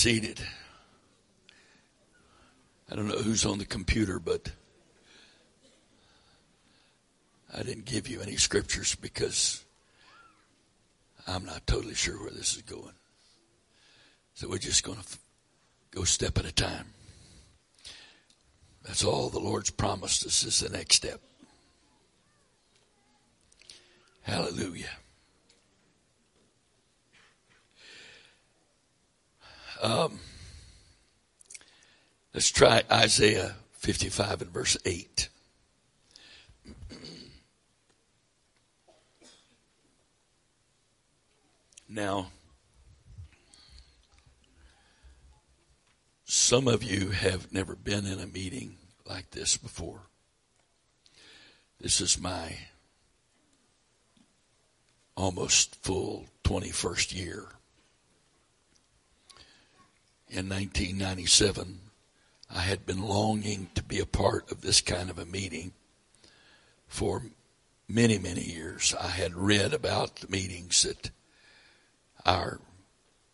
seated. I don't know who's on the computer, but I didn't give you any scriptures because I'm not totally sure where this is going. So we're just going to go step at a time. That's all the Lord's promised us is the next step. Hallelujah. Um, let's try Isaiah 55 and verse 8. Now, some of you have never been in a meeting like this before. This is my almost full 21st year. In 1997, I had been longing to be a part of this kind of a meeting for many, many years. I had read about the meetings that our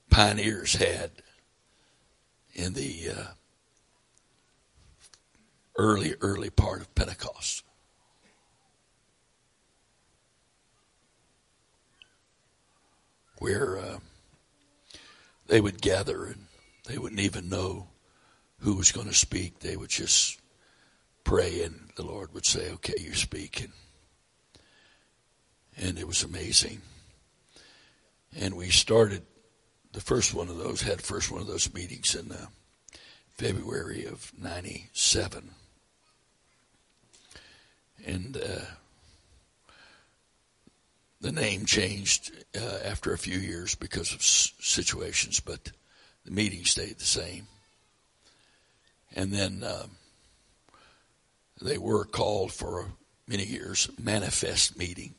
pioneers had in the uh, early, early part of Pentecost. Where uh, they would gather and they wouldn't even know who was going to speak. They would just pray and the Lord would say, okay, you're speaking. and it was amazing. And we started the first one of those, had first one of those meetings in uh, February of 97. And uh, the name changed uh, after a few years because of s- situations, but the meeting stayed the same. And then um, they were called for many years manifest meeting.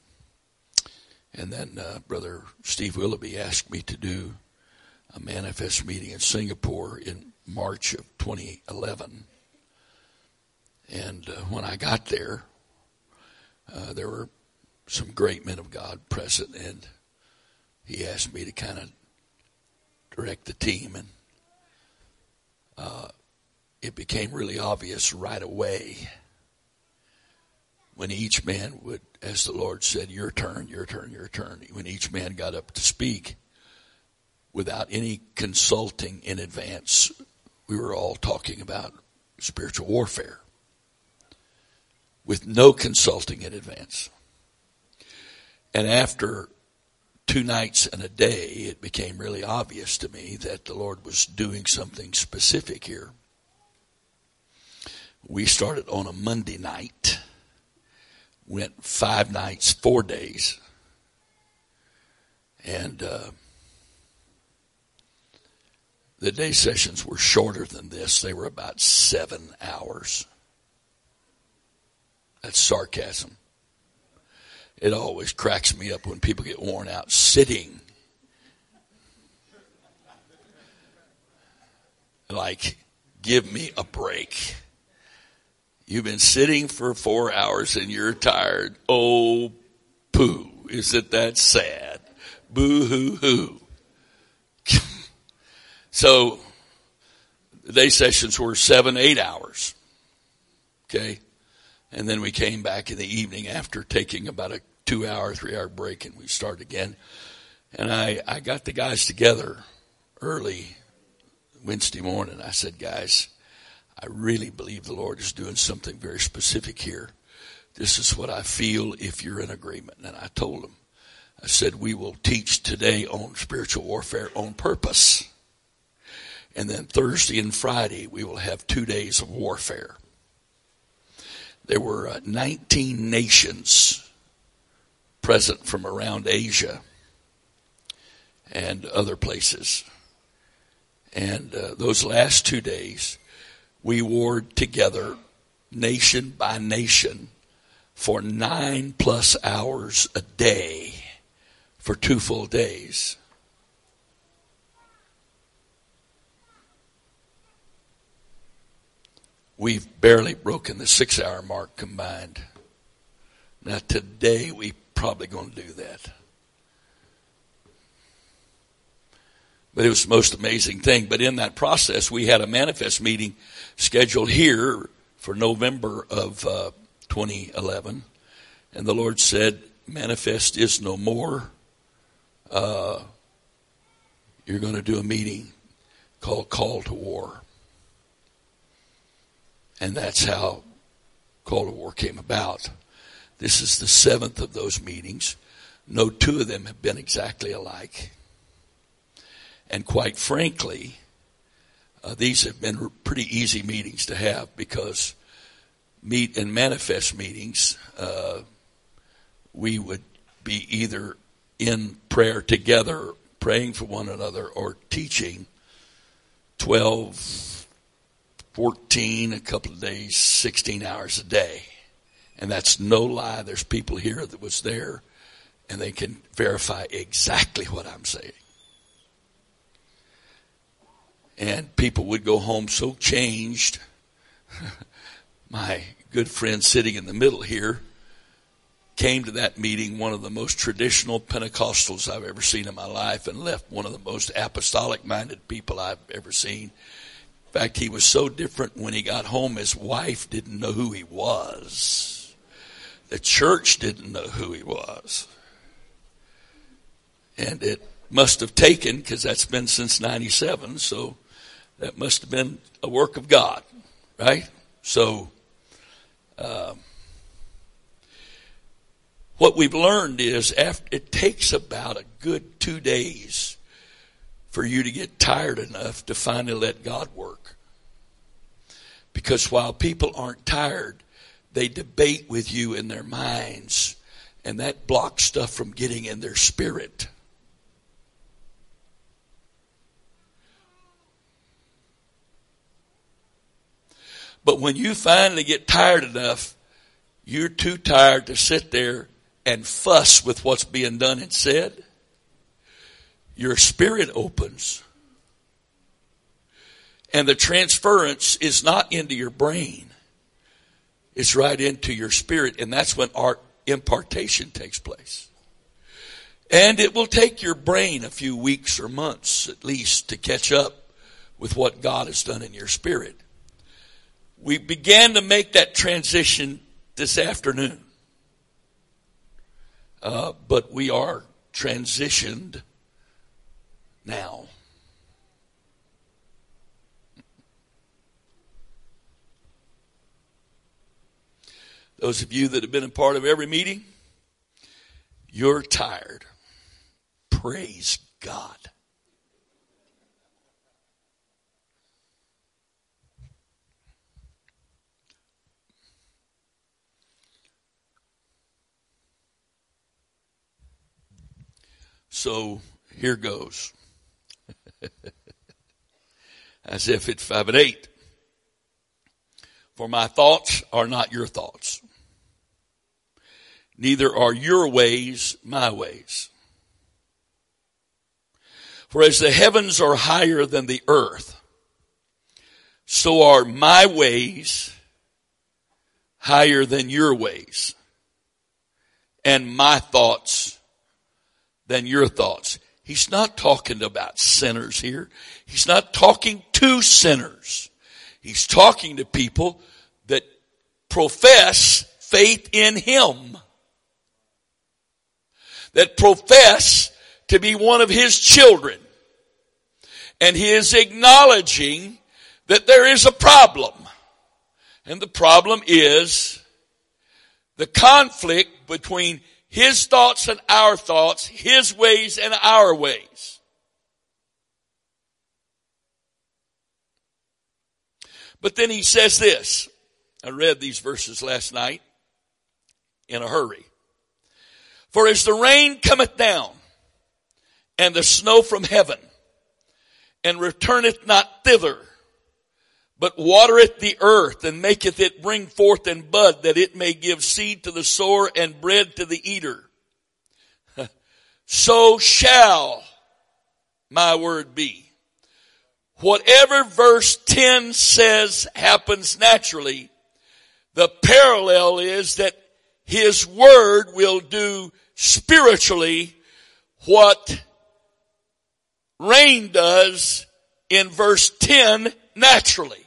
And then uh, Brother Steve Willoughby asked me to do a manifest meeting in Singapore in March of 2011. And uh, when I got there, uh, there were some great men of God present, and he asked me to kind of direct the team, and uh, it became really obvious right away when each man would, as the Lord said, your turn, your turn, your turn, when each man got up to speak without any consulting in advance, we were all talking about spiritual warfare with no consulting in advance. And after two nights and a day, it became really obvious to me that the Lord was doing something specific here. We started on a Monday night went five nights, four days. And uh, the day sessions were shorter than this. They were about seven hours. That's sarcasm. It always cracks me up when people get worn out sitting. Like, give me a break. You've been sitting for four hours and you're tired. Oh, poo. Is it that sad? Boo hoo hoo. so, day sessions were seven, eight hours. Okay. And then we came back in the evening after taking about a two hour, three hour break and we started again. And I, I got the guys together early Wednesday morning. I said, guys, I really believe the Lord is doing something very specific here. This is what I feel if you're in agreement. And I told them, I said, we will teach today on spiritual warfare on purpose. And then Thursday and Friday, we will have two days of warfare. There were uh, 19 nations present from around Asia and other places. And uh, those last two days, we warred together nation by nation for nine plus hours a day for two full days. We've barely broken the six hour mark combined. Now today we probably going to do that. But it was the most amazing thing. But in that process, we had a manifest meeting scheduled here for November of uh, 2011. And the Lord said, manifest is no more. Uh, you're going to do a meeting called Call to War. And that's how Call to War came about. This is the seventh of those meetings. No two of them have been exactly alike. And quite frankly, uh, these have been pretty easy meetings to have because meet and manifest meetings, uh, we would be either in prayer together, praying for one another, or teaching 12, 14, a couple of days, 16 hours a day. And that's no lie. There's people here that was there and they can verify exactly what I'm saying. And people would go home so changed. My good friend sitting in the middle here came to that meeting, one of the most traditional Pentecostals I've ever seen in my life, and left one of the most apostolic minded people I've ever seen. Fact, he was so different when he got home, his wife didn't know who he was. The church didn't know who he was. And it must have taken, because that's been since 97, so that must have been a work of God, right? So, um, what we've learned is after, it takes about a good two days for you to get tired enough to finally let God work. Because while people aren't tired, they debate with you in their minds, and that blocks stuff from getting in their spirit. But when you finally get tired enough, you're too tired to sit there and fuss with what's being done and said, your spirit opens. And the transference is not into your brain. It's right into your spirit. And that's when art impartation takes place. And it will take your brain a few weeks or months at least to catch up with what God has done in your spirit. We began to make that transition this afternoon. Uh, but we are transitioned now. Those of you that have been a part of every meeting, you're tired. Praise God. So here goes. As if it's five and eight. For my thoughts are not your thoughts. Neither are your ways my ways. For as the heavens are higher than the earth, so are my ways higher than your ways, and my thoughts than your thoughts. He's not talking about sinners here. He's not talking to sinners. He's talking to people that profess faith in Him. That profess to be one of His children. And He is acknowledging that there is a problem. And the problem is the conflict between his thoughts and our thoughts, His ways and our ways. But then he says this. I read these verses last night in a hurry. For as the rain cometh down and the snow from heaven and returneth not thither, but watereth the earth and maketh it bring forth and bud that it may give seed to the sower and bread to the eater. so shall my word be. Whatever verse 10 says happens naturally, the parallel is that his word will do spiritually what rain does in verse 10 naturally.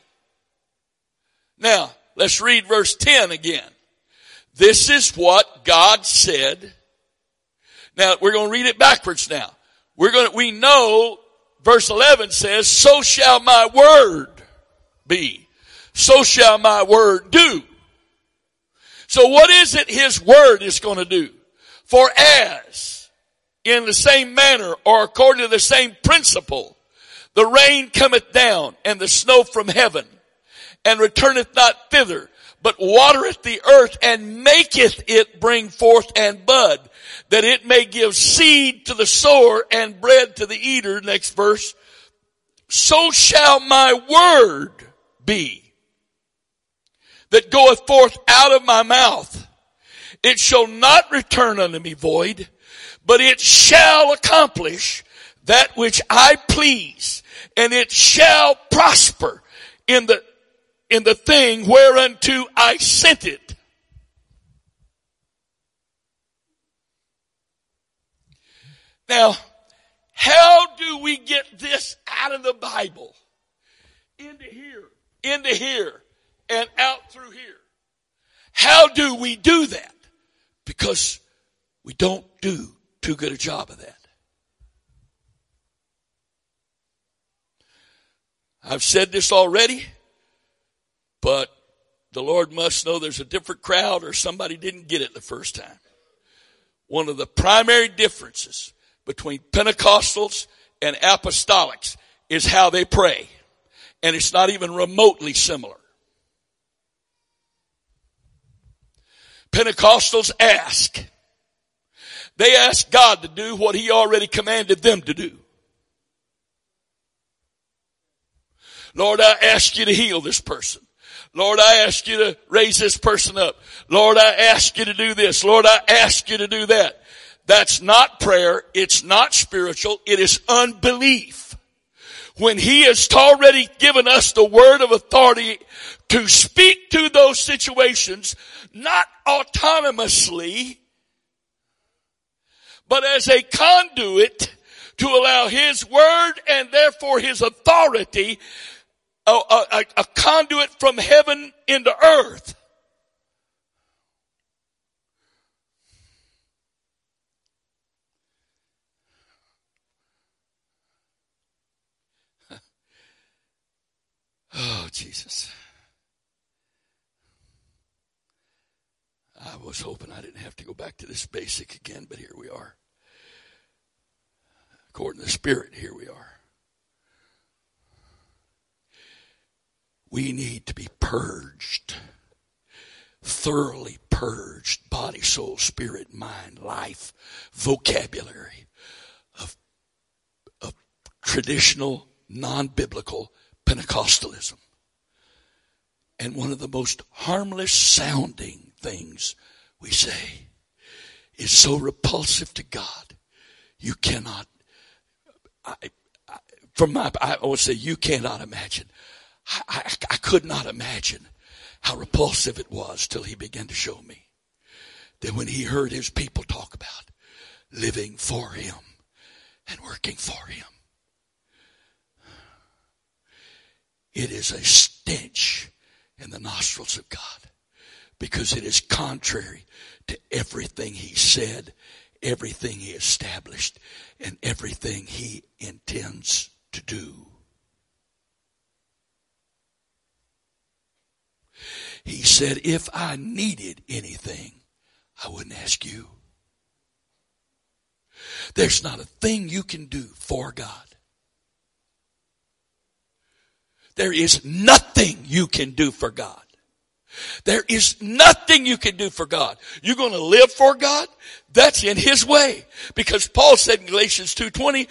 Now, let's read verse 10 again. This is what God said. Now, we're going to read it backwards now. We're going to, we know verse 11 says, so shall my word be. So shall my word do. So what is it his word is going to do? For as in the same manner or according to the same principle, the rain cometh down and the snow from heaven and returneth not thither, but watereth the earth and maketh it bring forth and bud, that it may give seed to the sower and bread to the eater. Next verse. So shall my word be that goeth forth out of my mouth. It shall not return unto me void, but it shall accomplish that which I please, and it shall prosper in the, in the thing whereunto I sent it. Now, how do we get this out of the Bible? Into here, into here, and out through here. How do we do that? Because we don't do too good a job of that. I've said this already, but the Lord must know there's a different crowd or somebody didn't get it the first time. One of the primary differences between Pentecostals and apostolics is how they pray. And it's not even remotely similar. Pentecostals ask. They ask God to do what He already commanded them to do. Lord, I ask you to heal this person. Lord, I ask you to raise this person up. Lord, I ask you to do this. Lord, I ask you to do that. That's not prayer. It's not spiritual. It is unbelief. When He has already given us the word of authority to speak to those situations, not autonomously, but as a conduit to allow His word and therefore His authority, a, a, a conduit from heaven into earth. Oh, Jesus. I was hoping I didn't have to go back to this basic again, but here we are. According to the Spirit, here we are. We need to be purged, thoroughly purged, body, soul, spirit, mind, life, vocabulary of, of traditional, non biblical Pentecostalism. And one of the most harmless sounding things we say is so repulsive to God. You cannot, I, I, from my, I would say you cannot imagine. I, I, I could not imagine how repulsive it was till he began to show me. That when he heard his people talk about living for him and working for him, it is a stench in the nostrils of God because it is contrary to everything he said, everything he established, and everything he intends to do. He said, if I needed anything, I wouldn't ask you. There's not a thing you can do for God. There is nothing you can do for God. There is nothing you can do for God. You're going to live for God? That's in His way. Because Paul said in Galatians 2.20,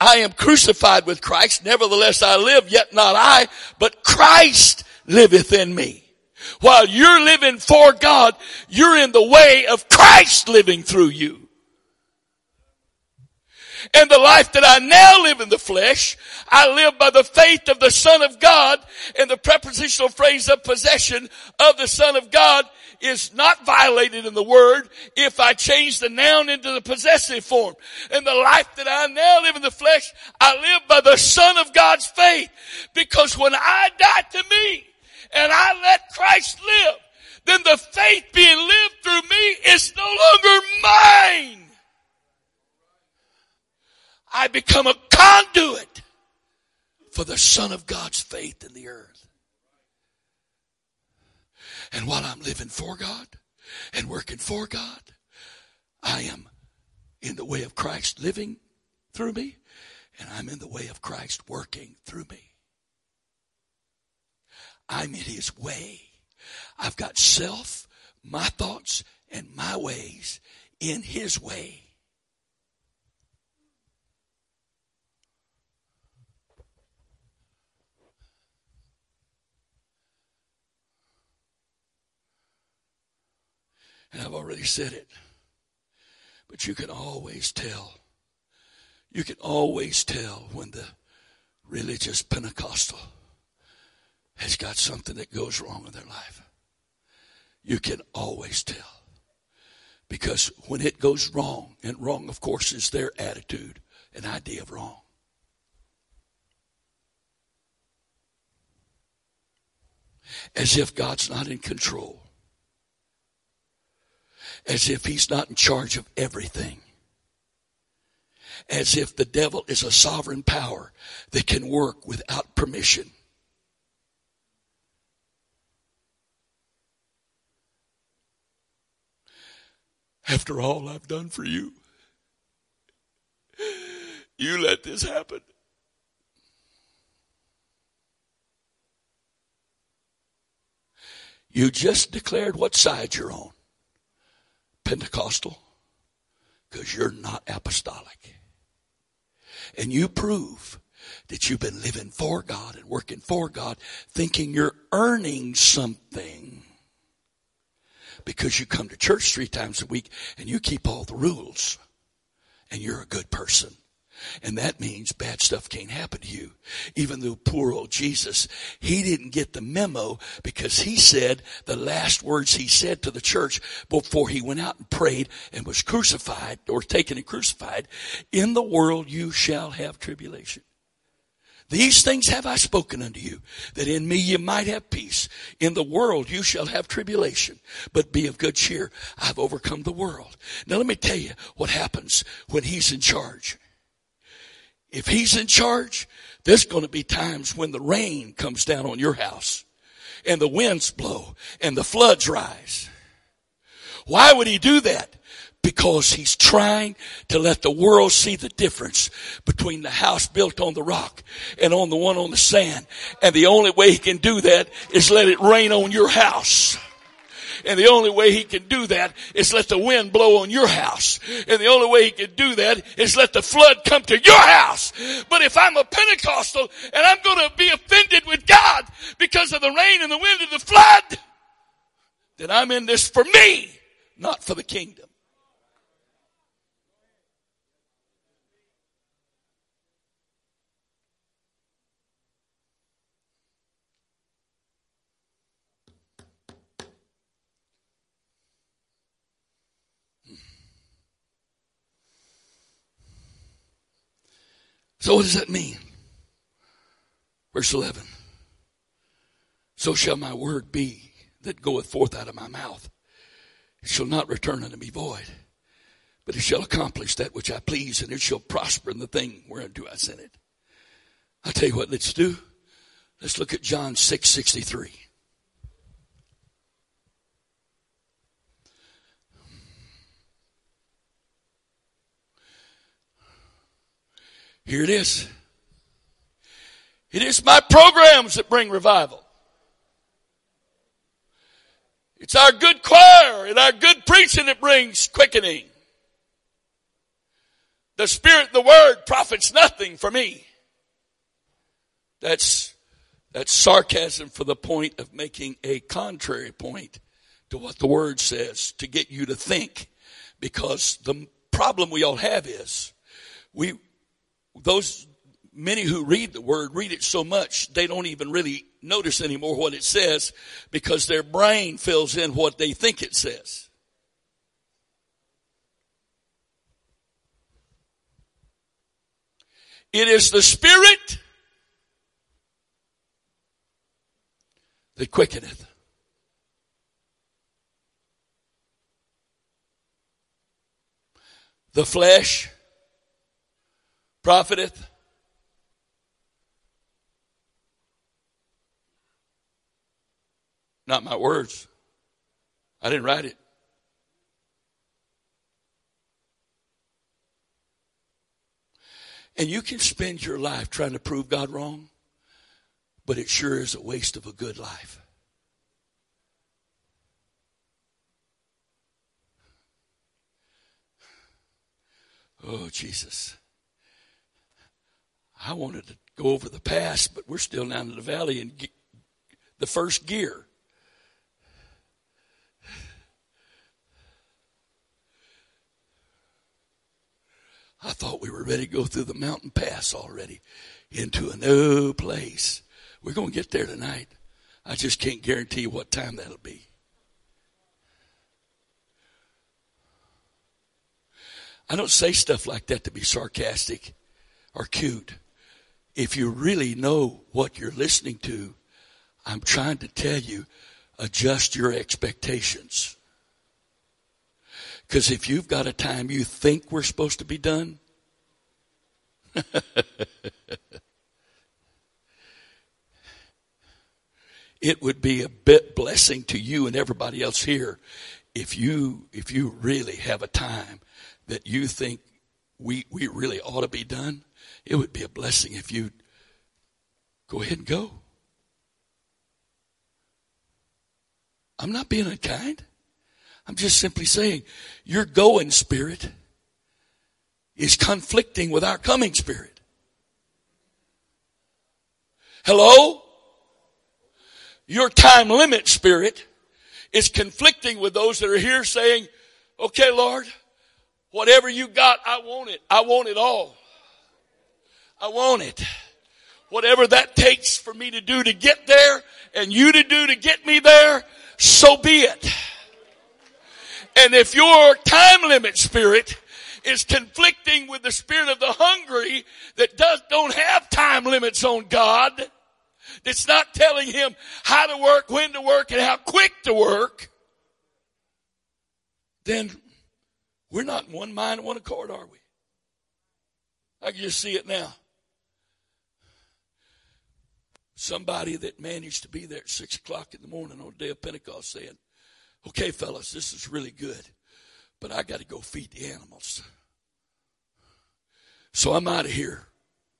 I am crucified with Christ, nevertheless I live, yet not I, but Christ liveth in me. While you're living for God, you're in the way of Christ living through you. And the life that I now live in the flesh, I live by the faith of the Son of God. And the prepositional phrase of possession of the Son of God is not violated in the word if I change the noun into the possessive form. And the life that I now live in the flesh, I live by the Son of God's faith. Because when I die to me and I let Christ live, then the faith being lived through me is no longer mine. I become a conduit for the Son of God's faith in the earth. And while I'm living for God and working for God, I am in the way of Christ living through me, and I'm in the way of Christ working through me. I'm in His way. I've got self, my thoughts, and my ways in His way. And I've already said it. But you can always tell. You can always tell when the religious Pentecostal has got something that goes wrong in their life. You can always tell. Because when it goes wrong, and wrong, of course, is their attitude and idea of wrong. As if God's not in control as if he's not in charge of everything. As if the devil is a sovereign power that can work without permission. After all I've done for you, you let this happen. You just declared what side you're on. Pentecostal because you're not apostolic. And you prove that you've been living for God and working for God, thinking you're earning something because you come to church three times a week and you keep all the rules and you're a good person. And that means bad stuff can't happen to you. Even though poor old Jesus, he didn't get the memo because he said the last words he said to the church before he went out and prayed and was crucified or taken and crucified, in the world you shall have tribulation. These things have I spoken unto you, that in me you might have peace. In the world you shall have tribulation, but be of good cheer. I've overcome the world. Now let me tell you what happens when he's in charge. If he's in charge, there's going to be times when the rain comes down on your house and the winds blow and the floods rise. Why would he do that? Because he's trying to let the world see the difference between the house built on the rock and on the one on the sand. And the only way he can do that is let it rain on your house. And the only way he can do that is let the wind blow on your house. And the only way he can do that is let the flood come to your house. But if I'm a Pentecostal and I'm going to be offended with God because of the rain and the wind and the flood, then I'm in this for me, not for the kingdom. So what does that mean? Verse 11. So shall my word be that goeth forth out of my mouth. It shall not return unto me void, but it shall accomplish that which I please, and it shall prosper in the thing whereunto I sent it. I'll tell you what, let's do. Let's look at John 6 63. Here it is. It is my programs that bring revival. It's our good choir and our good preaching that brings quickening. The Spirit the Word profits nothing for me. That's, that's sarcasm for the point of making a contrary point to what the Word says to get you to think. Because the problem we all have is we, those many who read the word read it so much they don't even really notice anymore what it says because their brain fills in what they think it says. It is the Spirit that quickeneth. The flesh profiteth. Not my words. I didn't write it. And you can spend your life trying to prove God wrong, but it sure is a waste of a good life. Oh, Jesus. I wanted to go over the pass, but we're still down in the valley in the first gear. I thought we were ready to go through the mountain pass already into a new place. We're going to get there tonight. I just can't guarantee what time that'll be. I don't say stuff like that to be sarcastic or cute. If you really know what you're listening to, I'm trying to tell you, adjust your expectations. Because if you've got a time you think we're supposed to be done, it would be a bit blessing to you and everybody else here if you if you really have a time that you think we we really ought to be done it would be a blessing if you go ahead and go i'm not being unkind I'm just simply saying, your going spirit is conflicting with our coming spirit. Hello? Your time limit spirit is conflicting with those that are here saying, okay, Lord, whatever you got, I want it. I want it all. I want it. Whatever that takes for me to do to get there and you to do to get me there, so be it. And if your time limit spirit is conflicting with the spirit of the hungry that does, don't have time limits on God, that's not telling him how to work, when to work, and how quick to work, then we're not in one mind one accord, are we? I can just see it now. Somebody that managed to be there at six o'clock in the morning on the day of Pentecost saying, Okay, fellas, this is really good, but I got to go feed the animals. So I'm out of here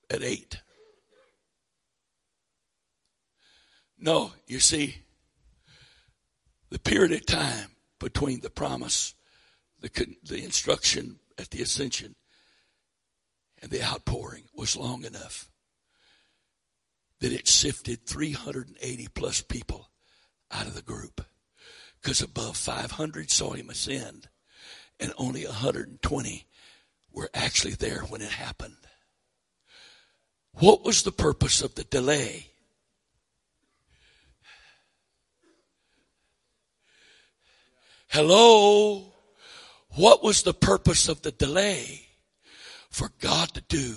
at 8. No, you see, the period of time between the promise, the, the instruction at the ascension, and the outpouring was long enough that it sifted 380 plus people out of the group because above 500 saw him ascend and only 120 were actually there when it happened. What was the purpose of the delay? Hello? What was the purpose of the delay? For God to do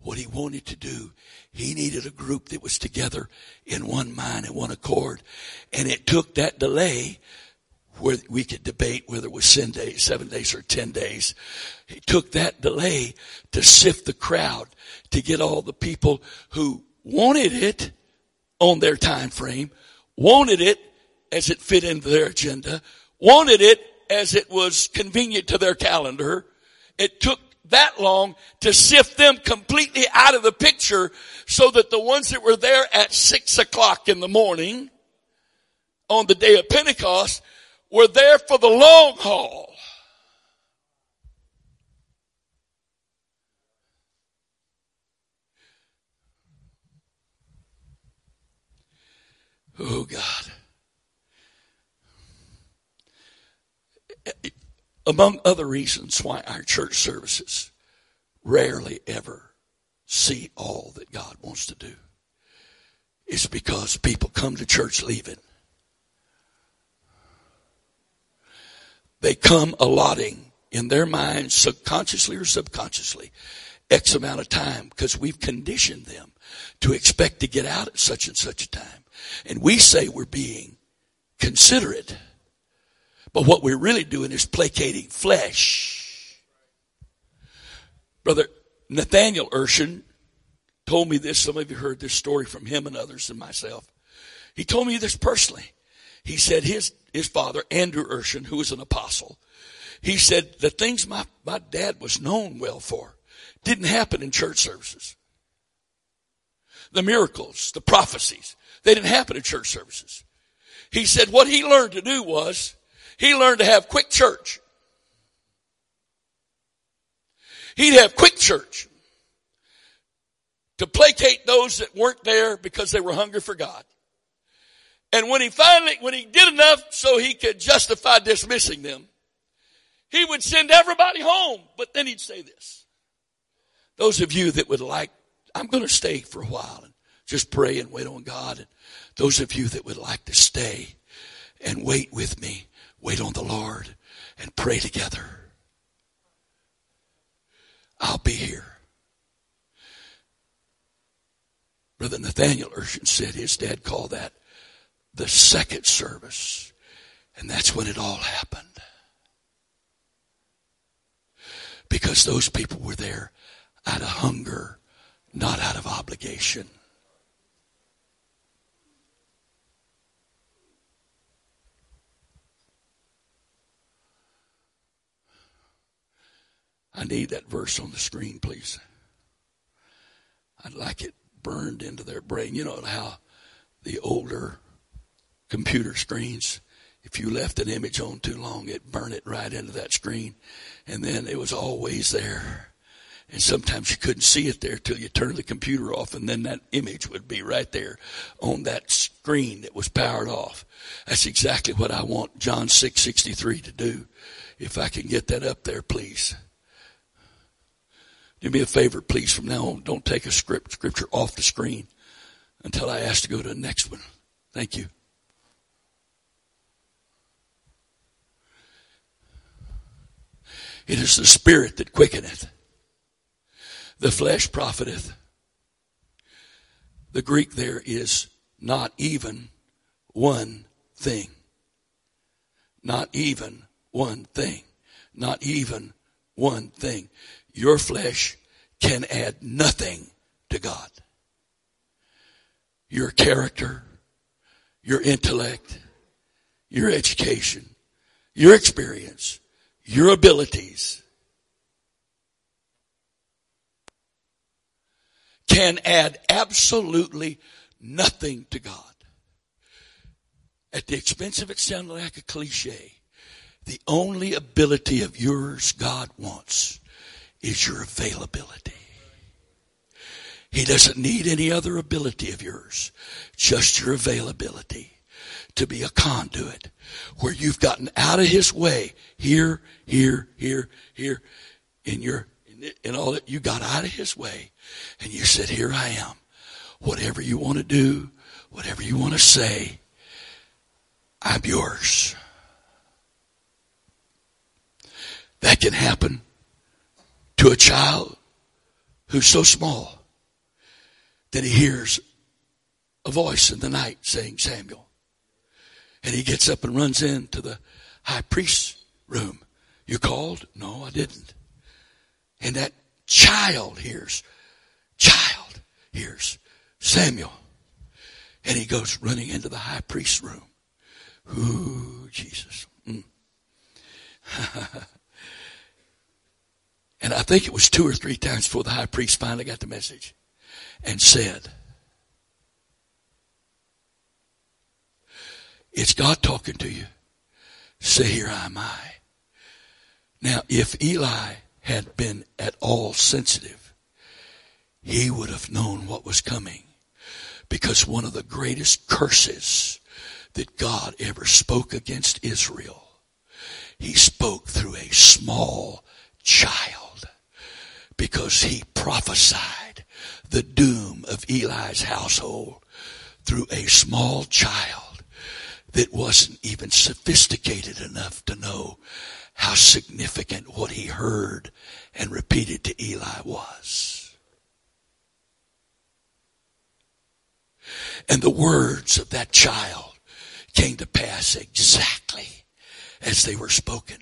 what he wanted to do. He needed a group that was together in one mind and one accord. And it took that delay where we could debate whether it was seven days, seven days or ten days. It took that delay to sift the crowd, to get all the people who wanted it on their time frame, wanted it as it fit into their agenda, wanted it as it was convenient to their calendar. It took that long to sift them completely out of the picture so that the ones that were there at six o'clock in the morning on the day of Pentecost were there for the long haul. Oh God. Among other reasons why our church services rarely ever see all that God wants to do is because people come to church leaving. They come allotting in their minds, subconsciously or subconsciously, X amount of time because we've conditioned them to expect to get out at such and such a time. And we say we're being considerate. But what we're really doing is placating flesh. Brother Nathaniel Urshan told me this. Some of you heard this story from him and others and myself. He told me this personally. He said his, his father, Andrew Urshan, who was an apostle, he said the things my, my dad was known well for didn't happen in church services. The miracles, the prophecies, they didn't happen in church services. He said what he learned to do was he learned to have quick church. He'd have quick church to placate those that weren't there because they were hungry for God. And when he finally, when he did enough so he could justify dismissing them, he would send everybody home. But then he'd say this. Those of you that would like, I'm going to stay for a while and just pray and wait on God. And those of you that would like to stay and wait with me, wait on the Lord and pray together. I'll be here. Brother Nathaniel Urshan said his dad called that the second service. And that's when it all happened. Because those people were there out of hunger, not out of obligation. I need that verse on the screen, please. I'd like it burned into their brain. You know how the older computer screens, if you left an image on too long, it burned it right into that screen. And then it was always there. And sometimes you couldn't see it there till you turned the computer off and then that image would be right there on that screen that was powered off. That's exactly what I want John 663 to do. If I can get that up there, please. Do me a favor, please, from now on. Don't take a script, scripture off the screen until I ask to go to the next one. Thank you. It is the spirit that quickeneth. The flesh profiteth. The Greek there is not even one thing. Not even one thing. Not even one thing. Your flesh can add nothing to God. Your character, your intellect, your education, your experience, your abilities can add absolutely nothing to God. At the expense of it sounding like a cliche, the only ability of yours God wants is your availability. He doesn't need any other ability of yours, just your availability to be a conduit where you've gotten out of his way here, here, here, here in your, in all that you got out of his way and you said, here I am. Whatever you want to do, whatever you want to say, I'm yours. That can happen to a child who's so small that he hears a voice in the night saying, Samuel. And he gets up and runs into the high priest's room. You called? No, I didn't. And that child hears, child hears Samuel. And he goes running into the high priest's room. Ooh, Jesus. Mm. and I think it was two or three times before the high priest finally got the message and said, It's God talking to you. Say, here I am I. Now, if Eli had been at all sensitive, he would have known what was coming. Because one of the greatest curses that God ever spoke against Israel, he spoke through a small child because he prophesied the doom of Eli's household through a small child that wasn't even sophisticated enough to know how significant what he heard and repeated to Eli was. And the words of that child came to pass exactly as they were spoken.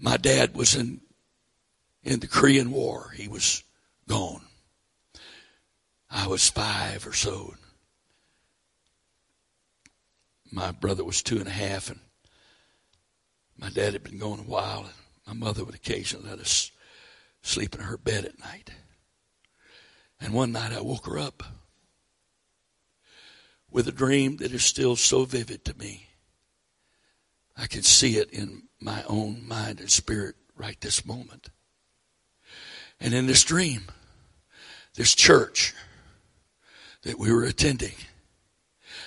My dad was in, in the Korean War. He was gone. I was five or so. My brother was two and a half and my dad had been gone a while and my mother would occasionally let us sleep in her bed at night. And one night I woke her up with a dream that is still so vivid to me. I can see it in my own mind and spirit right this moment. And in this dream, this church that we were attending,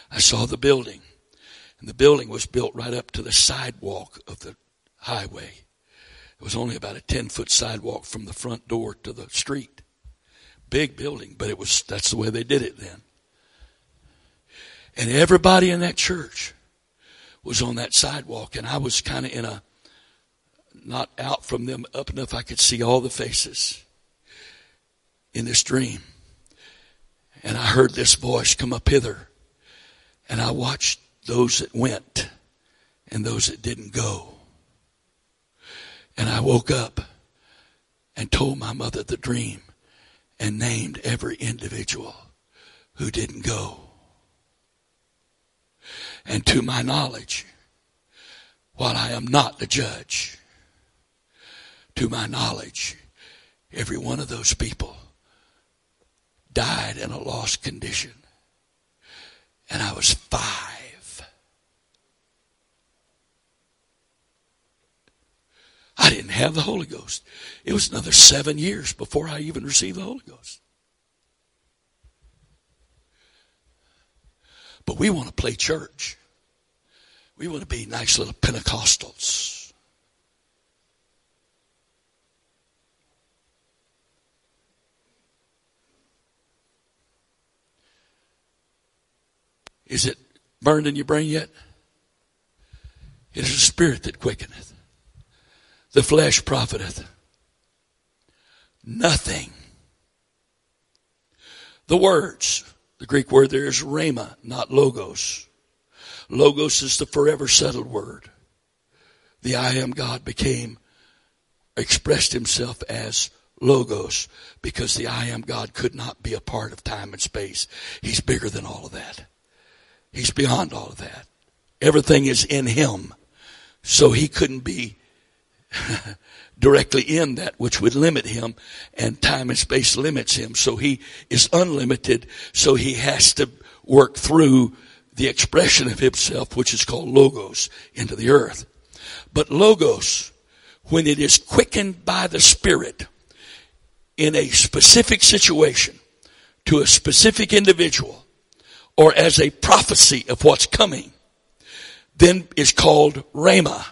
I saw the building. And the building was built right up to the sidewalk of the highway. It was only about a 10 foot sidewalk from the front door to the street. Big building, but it was, that's the way they did it then. And everybody in that church was on that sidewalk and I was kind of in a, not out from them up enough I could see all the faces in this dream. And I heard this voice come up hither and I watched those that went and those that didn't go. And I woke up and told my mother the dream and named every individual who didn't go. And to my knowledge, while I am not the judge, to my knowledge, every one of those people died in a lost condition. And I was five. I didn't have the Holy Ghost. It was another seven years before I even received the Holy Ghost. But we want to play church. We want to be nice little Pentecostals. Is it burned in your brain yet? It is the spirit that quickeneth. The flesh profiteth nothing. The words the Greek word there is rhema, not logos. Logos is the forever settled word. The I am God became, expressed himself as logos because the I am God could not be a part of time and space. He's bigger than all of that. He's beyond all of that. Everything is in him. So he couldn't be directly in that which would limit him and time and space limits him. So he is unlimited. So he has to work through the expression of himself, which is called logos into the earth. But logos, when it is quickened by the spirit in a specific situation to a specific individual or as a prophecy of what's coming, then is called rhema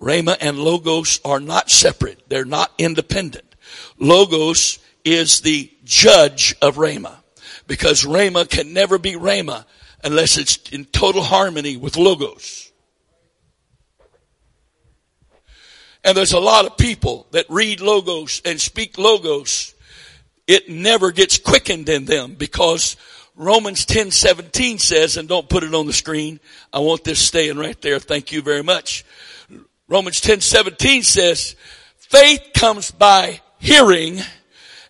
Rhema and Logos are not separate. They're not independent. Logos is the judge of Rhema because Rhema can never be Rhema unless it's in total harmony with Logos. And there's a lot of people that read Logos and speak Logos. It never gets quickened in them because Romans 10, 17 says, and don't put it on the screen. I want this staying right there. Thank you very much. Romans 10, 17 says, faith comes by hearing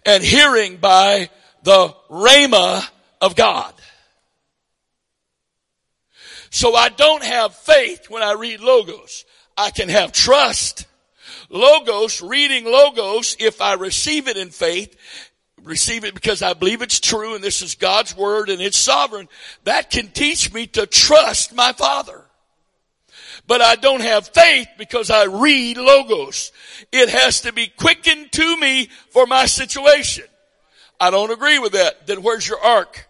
and hearing by the rhema of God. So I don't have faith when I read logos. I can have trust. Logos, reading logos, if I receive it in faith, receive it because I believe it's true and this is God's word and it's sovereign, that can teach me to trust my Father but I don't have faith because I read logos. It has to be quickened to me for my situation. I don't agree with that. Then where's your ark?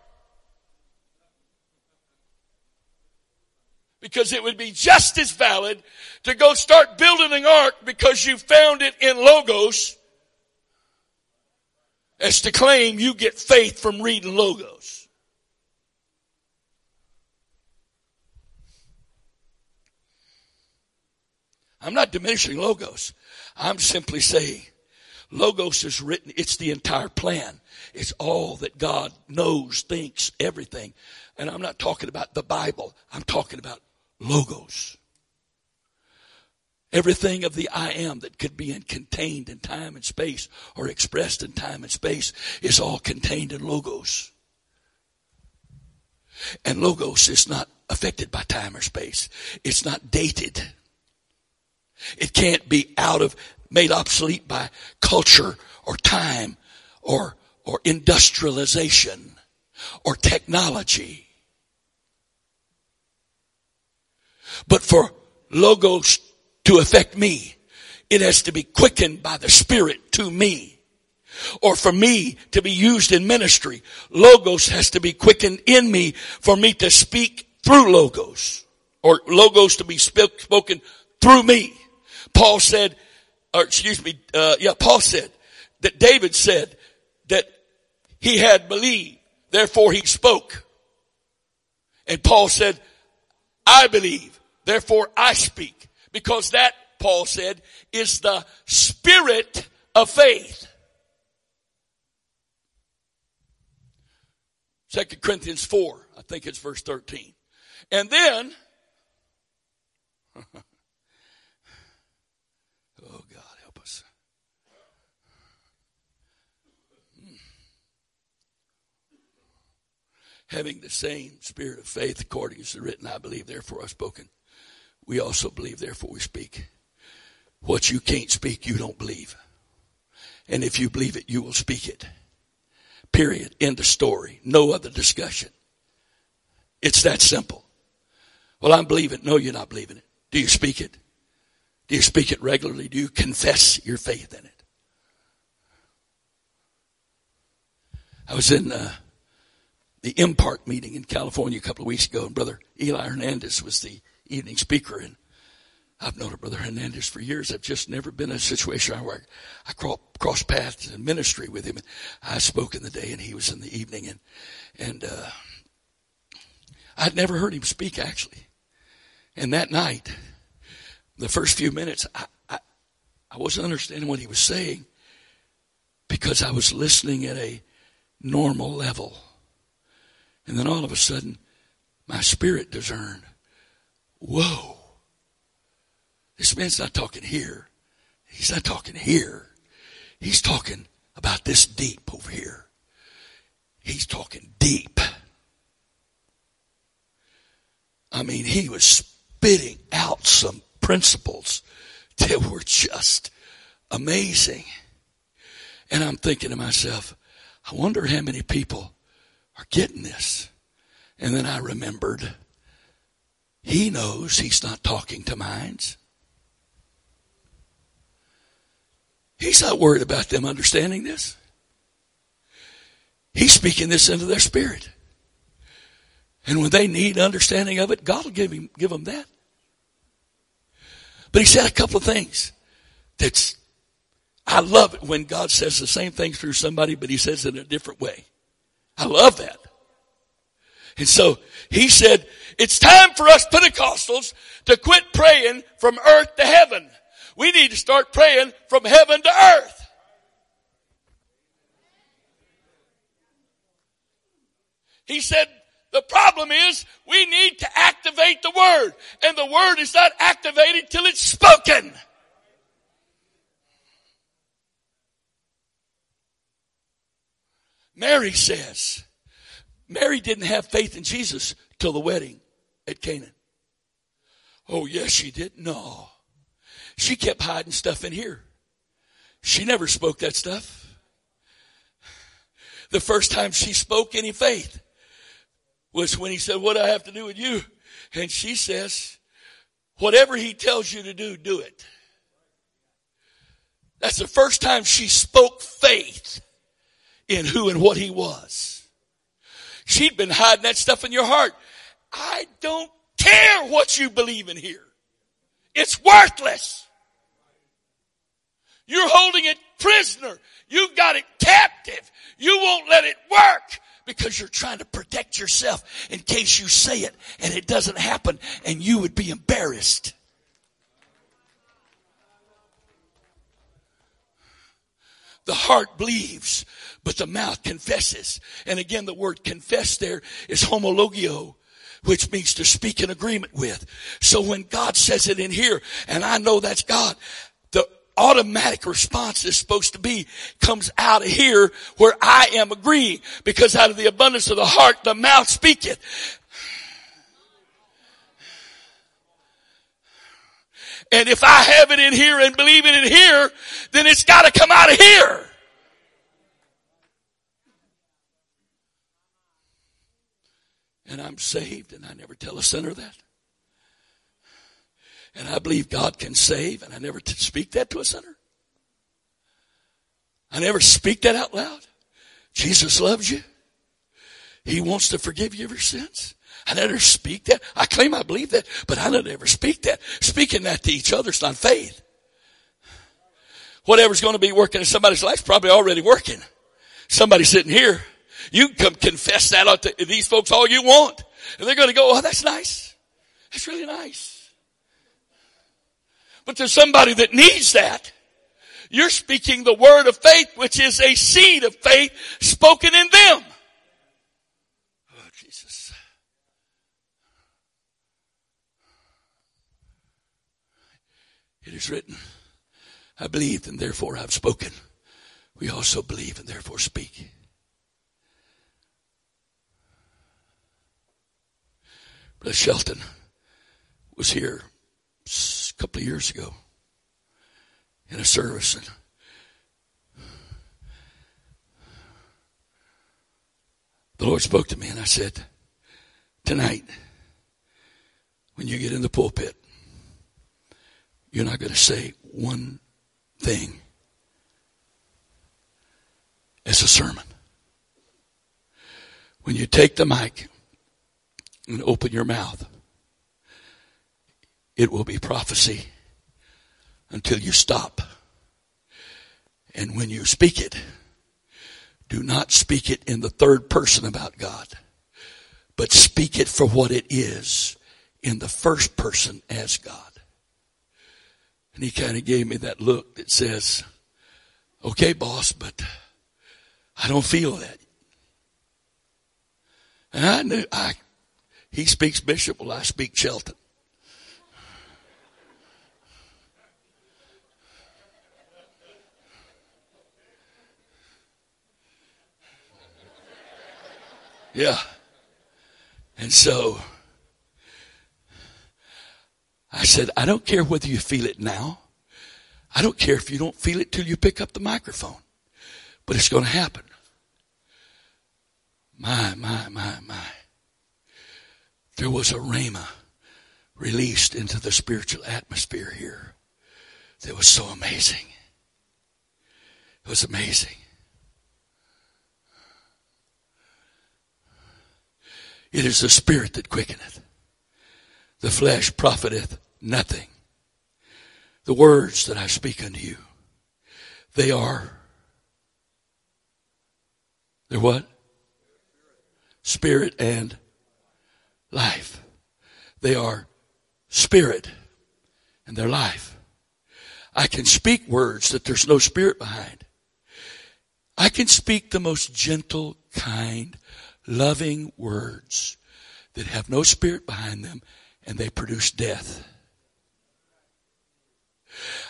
Because it would be just as valid to go start building an ark because you found it in logos as to claim you get faith from reading logos. I'm not diminishing logos. I'm simply saying logos is written, it's the entire plan. It's all that God knows, thinks, everything. And I'm not talking about the Bible. I'm talking about logos. Everything of the I am that could be in, contained in time and space or expressed in time and space is all contained in logos. And logos is not affected by time or space. It's not dated. It can't be out of, made obsolete by culture or time or, or industrialization or technology. But for logos to affect me, it has to be quickened by the Spirit to me. Or for me to be used in ministry, logos has to be quickened in me for me to speak through logos. Or logos to be spoken through me. Paul said, or excuse me, uh, yeah, Paul said that David said that he had believed, therefore he spoke. And Paul said, I believe, therefore I speak. Because that, Paul said, is the spirit of faith. Second Corinthians 4, I think it's verse 13. And then, oh God, help us. Hmm. having the same spirit of faith according as the written, I believe, therefore I've spoken. We also believe, therefore we speak. What you can't speak, you don't believe. And if you believe it, you will speak it. Period. End of story. No other discussion. It's that simple. Well, I'm believing. No, you're not believing it. Do you speak it? Do you speak it regularly? Do you confess your faith in it? I was in uh, the Impart meeting in California a couple of weeks ago, and Brother Eli Hernandez was the evening speaker. And I've known Brother Hernandez for years. I've just never been in a situation where I crossed paths in ministry with him. I spoke in the day, and he was in the evening, and and uh, I'd never heard him speak actually. And that night, the first few minutes, I, I, I wasn't understanding what he was saying because I was listening at a normal level. And then all of a sudden, my spirit discerned, whoa, this man's not talking here. He's not talking here. He's talking about this deep over here. He's talking deep. I mean, he was spitting out some principles that were just amazing. And I'm thinking to myself, I wonder how many people are getting this. And then I remembered he knows he's not talking to minds. He's not worried about them understanding this. He's speaking this into their spirit. And when they need understanding of it, God will give him, give them that. But he said a couple of things that's, I love it when God says the same thing through somebody, but he says it in a different way. I love that. And so he said, it's time for us Pentecostals to quit praying from earth to heaven. We need to start praying from heaven to earth. He said, the problem is we need to activate the word and the word is not activated till it's spoken. Mary says, Mary didn't have faith in Jesus till the wedding at Canaan. Oh, yes, she did. No. She kept hiding stuff in here. She never spoke that stuff. The first time she spoke any faith was when he said, what do I have to do with you? And she says, whatever he tells you to do, do it. That's the first time she spoke faith in who and what he was. She'd been hiding that stuff in your heart. I don't care what you believe in here. It's worthless. You're holding it prisoner. You've got it captive. You won't let it work because you're trying to protect yourself in case you say it and it doesn't happen and you would be embarrassed. The heart believes, but the mouth confesses. And again, the word confess there is homologeo, which means to speak in agreement with. So when God says it in here, and I know that's God, the automatic response is supposed to be comes out of here where I am agreeing because out of the abundance of the heart, the mouth speaketh. And if I have it in here and believe it in here, then it's got to come out of here. And I'm saved, and I never tell a sinner that. And I believe God can save, and I never t- speak that to a sinner. I never speak that out loud. Jesus loves you. He wants to forgive you of your sins. I never speak that. I claim I believe that, but I don't ever speak that. Speaking that to each other is not faith. Whatever's going to be working in somebody's life is probably already working. Somebody sitting here, you can confess that out to these folks all you want. And they're going to go, oh, that's nice. That's really nice. But there's somebody that needs that. You're speaking the word of faith, which is a seed of faith spoken in them. Oh, Jesus. It is written, I believed and therefore I've spoken. We also believe and therefore speak. Brother Shelton was here a couple of years ago in a service and the Lord spoke to me and I said, tonight, when you get in the pulpit, you're not going to say one thing as a sermon. When you take the mic and open your mouth, it will be prophecy until you stop. And when you speak it, do not speak it in the third person about God, but speak it for what it is in the first person as God. And he kind of gave me that look that says, okay, boss, but I don't feel that. And I knew, I, he speaks Bishop, well, I speak Shelton. Yeah. And so I said, I don't care whether you feel it now. I don't care if you don't feel it till you pick up the microphone. But it's going to happen. My, my, my, my. There was a rhema released into the spiritual atmosphere here that was so amazing. It was amazing. It is the spirit that quickeneth the flesh profiteth nothing. The words that I speak unto you, they are, they're what? Spirit and life. They are spirit and they're life. I can speak words that there's no spirit behind. I can speak the most gentle, kind, loving words that have no spirit behind them and they produce death.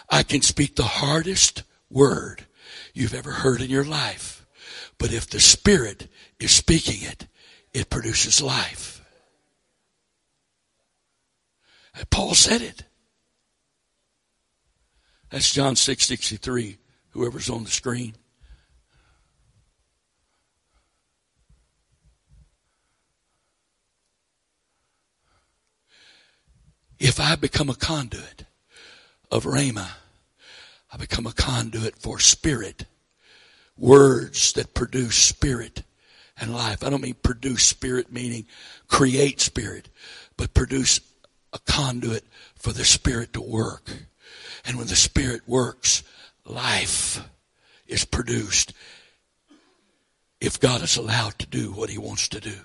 I can speak the hardest word you've ever heard in your life, but if the Spirit is speaking it, it produces life. Paul said it. That's John 6 63, whoever's on the screen. If I become a conduit of Rhema, I become a conduit for spirit. Words that produce spirit and life. I don't mean produce spirit meaning create spirit, but produce a conduit for the spirit to work. And when the spirit works, life is produced if God is allowed to do what he wants to do.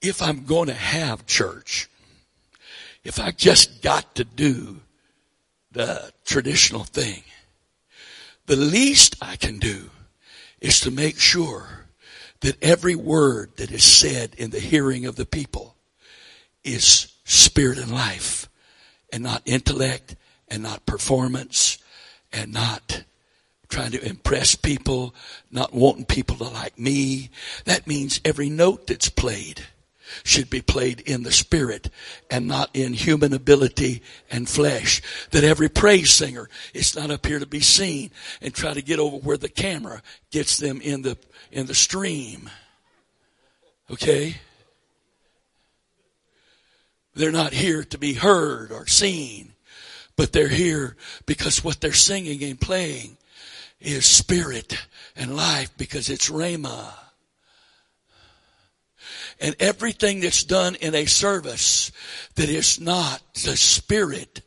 If I'm going to have church, if I just got to do the traditional thing, the least I can do is to make sure that every word that is said in the hearing of the people is spirit and life and not intellect and not performance and not trying to impress people, not wanting people to like me. That means every note that's played should be played in the spirit and not in human ability and flesh. That every praise singer is not up here to be seen and try to get over where the camera gets them in the, in the stream. Okay? They're not here to be heard or seen, but they're here because what they're singing and playing is spirit and life because it's Rhema. And everything that's done in a service that is not the spirit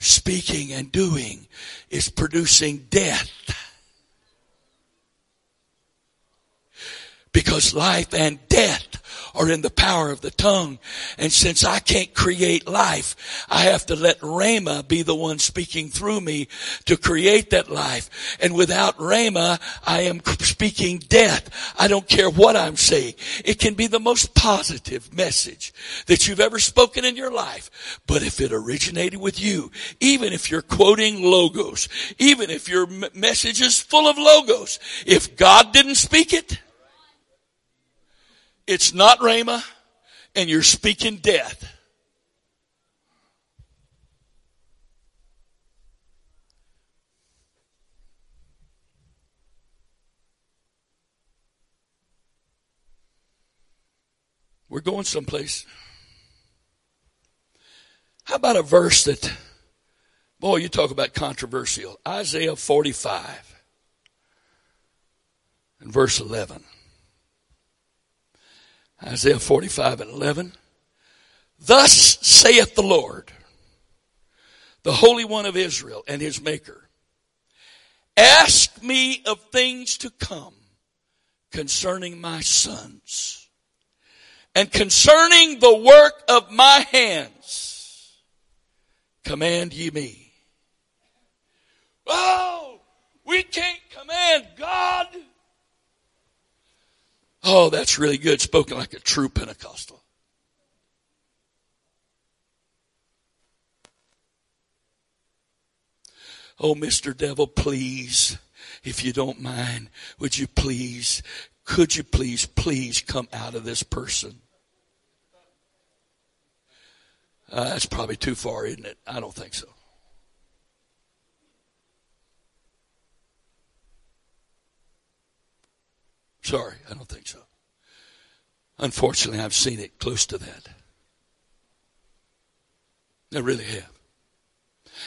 speaking and doing is producing death. Because life and death are in the power of the tongue. And since I can't create life, I have to let Rhema be the one speaking through me to create that life. And without Rhema, I am speaking death. I don't care what I'm saying. It can be the most positive message that you've ever spoken in your life. But if it originated with you, even if you're quoting logos, even if your message is full of logos, if God didn't speak it, it's not Rhema, and you're speaking death. We're going someplace. How about a verse that, boy, you talk about controversial. Isaiah 45 and verse 11. Isaiah 45 and 11. Thus saith the Lord, the Holy One of Israel and his Maker. Ask me of things to come concerning my sons and concerning the work of my hands. Command ye me. Oh, we can't command God. Oh, that's really good. Spoken like a true Pentecostal. Oh, Mr. Devil, please, if you don't mind, would you please, could you please, please come out of this person? Uh, that's probably too far, isn't it? I don't think so. Sorry, I don't think so. Unfortunately, I've seen it close to that. I really have.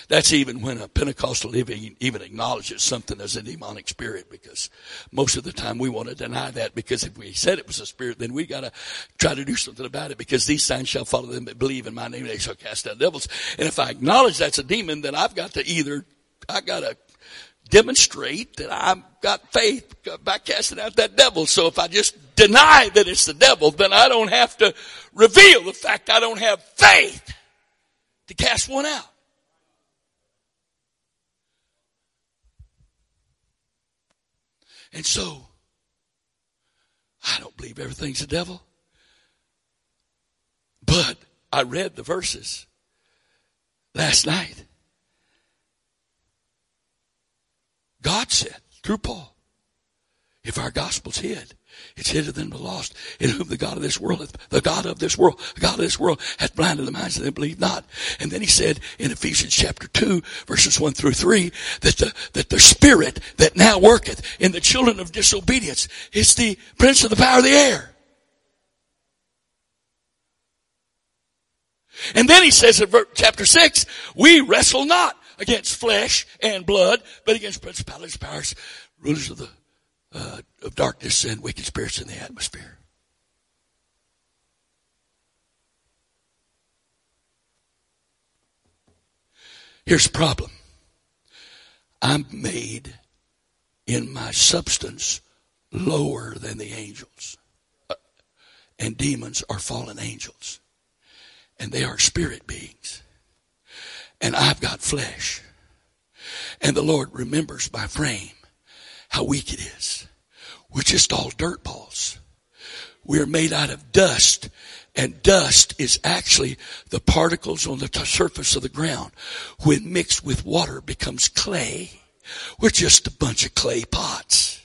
That's even when a Pentecostal living even acknowledges something as a demonic spirit because most of the time we want to deny that because if we said it was a spirit, then we gotta try to do something about it because these signs shall follow them that believe in my name. They shall cast out devils. And if I acknowledge that's a demon, then I've got to either, I gotta demonstrate that I've got faith by casting out that devil. So if I just deny that it's the devil, then I don't have to reveal the fact I don't have faith to cast one out. And so, I don't believe everything's the devil. But I read the verses last night. God said through Paul, if our gospel's hid, it's hidden in the lost, in whom the God of this world, the God of this world, the God of this world hath blinded the minds of them believe not. And then he said in Ephesians chapter 2, verses 1 through 3, that the, that the spirit that now worketh in the children of disobedience is the prince of the power of the air. And then he says in chapter 6, we wrestle not against flesh and blood, but against principalities, powers, rulers of the uh, of darkness and wicked spirits in the atmosphere. Here's the problem. I'm made in my substance lower than the angels. Uh, and demons are fallen angels. And they are spirit beings. And I've got flesh. And the Lord remembers my frame, how weak it is. We're just all dirt balls. We're made out of dust and dust is actually the particles on the t- surface of the ground. When mixed with water becomes clay. We're just a bunch of clay pots.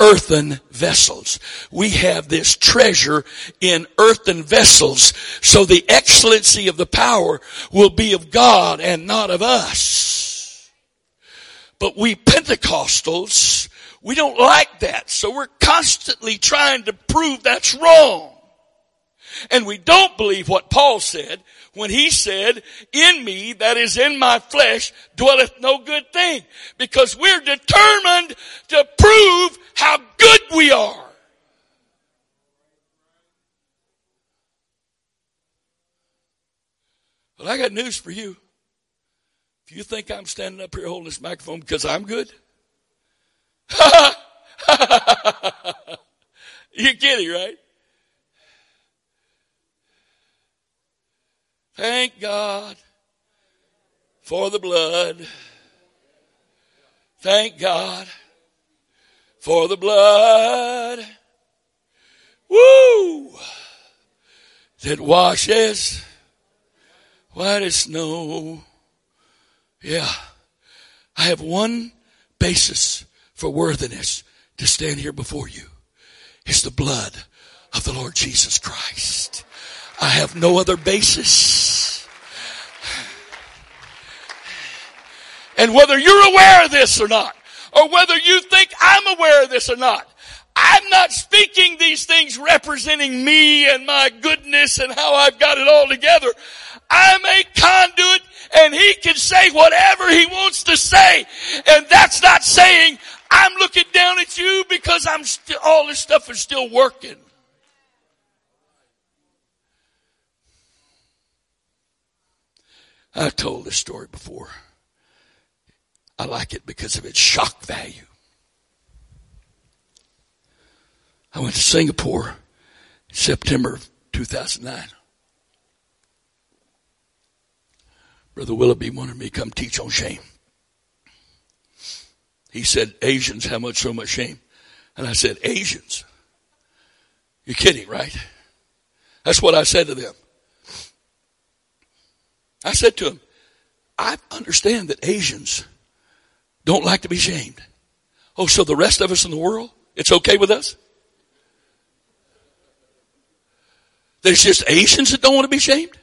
Earthen vessels. We have this treasure in earthen vessels so the excellency of the power will be of God and not of us. But we Pentecostals we don't like that. So we're constantly trying to prove that's wrong. And we don't believe what Paul said when he said, in me, that is in my flesh, dwelleth no good thing. Because we're determined to prove how good we are. But I got news for you. If you think I'm standing up here holding this microphone because I'm good, You're kidding, right? Thank God for the blood. Thank God for the blood. Woo! That washes white as snow. Yeah. I have one basis for worthiness to stand here before you is the blood of the Lord Jesus Christ. I have no other basis. And whether you're aware of this or not, or whether you think I'm aware of this or not, I'm not speaking these things representing me and my goodness and how I've got it all together. I'm a conduit and he can say whatever he wants to say. And that's not saying I'm looking down at you because I'm still, all this stuff is still working. I've told this story before. I like it because of its shock value. I went to Singapore in September of 2009. Brother Willoughby wanted me to come teach on shame. He said, Asians have much, so much shame. And I said, Asians? You're kidding, right? That's what I said to them. I said to him, I understand that Asians don't like to be shamed. Oh, so the rest of us in the world, it's okay with us? There's just Asians that don't want to be shamed?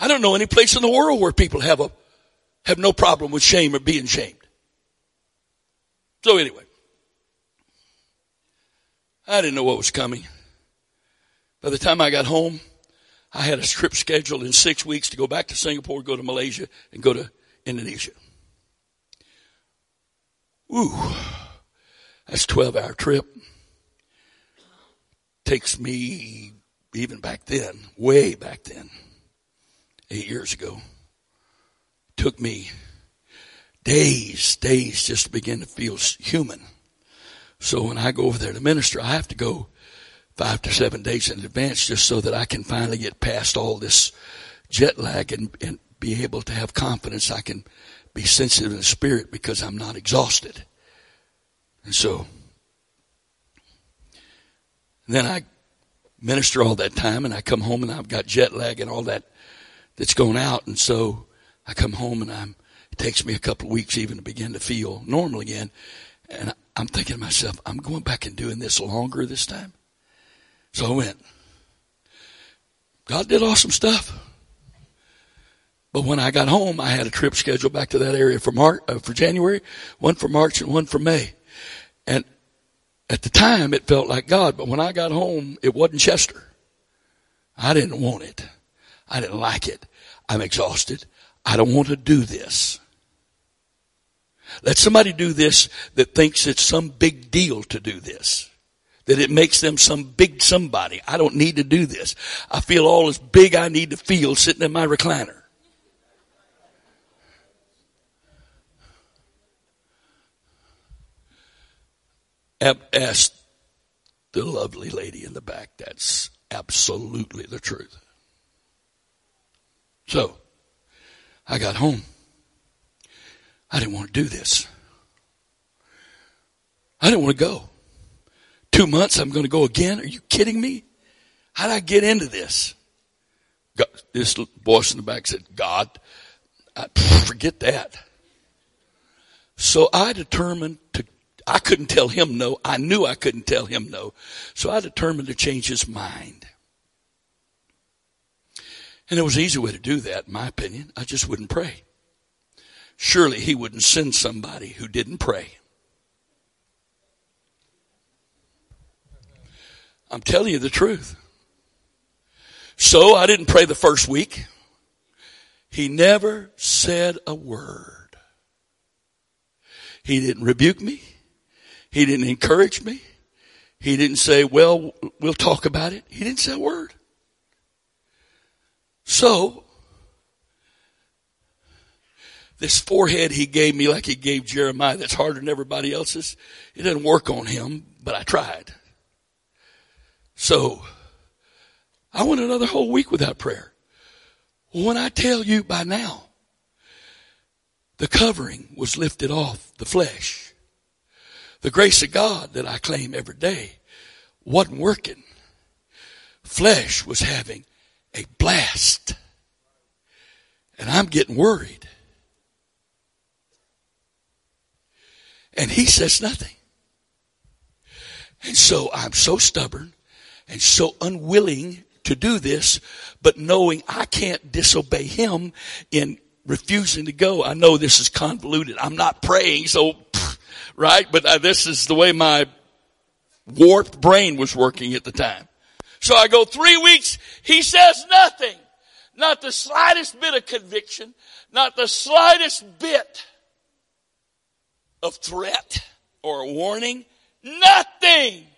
I don't know any place in the world where people have a have no problem with shame or being shamed. So anyway, I didn't know what was coming. By the time I got home, I had a trip scheduled in six weeks to go back to Singapore, go to Malaysia, and go to Indonesia. Ooh, that's a 12 hour trip. Takes me, even back then, way back then, eight years ago, took me days, days just to begin to feel human. So when I go over there to minister, I have to go five to seven days in advance just so that I can finally get past all this jet lag and, and be able to have confidence I can be sensitive in the spirit because I'm not exhausted. And so, then I minister all that time and I come home and I've got jet lag and all that that's going out. And so I come home and I'm, it takes me a couple of weeks even to begin to feel normal again. And I'm thinking to myself, I'm going back and doing this longer this time. So I went. God did awesome stuff. But when I got home, I had a trip scheduled back to that area for March, uh, for January, one for March and one for May. And at the time, it felt like God, but when I got home, it wasn't Chester. I didn't want it. I didn't like it. I'm exhausted. I don't want to do this. Let somebody do this that thinks it's some big deal to do this. That it makes them some big somebody. I don't need to do this. I feel all as big I need to feel sitting in my recliner. Ask the lovely lady in the back. That's absolutely the truth. So, I got home. I didn't want to do this. I didn't want to go. Two months, I'm going to go again? Are you kidding me? How did I get into this? God, this voice in the back said, God, I, forget that. So I determined to, I couldn't tell him no. I knew I couldn't tell him no. So I determined to change his mind. And there was an easy way to do that, in my opinion. I just wouldn't pray. Surely he wouldn't send somebody who didn't pray. I'm telling you the truth. So I didn't pray the first week. He never said a word. He didn't rebuke me. He didn't encourage me. He didn't say, well, we'll talk about it. He didn't say a word. So, this forehead he gave me like he gave Jeremiah that's harder than everybody else's, it didn't work on him, but I tried. So, I went another whole week without prayer. When I tell you by now, the covering was lifted off the flesh. The grace of God that I claim every day wasn't working. Flesh was having a blast. And I'm getting worried. And he says nothing. And so I'm so stubborn and so unwilling to do this, but knowing I can't disobey him in refusing to go. I know this is convoluted. I'm not praying, so, right? But uh, this is the way my warped brain was working at the time. So I go three weeks. He says nothing. Not the slightest bit of conviction. Not the slightest bit of threat or warning. Nothing.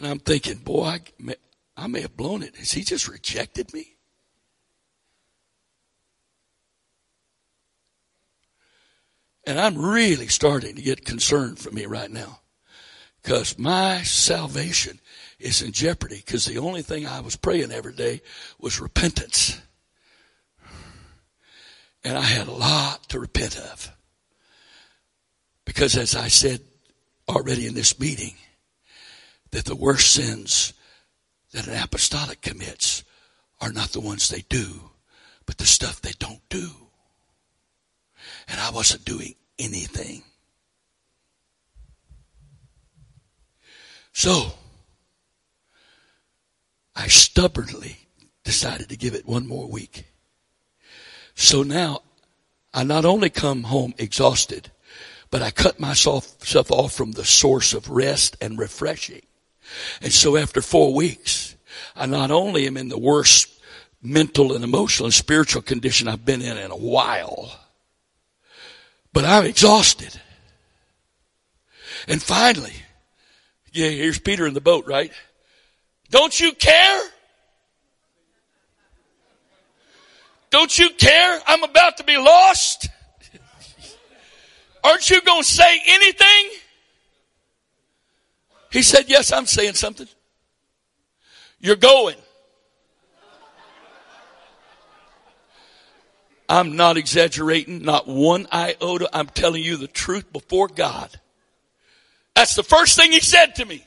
And I'm thinking, boy, I may, I may have blown it. Has he just rejected me? And I'm really starting to get concerned for me right now. Because my salvation is in jeopardy. Because the only thing I was praying every day was repentance. And I had a lot to repent of. Because as I said already in this meeting, that the worst sins that an apostolic commits are not the ones they do, but the stuff they don't do. And I wasn't doing anything. So, I stubbornly decided to give it one more week. So now, I not only come home exhausted, but I cut myself off from the source of rest and refreshing. And so after four weeks, I not only am in the worst mental and emotional and spiritual condition I've been in in a while, but I'm exhausted. And finally, yeah, here's Peter in the boat, right? Don't you care? Don't you care? I'm about to be lost. Aren't you going to say anything? He said, Yes, I'm saying something. You're going. I'm not exaggerating, not one iota. I'm telling you the truth before God. That's the first thing he said to me.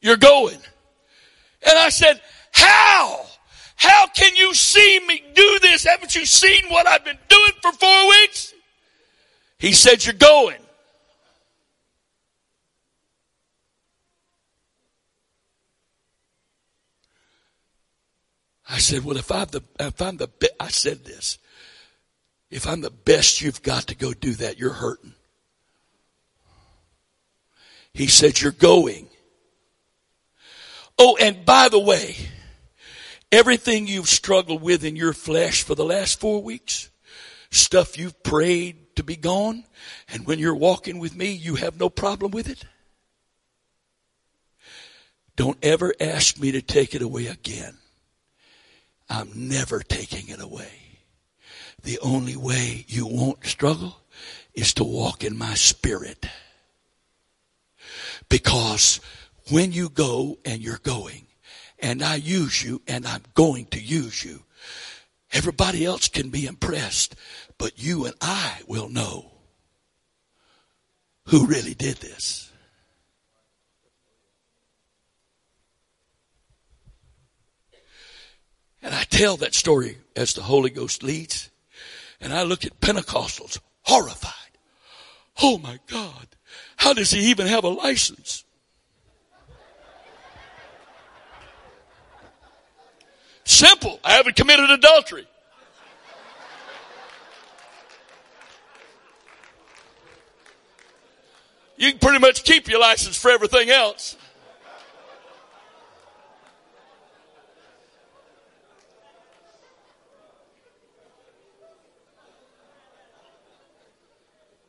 You're going. And I said, How? How can you see me do this? Haven't you seen what I've been doing for four weeks? He said, You're going. I said, well, if I'm the, if I'm the, be-, I said this, if I'm the best you've got to go do that, you're hurting. He said, you're going. Oh, and by the way, everything you've struggled with in your flesh for the last four weeks, stuff you've prayed to be gone, and when you're walking with me, you have no problem with it. Don't ever ask me to take it away again. I'm never taking it away. The only way you won't struggle is to walk in my spirit. Because when you go and you're going, and I use you and I'm going to use you, everybody else can be impressed, but you and I will know who really did this. And I tell that story as the Holy Ghost leads. And I look at Pentecostals horrified. Oh my God. How does he even have a license? Simple. I haven't committed adultery. You can pretty much keep your license for everything else.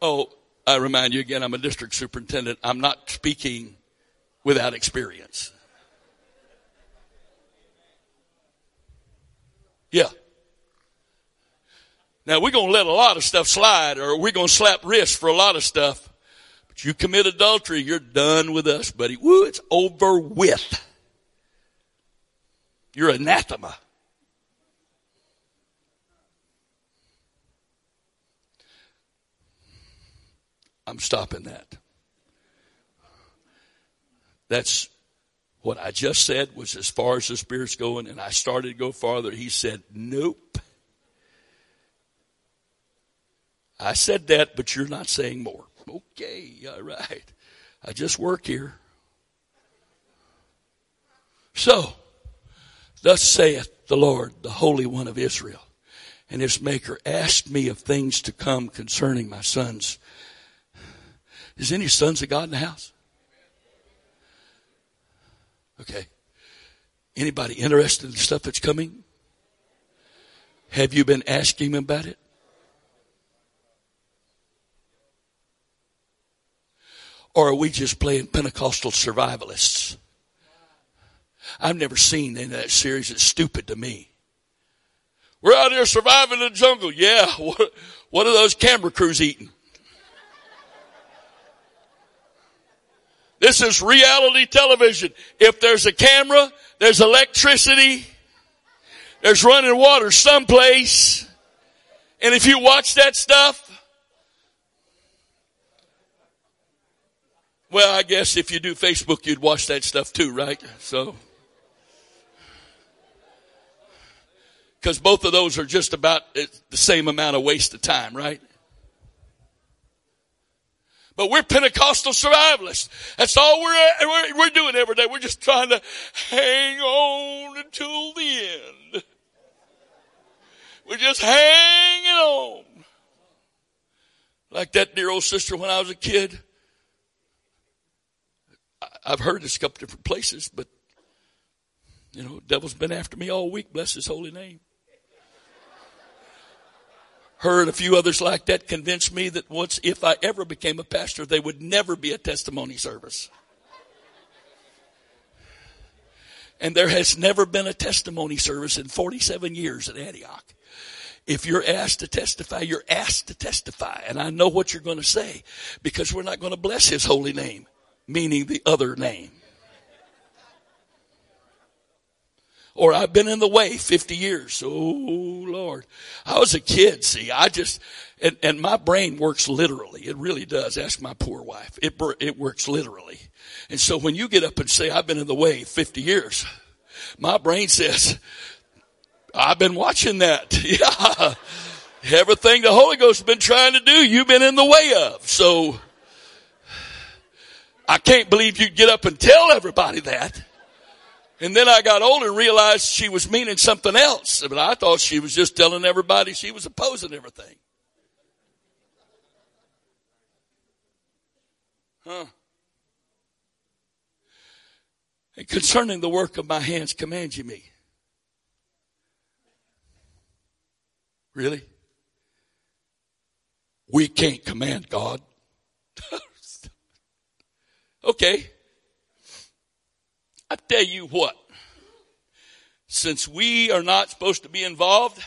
Oh, I remind you again, I'm a district superintendent. I'm not speaking without experience. Yeah. Now we're going to let a lot of stuff slide or we're going to slap wrists for a lot of stuff. But you commit adultery, you're done with us, buddy. Woo, it's over with. You're anathema. I'm stopping that. That's what I just said was as far as the Spirit's going, and I started to go farther. He said, Nope. I said that, but you're not saying more. Okay, all right. I just work here. So, thus saith the Lord, the Holy One of Israel, and his Maker, asked me of things to come concerning my sons is any sons of God in the house? Okay. Anybody interested in the stuff that's coming? Have you been asking him about it? Or are we just playing Pentecostal survivalists? I've never seen of that series. It's stupid to me. We're out here surviving in the jungle. Yeah. What, what are those camera crews eating? This is reality television. If there's a camera, there's electricity, there's running water someplace. And if you watch that stuff, well, I guess if you do Facebook, you'd watch that stuff too, right? So, because both of those are just about the same amount of waste of time, right? But we're Pentecostal survivalists. That's all we're, we're, we're doing every day. We're just trying to hang on until the end. We're just hanging on. Like that dear old sister when I was a kid. I've heard this a couple different places, but you know, devil's been after me all week. Bless his holy name her and a few others like that convinced me that once, if I ever became a pastor, they would never be a testimony service. And there has never been a testimony service in 47 years at Antioch. If you're asked to testify, you're asked to testify. And I know what you're going to say because we're not going to bless his holy name, meaning the other name. Or I've been in the way 50 years. Oh Lord. I was a kid, see, I just, and, and my brain works literally. It really does. Ask my poor wife. It, it works literally. And so when you get up and say, I've been in the way 50 years, my brain says, I've been watching that. Yeah. Everything the Holy Ghost has been trying to do, you've been in the way of. So, I can't believe you get up and tell everybody that. And then I got older and realized she was meaning something else. But I thought she was just telling everybody she was opposing everything. Huh. And concerning the work of my hands, command you me. Really? We can't command God. okay. I tell you what, since we are not supposed to be involved,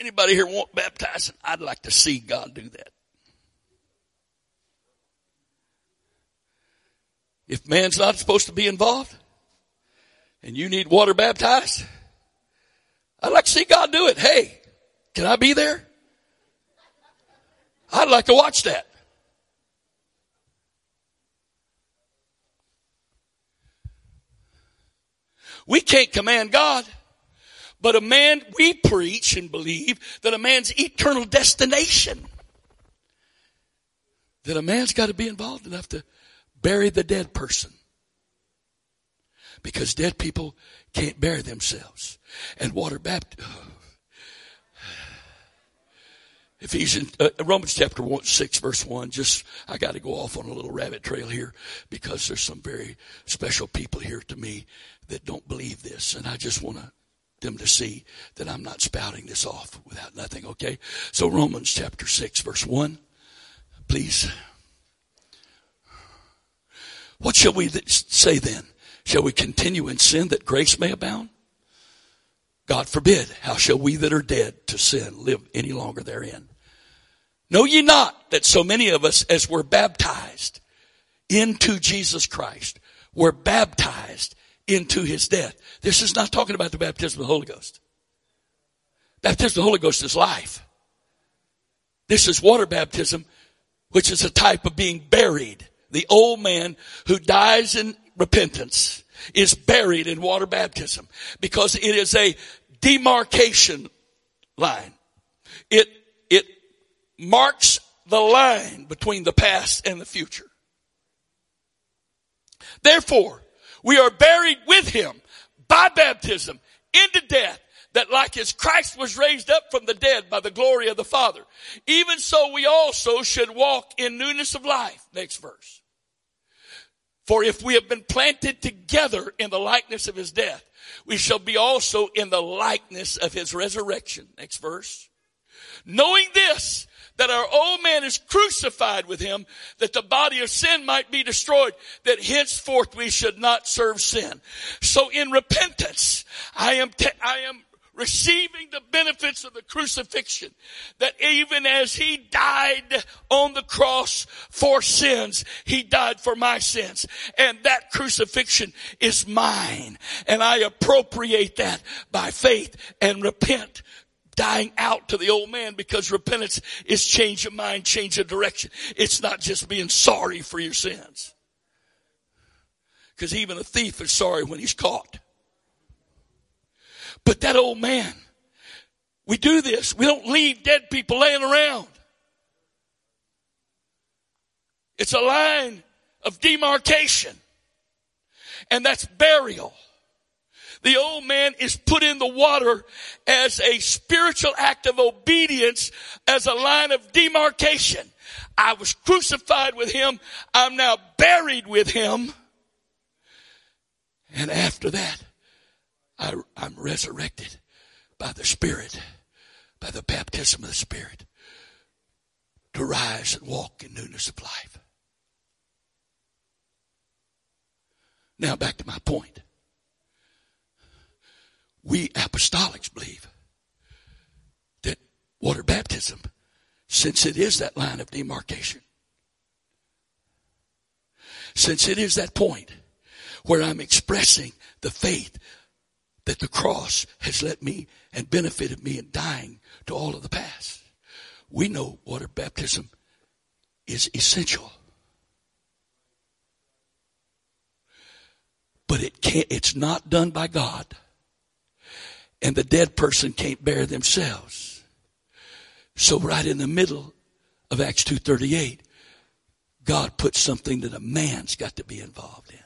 anybody here want baptizing? I'd like to see God do that. If man's not supposed to be involved and you need water baptized, I'd like to see God do it. Hey, can I be there? I'd like to watch that. We can't command God, but a man, we preach and believe that a man's eternal destination, that a man's got to be involved enough to bury the dead person. Because dead people can't bury themselves. And water baptism. Ephesians, uh, Romans chapter one, 6 verse 1, just, I gotta go off on a little rabbit trail here because there's some very special people here to me that don't believe this and I just want them to see that I'm not spouting this off without nothing, okay? So Romans chapter 6 verse 1, please. What shall we say then? Shall we continue in sin that grace may abound? God forbid. How shall we that are dead to sin live any longer therein? Know ye not that so many of us as were baptized into Jesus Christ were baptized into his death. This is not talking about the baptism of the Holy Ghost. Baptism of the Holy Ghost is life. This is water baptism, which is a type of being buried the old man who dies in repentance is buried in water baptism because it is a demarcation line. It, it marks the line between the past and the future. Therefore, we are buried with him by baptism into death that like as Christ was raised up from the dead by the glory of the Father, even so we also should walk in newness of life. Next verse. For if we have been planted together in the likeness of his death, we shall be also in the likeness of his resurrection. Next verse. Knowing this, that our old man is crucified with him, that the body of sin might be destroyed, that henceforth we should not serve sin. So in repentance, I am, te- I am receiving the benefits of the crucifixion. That even as he died on the cross for sins, he died for my sins. And that crucifixion is mine. And I appropriate that by faith and repent dying out to the old man because repentance is change of mind, change of direction. It's not just being sorry for your sins. Because even a thief is sorry when he's caught. But that old man, we do this. We don't leave dead people laying around. It's a line of demarcation. And that's burial. The old man is put in the water as a spiritual act of obedience, as a line of demarcation. I was crucified with him. I'm now buried with him. And after that, I, I'm resurrected by the Spirit, by the baptism of the Spirit, to rise and walk in newness of life. Now back to my point. We apostolics believe that water baptism, since it is that line of demarcation, since it is that point where I'm expressing the faith that the cross has let me and benefited me in dying to all of the past. We know water baptism is essential. But it can't, it's not done by God. And the dead person can't bear themselves. So right in the middle of Acts 2.38, God put something that a man's got to be involved in.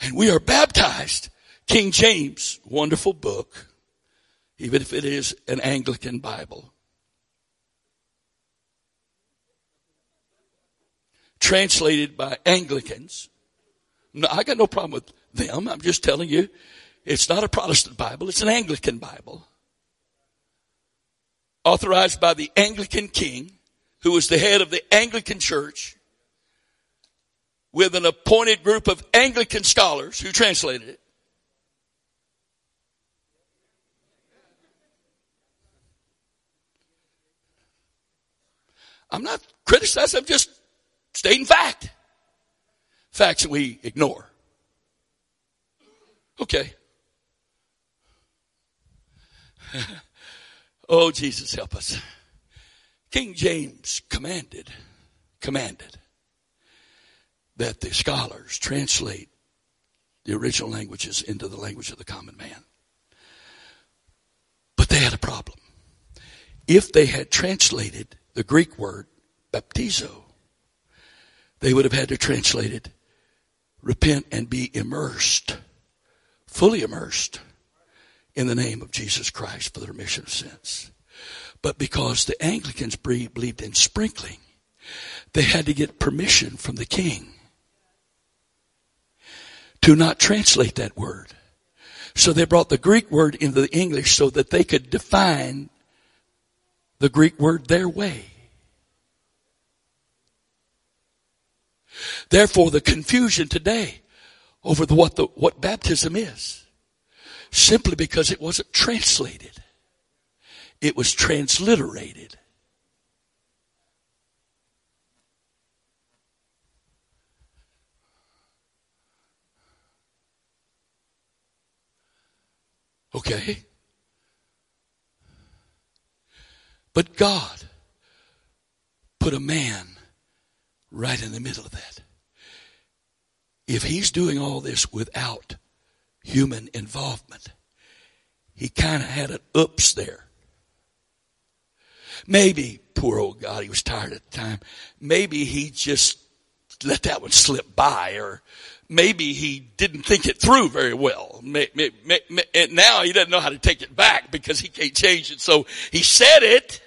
And we are baptized. King James, wonderful book, even if it is an Anglican Bible. Translated by Anglicans. No, I got no problem with them. I'm just telling you, it's not a Protestant Bible, it's an Anglican Bible. Authorized by the Anglican king who was the head of the Anglican church, with an appointed group of Anglican scholars who translated it. I'm not criticizing, I'm just stating fact. Facts that we ignore. Okay. oh, Jesus, help us. King James commanded, commanded that the scholars translate the original languages into the language of the common man. But they had a problem. If they had translated the Greek word baptizo, they would have had to translate it repent and be immersed, fully immersed in the name of Jesus Christ for the remission of sins. But because the Anglicans believed in sprinkling, they had to get permission from the king to not translate that word. So they brought the Greek word into the English so that they could define the Greek word their way. Therefore, the confusion today over the, what the, what baptism is, simply because it wasn't translated. It was transliterated. Okay? But God put a man right in the middle of that. If he's doing all this without human involvement, he kind of had an oops there. Maybe, poor old God, he was tired at the time. Maybe he just let that one slip by or maybe he didn't think it through very well. And now he doesn't know how to take it back because he can't change it. So he said it.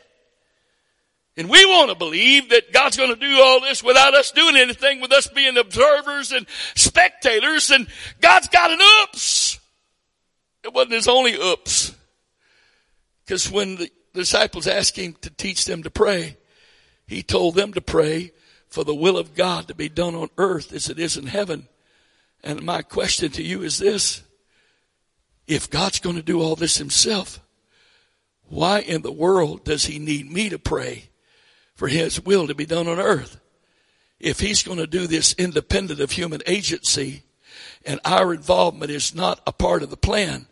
And we want to believe that God's going to do all this without us doing anything, with us being observers and spectators. And God's got an oops. It wasn't his only oops. Because when the disciples asked him to teach them to pray, he told them to pray for the will of God to be done on earth as it is in heaven. And my question to you is this. If God's going to do all this himself, why in the world does he need me to pray for his will to be done on earth? If he's going to do this independent of human agency and our involvement is not a part of the plan,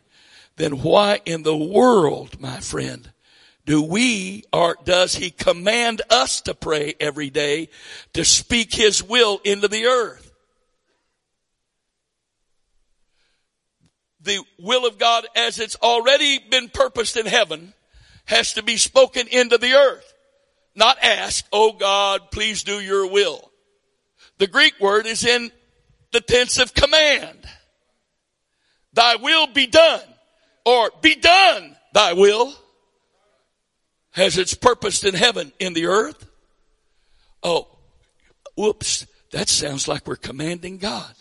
then why in the world, my friend, do we or does he command us to pray every day to speak his will into the earth? the will of God as it's already been purposed in heaven has to be spoken into the earth. Not ask, oh God, please do your will. The Greek word is in the tense of command. Thy will be done or be done thy will has its purpose in heaven in the earth. Oh, whoops. That sounds like we're commanding God.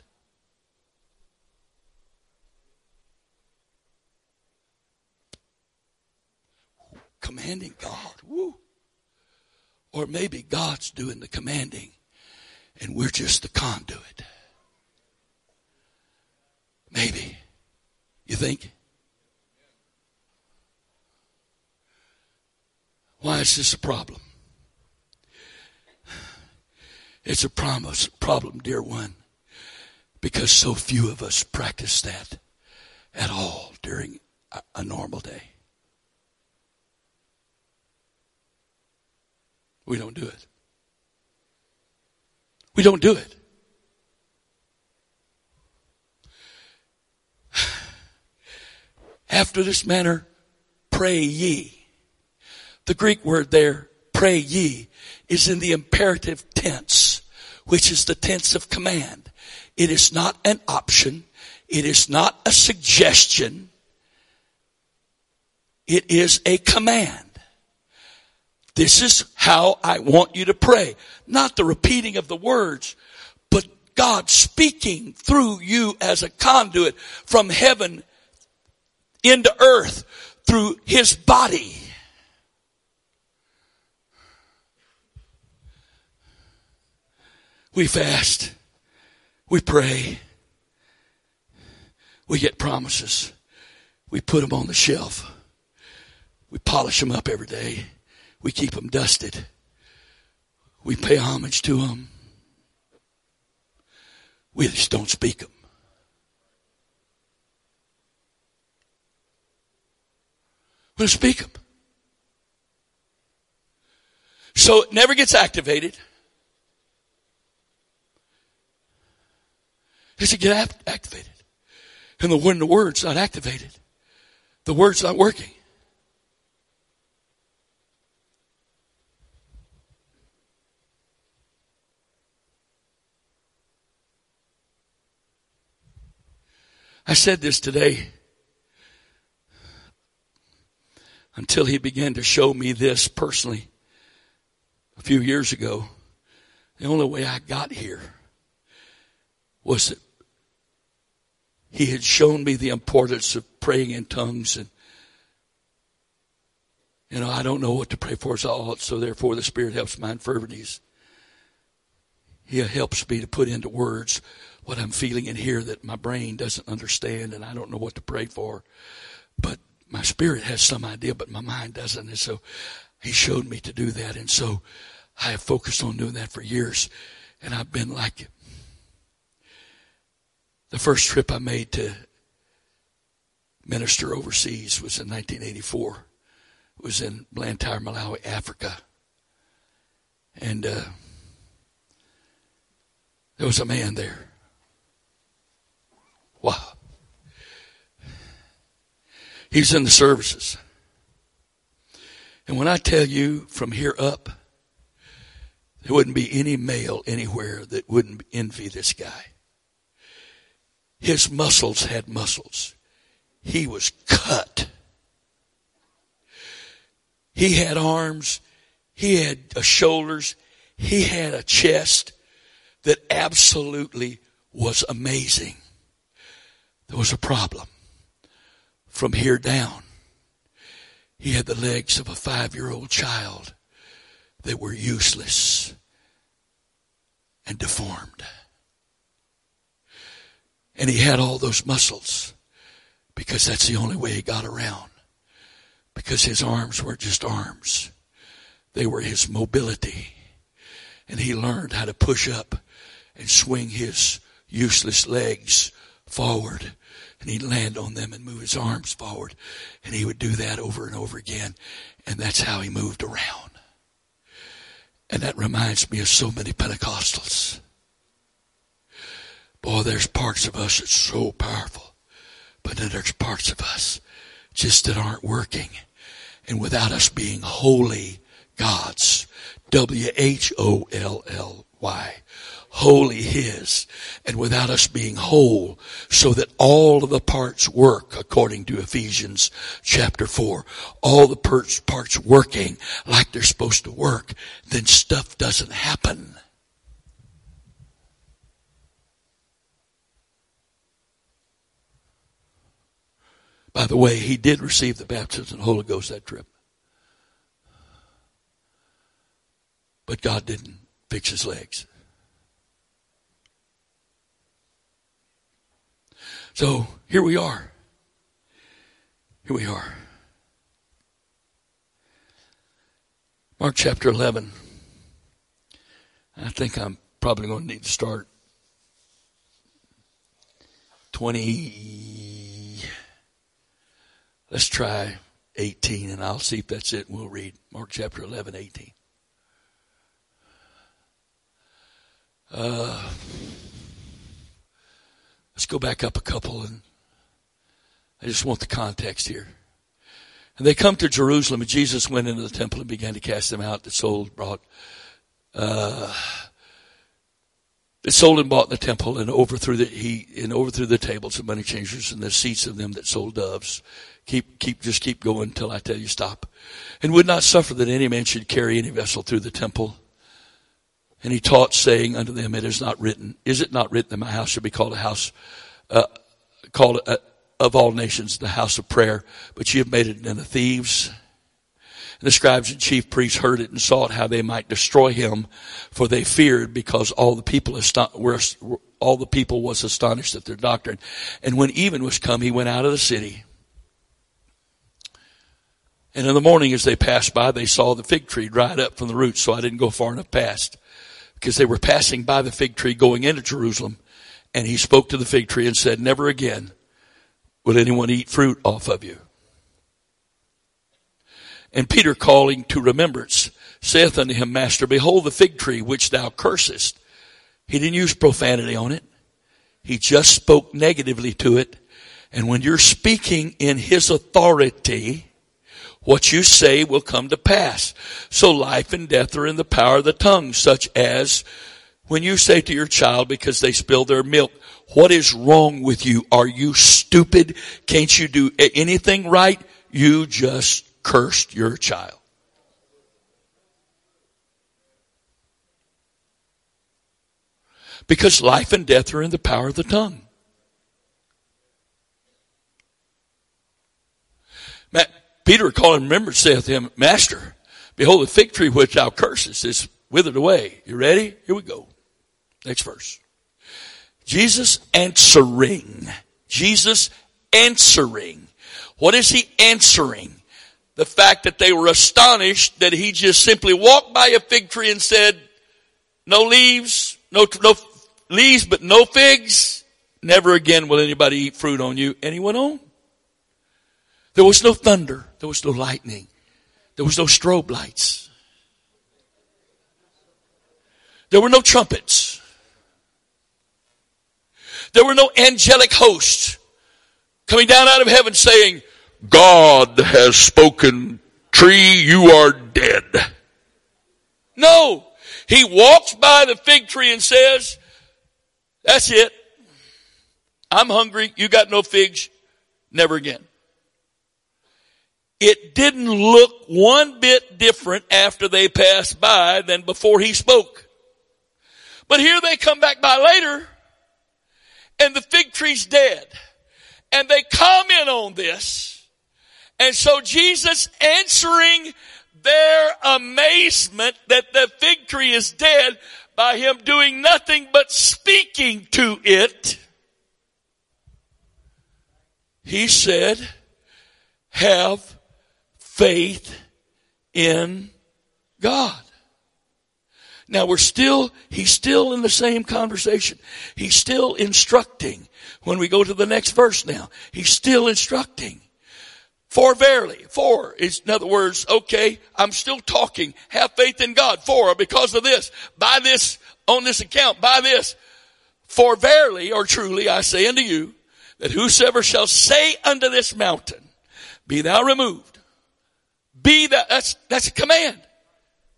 commanding God. Woo. Or maybe God's doing the commanding and we're just the conduit. Maybe. You think? Why is this a problem? It's a promise, problem, dear one, because so few of us practice that at all during a, normal day. We don't do it. We don't do it. After this manner, pray ye. The Greek word there, pray ye, is in the imperative tense, which is the tense of command. It is not an option. It is not a suggestion. It is a command. This is how I want you to pray. Not the repeating of the words, but God speaking through you as a conduit from heaven into earth through his body. We fast. We pray. We get promises. We put them on the shelf. We polish them up every day. We keep them dusted. We pay homage to them. We just don't speak them. We don't speak them. So it never gets activated. It get activated? And the, when the word's not activated, the word's not working. I said this today until he began to show me this personally a few years ago. The only way I got here was that he had shown me the importance of praying in tongues and you know, I don't know what to pray for so therefore the Spirit helps my infirmities. He helps me to put into words what I'm feeling in here that my brain doesn't understand and I don't know what to pray for. But my spirit has some idea, but my mind doesn't. And so he showed me to do that. And so I have focused on doing that for years. And I've been like the first trip I made to minister overseas was in 1984. It was in Blantyre, Malawi, Africa. And uh, there was a man there Wow. He's in the services. And when I tell you from here up, there wouldn't be any male anywhere that wouldn't envy this guy. His muscles had muscles. He was cut. He had arms. He had shoulders. He had a chest that absolutely was amazing there was a problem. From here down, he had the legs of a five year old child that were useless and deformed. And he had all those muscles because that's the only way he got around. Because his arms were just arms. They were his mobility. And he learned how to push up and swing his useless legs forward and he'd land on them and move his arms forward. And he would do that over and over again. And that's how he moved around. And that reminds me of so many Pentecostals. Boy, there's parts of us that's so powerful. But then there's parts of us just that aren't working. And without us being holy gods, W-H-O-L-L-Y, wholly His and without us being whole so that all of the parts work according to Ephesians chapter 4. All the parts working like they're supposed to work, then stuff doesn't happen. By the way, he did receive the baptism of the Holy Ghost that trip. But God didn't fix his legs. So here we are. Here we are. Mark chapter 11. I think I'm probably going to need to start 20. Let's try 18 and I'll see if that's it. We'll read Mark chapter 11, 18. Uh, Let's go back up a couple and I just want the context here. And they come to Jerusalem and Jesus went into the temple and began to cast them out that sold, brought, uh, that sold and bought in the temple and overthrew the, he, and overthrew the tables of money changers and the seats of them that sold doves. Keep, keep, just keep going until I tell you stop. And would not suffer that any man should carry any vessel through the temple and he taught saying unto them, it is not written, is it not written that my house should be called a house, uh, called a, of all nations, the house of prayer, but you have made it in the thieves. And the scribes and chief priests heard it and sought how they might destroy him, for they feared because all the people were, all the people was astonished at their doctrine. And when even was come, he went out of the city. And in the morning as they passed by, they saw the fig tree dried up from the roots, so I didn't go far enough past. Because they were passing by the fig tree going into Jerusalem. And he spoke to the fig tree and said, never again will anyone eat fruit off of you. And Peter calling to remembrance saith unto him, Master, behold the fig tree which thou cursest. He didn't use profanity on it. He just spoke negatively to it. And when you're speaking in his authority, what you say will come to pass. So life and death are in the power of the tongue, such as when you say to your child because they spill their milk, what is wrong with you? Are you stupid? Can't you do anything right? You just cursed your child. Because life and death are in the power of the tongue. Peter calling remember saith him, Master, behold the fig tree which thou cursest is withered away. You ready? Here we go. Next verse. Jesus answering. Jesus answering. What is he answering? the fact that they were astonished that he just simply walked by a fig tree and said, no leaves, no, no leaves, but no figs. Never again will anybody eat fruit on you. And he went on. There was no thunder. There was no lightning. There was no strobe lights. There were no trumpets. There were no angelic hosts coming down out of heaven saying, God has spoken, tree, you are dead. No. He walks by the fig tree and says, that's it. I'm hungry. You got no figs. Never again. It didn't look one bit different after they passed by than before he spoke. But here they come back by later and the fig tree's dead. And they comment on this and so Jesus answering their amazement that the fig tree is dead by him doing nothing but speaking to it, he said, have faith in God. Now we're still, he's still in the same conversation. He's still instructing. When we go to the next verse now, he's still instructing. For verily, for is in other words, okay, I'm still talking. Have faith in God. For because of this, by this, on this account, by this. For verily or truly I say unto you that whosoever shall say unto this mountain, be thou removed. Be thou, that's, that's a command.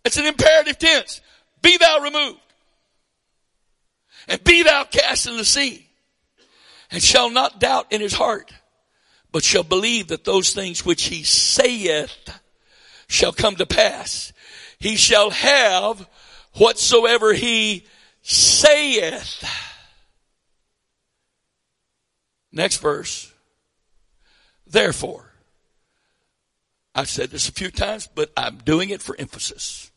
It's an imperative tense. Be thou removed. And be thou cast in the sea. And shall not doubt in his heart but shall believe that those things which he saith shall come to pass. He shall have whatsoever he saith. Next verse. Therefore, I've said this a few times, but I'm doing it for emphasis.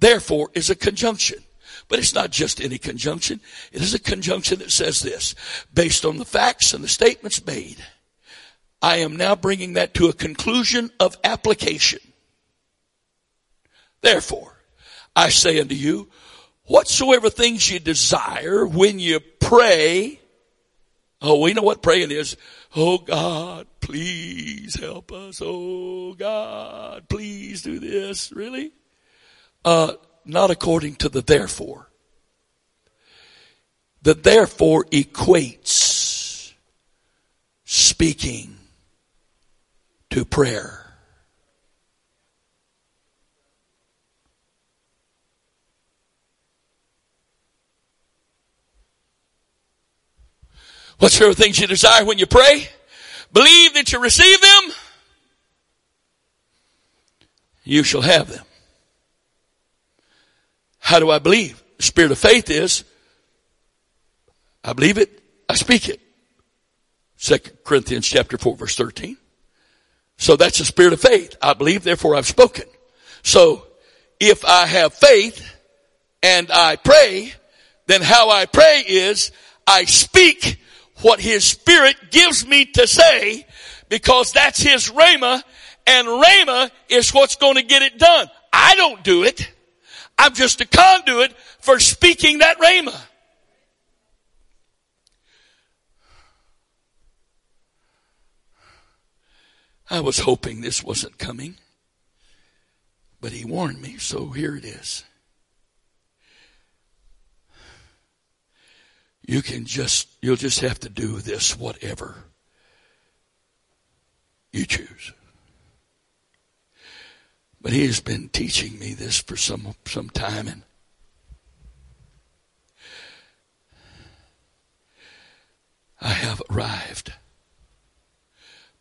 Therefore is a conjunction. But it's not just any conjunction. It is a conjunction that says this, based on the facts and the statements made. I am now bringing that to a conclusion of application. Therefore, I say unto you, whatsoever things you desire when you pray, oh, we know what praying is. Oh God, please help us. Oh God, please do this. Really? Uh, not according to the therefore. The therefore equates speaking to prayer. Whatsoever things you desire when you pray, believe that you receive them, you shall have them. How do I believe? The spirit of faith is, I believe it, I speak it. Second Corinthians chapter 4 verse 13. So that's the spirit of faith. I believe, therefore I've spoken. So if I have faith and I pray, then how I pray is I speak what his spirit gives me to say because that's his rhema and rhema is what's going to get it done. I don't do it. I'm just a conduit for speaking that rhema. I was hoping this wasn't coming, but he warned me, so here it is. You can just, you'll just have to do this, whatever you choose. But he has been teaching me this for some, some time and I have arrived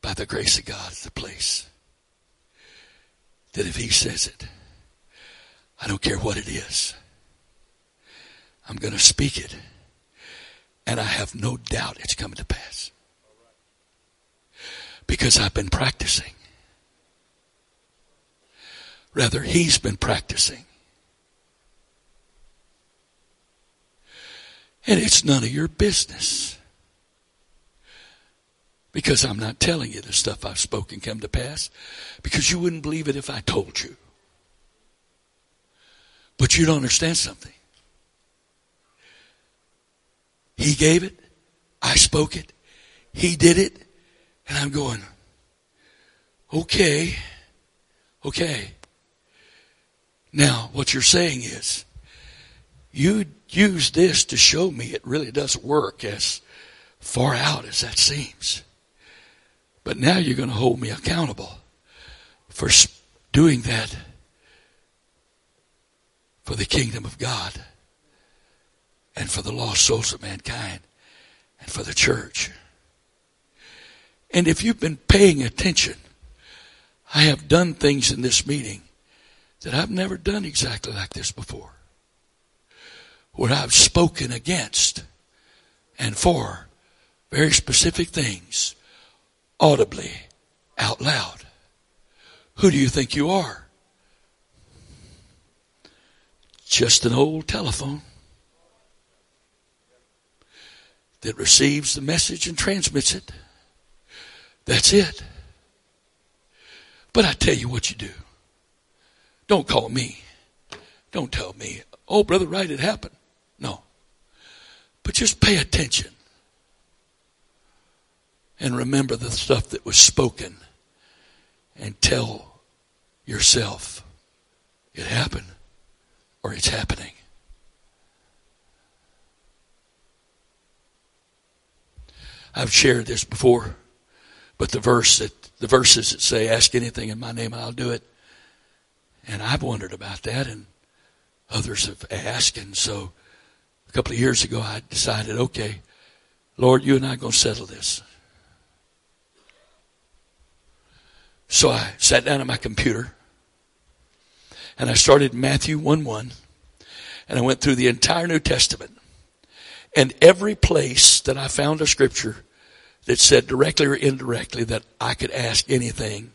by the grace of God at the place that if he says it, I don't care what it is. I'm going to speak it. And I have no doubt it's coming to pass. Because I've been practicing. Rather, he's been practicing. And it's none of your business. Because I'm not telling you the stuff I've spoken come to pass. Because you wouldn't believe it if I told you. But you don't understand something. He gave it. I spoke it. He did it. And I'm going, okay, okay. Now, what you're saying is, you use this to show me it really does work as far out as that seems. But now you're going to hold me accountable for doing that for the kingdom of God and for the lost souls of mankind and for the church. And if you've been paying attention, I have done things in this meeting that I've never done exactly like this before. Where I've spoken against and for very specific things audibly out loud. Who do you think you are? Just an old telephone that receives the message and transmits it. That's it. But I tell you what you do. Don't call me. Don't tell me, oh, Brother Wright, it happened. No. But just pay attention and remember the stuff that was spoken and tell yourself it happened or it's happening. I've shared this before, but the verse that the verses that say, "Ask anything in my name, I'll do it," and I've wondered about that, and others have asked, and so a couple of years ago, I decided, okay, Lord, you and I are going to settle this. So I sat down at my computer and I started Matthew 1 1 and I went through the entire New Testament. And every place that I found a scripture that said directly or indirectly that I could ask anything,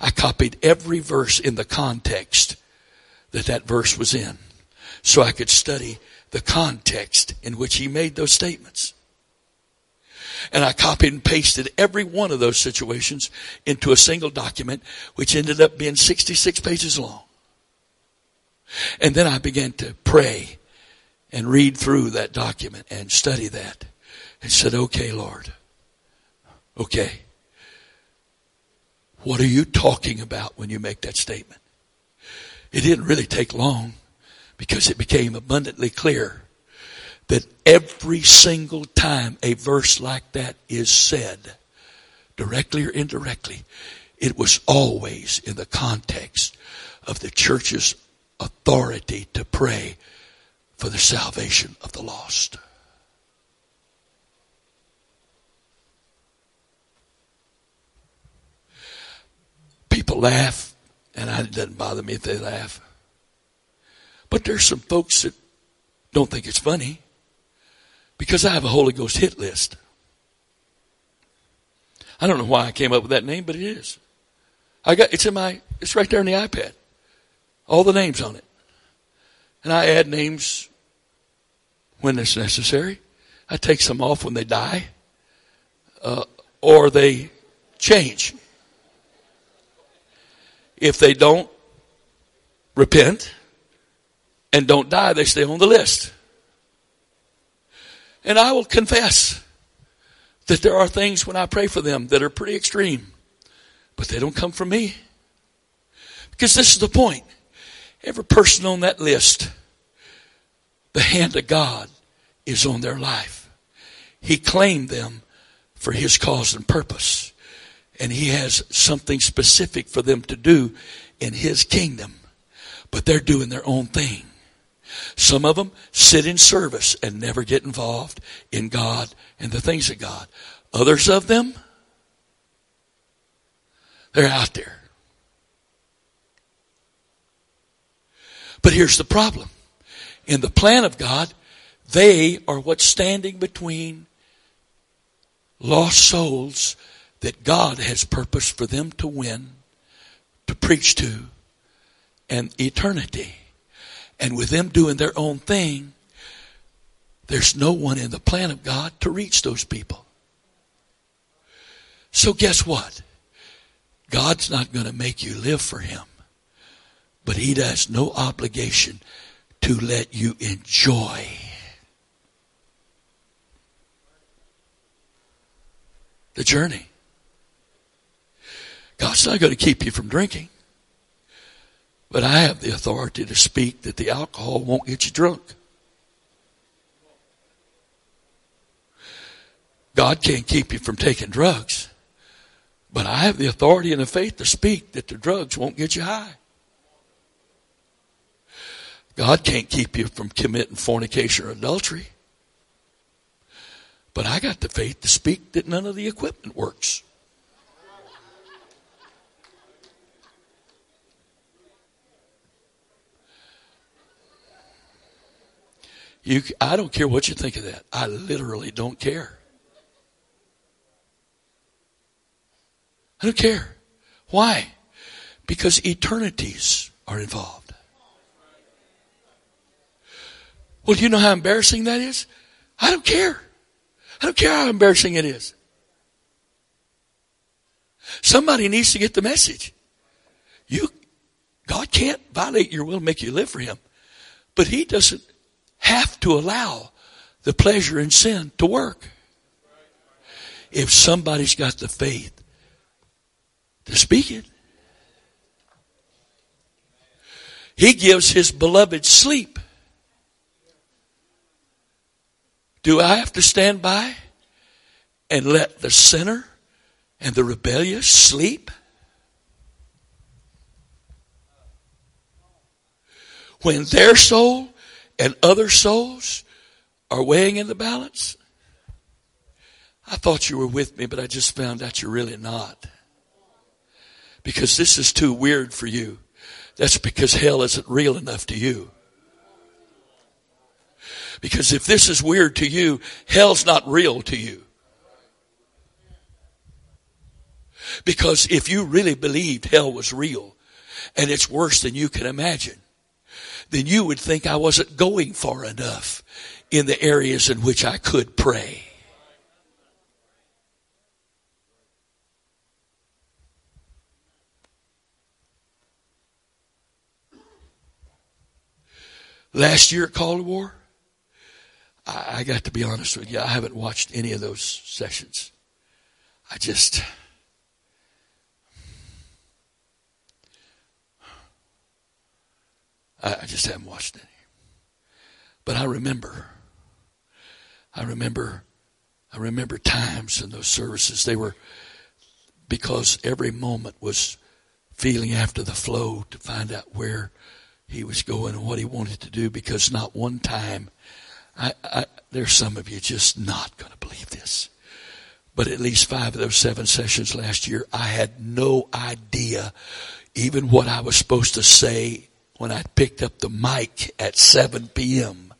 I copied every verse in the context that that verse was in so I could study the context in which he made those statements. And I copied and pasted every one of those situations into a single document, which ended up being 66 pages long. And then I began to pray and read through that document and study that and said, okay, Lord, okay. What are you talking about when you make that statement? It didn't really take long because it became abundantly clear that every single time a verse like that is said, directly or indirectly, it was always in the context of the church's authority to pray for the salvation of the lost. People laugh, and it doesn't bother me if they laugh. But there's some folks that don't think it's funny. Because I have a Holy Ghost hit list. I don't know why I came up with that name, but it is. I got, it's in my, it's right there in the iPad. All the names on it. And I add names when it's necessary. I take some off when they die. Uh, or they change. If they don't repent and don't die, they stay on the list. And I will confess that there are things when I pray for them that are pretty extreme, but they don't come from me. Because this is the point. Every person on that list, the hand of God is on their life. He claimed them for His cause and purpose. And He has something specific for them to do in His kingdom. But they're doing their own thing. Some of them sit in service and never get involved in God and the things of God. Others of them, they're out there. But here's the problem. In the plan of God, they are what's standing between lost souls that God has purposed for them to win, to preach to, and eternity. And with them doing their own thing, there's no one in the plan of God to reach those people. So guess what? God's not going to make you live for Him. But He has no obligation to let you enjoy the journey. God's not going to keep you from drinking. But I have the authority to speak that the alcohol won't get you drunk. God can't keep you from taking drugs. But I have the authority and the faith to speak that the drugs won't get you high. God can't keep you from committing fornication or adultery. But I got the faith to speak that none of the equipment works. You, I don't care what you think of that. I literally don't care. I don't care. Why? Because eternities are involved. Well, do you know how embarrassing that is? I don't care. I don't care how embarrassing it is. Somebody needs to get the message. You, God can't violate your will and make you live for Him. But He doesn't have to allow the pleasure in sin to work. If somebody's got the faith to speak it. He gives his beloved sleep. Do I have to stand by and let the sinner and the rebellious sleep? When their soul and other souls are weighing in the balance? I thought you were with me, but I just found out you're really not because this is too weird for you. That's because hell isn't real enough to you. Because if this is weird to you, hell's not real to you. Because if you really believed hell was real and it's worse than you can imagine, then you would think I wasn't going far enough in the areas in which I could pray. Last year at Call War, I, I got to be honest with you, I haven't watched any of those sessions. I just, I, I just haven't watched any. But I remember, I remember, I remember times in those services. They were, because every moment was feeling after the flow to find out where he was going and what he wanted to do because not one time, I, I, there's some of you just not going to believe this. But at least five of those seven sessions last year, I had no idea even what I was supposed to say when I picked up the mic at 7 p.m.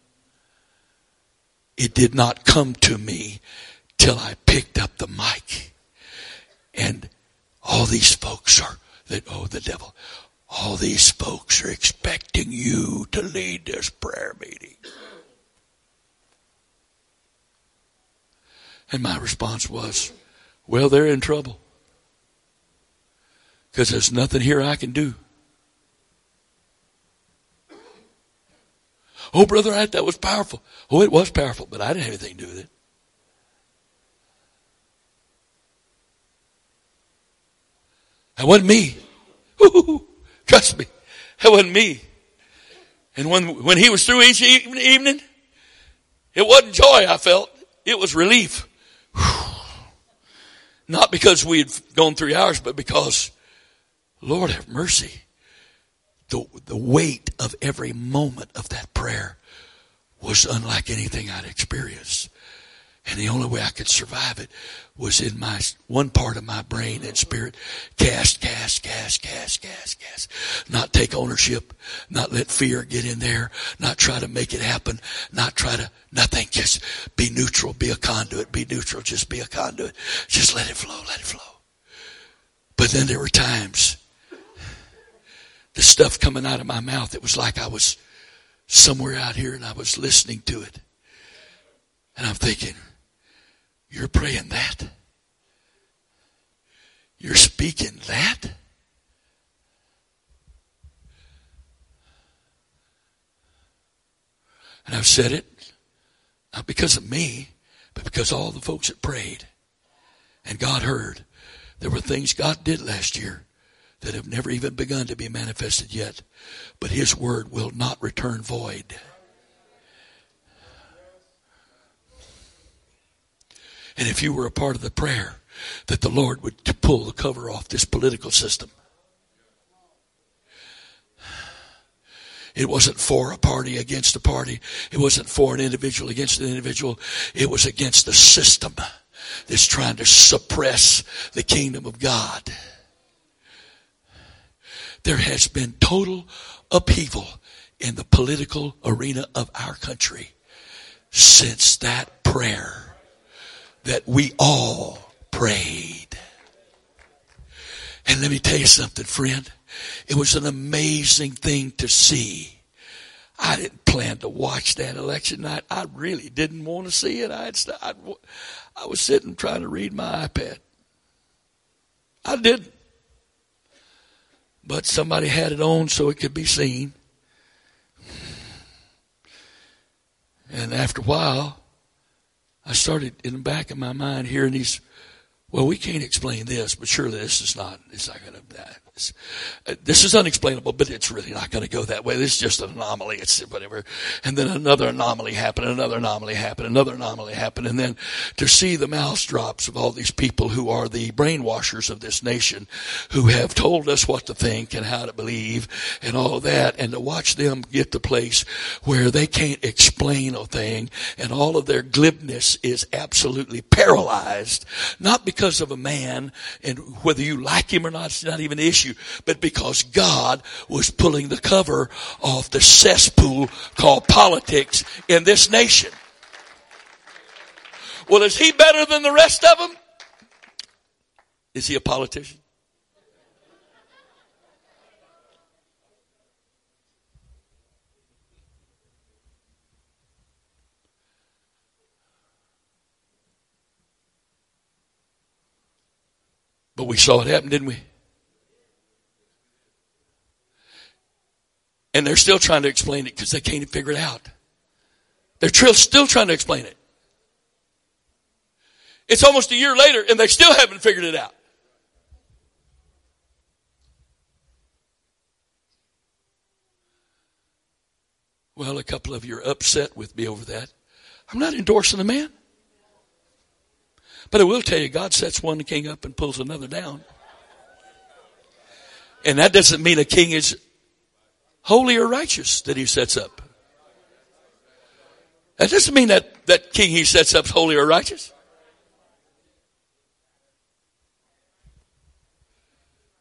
It did not come to me till I picked up the mic. And all these folks are that, oh, the devil, all these folks are expecting you to lead this prayer meeting. And my response was, well, they're in trouble. Because there's nothing here I can do. Oh, brother, that was powerful. Oh, it was powerful, but I didn't have anything to do with it. That wasn't me. Ooh, trust me. That wasn't me. And when, when he was through each evening, it wasn't joy I felt. It was relief. Not because we had gone three hours, but because, Lord have mercy, the, the weight of every moment of that prayer was unlike anything I'd experienced. And the only way I could survive it was in my one part of my brain and spirit cast, cast, cast, cast, cast, cast. Not take ownership, not let fear get in there, not try to make it happen, not try to nothing. Just be neutral, be a conduit, be neutral, just be a conduit. Just let it flow, let it flow. But then there were times the stuff coming out of my mouth, it was like I was somewhere out here and I was listening to it. And I'm thinking, you're praying that? You're speaking that? And I've said it, not because of me, but because all the folks that prayed and God heard. There were things God did last year that have never even begun to be manifested yet. But His word will not return void. And if you were a part of the prayer, that the Lord would pull the cover off this political system. It wasn't for a party against a party. It wasn't for an individual against an individual. It was against the system that's trying to suppress the kingdom of God. There has been total upheaval in the political arena of our country since that prayer that we all prayed. And let me tell you something, friend. It was an amazing thing to see. I didn't plan to watch that election night. I really didn't want to see it. I, had, I, I was sitting trying to read my iPad. I didn't. But somebody had it on so it could be seen. And after a while, I started in the back of my mind hearing these, well, we can't explain this, but surely this is not, it's not going to, uh, Uh, this is unexplainable, but it's really not going to go that way. This is just an anomaly. It's whatever. And then another anomaly happened, another anomaly happened, another anomaly happened. And then to see the mouse drops of all these people who are the brainwashers of this nation, who have told us what to think and how to believe and all that, and to watch them get to place where they can't explain a thing and all of their glibness is absolutely paralyzed, not because of a man and whether you like him or not, it's not even an issue but because God was pulling the cover off the cesspool called politics in this nation. Well, is he better than the rest of them? Is he a politician? But we saw it happen, didn't we? And they're still trying to explain it because they can't figure it out. They're still trying to explain it. It's almost a year later and they still haven't figured it out. Well, a couple of you are upset with me over that. I'm not endorsing the man. But I will tell you, God sets one king up and pulls another down. And that doesn't mean a king is holy or righteous that he sets up. That doesn't mean that that king he sets up is holy or righteous.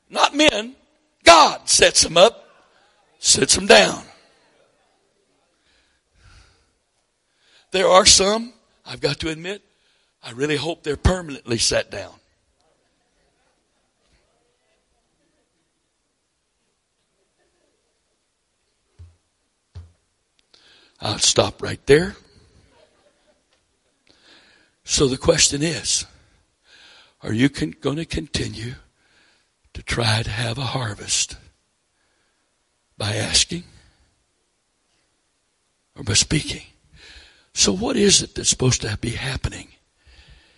Not men. God sets them up, sets them down. There are some, I've got to admit, I really hope they're permanently set down. I'll stop right there. So the question is, are you con- going to continue to try to have a harvest by asking or by speaking? So what is it that's supposed to be happening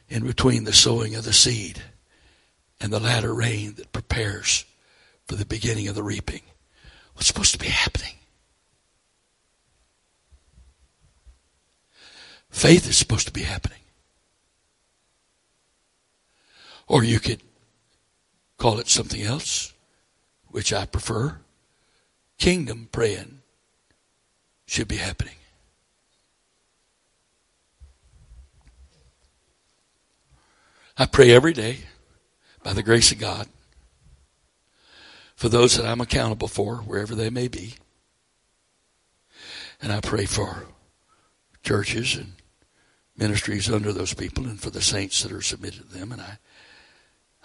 in between the sowing of the seed and the latter rain that prepares for the beginning of the reaping? What's supposed to be happening? Faith is supposed to be happening. Or you could call it something else, which I prefer. Kingdom praying should be happening. I pray every day by the grace of God for those that I'm accountable for, wherever they may be. And I pray for churches and ministries under those people and for the saints that are submitted to them. And I,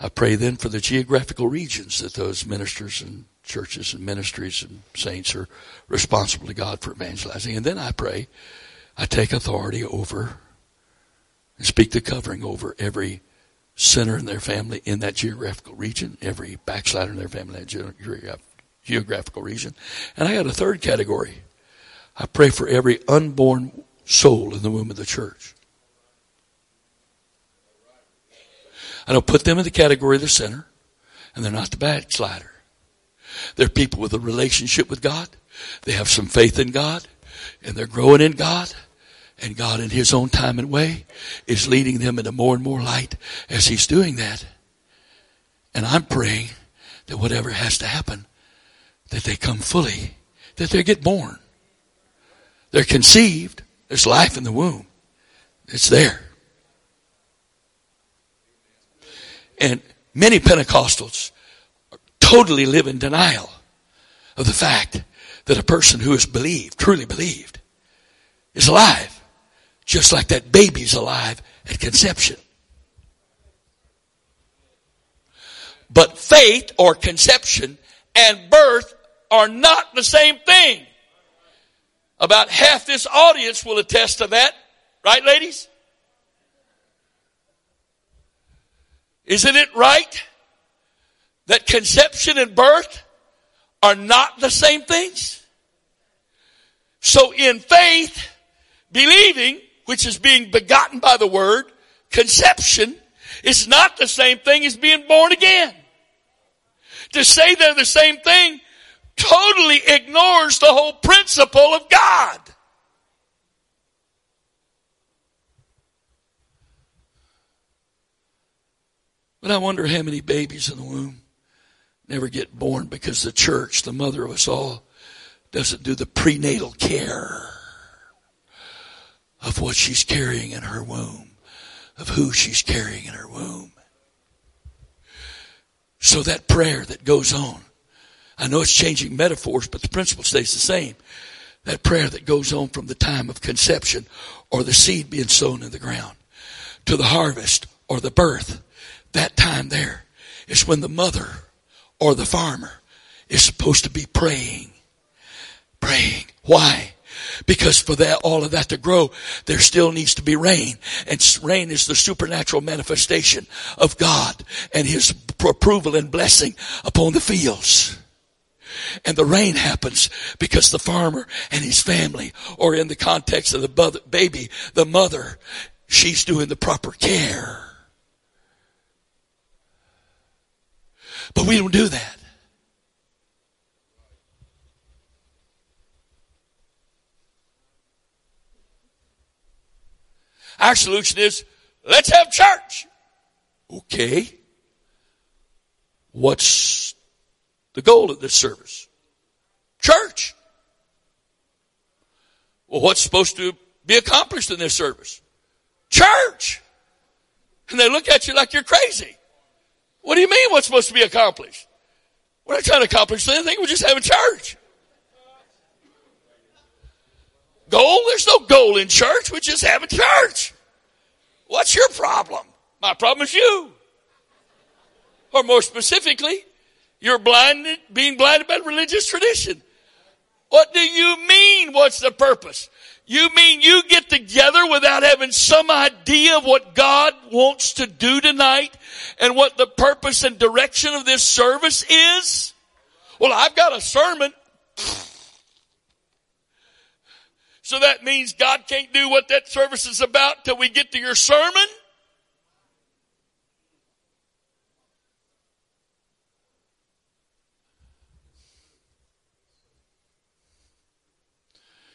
I pray then for the geographical regions that those ministers and churches and ministries and saints are responsible to God for evangelizing. And then I pray, I take authority over and speak the covering over every sinner in their family in that geographical region, every backslider in their family in that geographical region. And I got a third category. I pray for every unborn soul in the womb of the church. I don't put them in the category of the sinner, and they're not the backslider. They're people with a relationship with God. They have some faith in God, and they're growing in God. And God, in His own time and way, is leading them into more and more light as He's doing that. And I'm praying that whatever has to happen, that they come fully, that they get born. They're conceived. There's life in the womb. It's there. And many Pentecostals totally live in denial of the fact that a person who has believed, truly believed, is alive. Just like that baby's alive at conception. But faith or conception and birth are not the same thing. About half this audience will attest to that. Right, ladies? Isn't it right that conception and birth are not the same things? So in faith, believing, which is being begotten by the word, conception, is not the same thing as being born again. To say they're the same thing totally ignores the whole principle of God. But I wonder how many babies in the womb never get born because the church, the mother of us all, doesn't do the prenatal care of what she's carrying in her womb, of who she's carrying in her womb. So that prayer that goes on, I know it's changing metaphors, but the principle stays the same. That prayer that goes on from the time of conception or the seed being sown in the ground to the harvest or the birth, that time there is when the mother or the farmer is supposed to be praying. Praying. Why? Because for that, all of that to grow, there still needs to be rain. And rain is the supernatural manifestation of God and His approval and blessing upon the fields. And the rain happens because the farmer and his family, or in the context of the baby, the mother, she's doing the proper care. But we don't do that. Our solution is, let's have church. Okay. What's the goal of this service? Church. Well, what's supposed to be accomplished in this service? Church. And they look at you like you're crazy. What do you mean what's supposed to be accomplished? We're not trying to accomplish anything. We're just having church. Goal? There's no goal in church. We just have a church. What's your problem? My problem is you. Or more specifically, you're blinded, being blinded by religious tradition. What do you mean? What's the purpose? You mean you get together without having some idea of what God wants to do tonight and what the purpose and direction of this service is? Well, I've got a sermon. So that means God can't do what that service is about till we get to your sermon?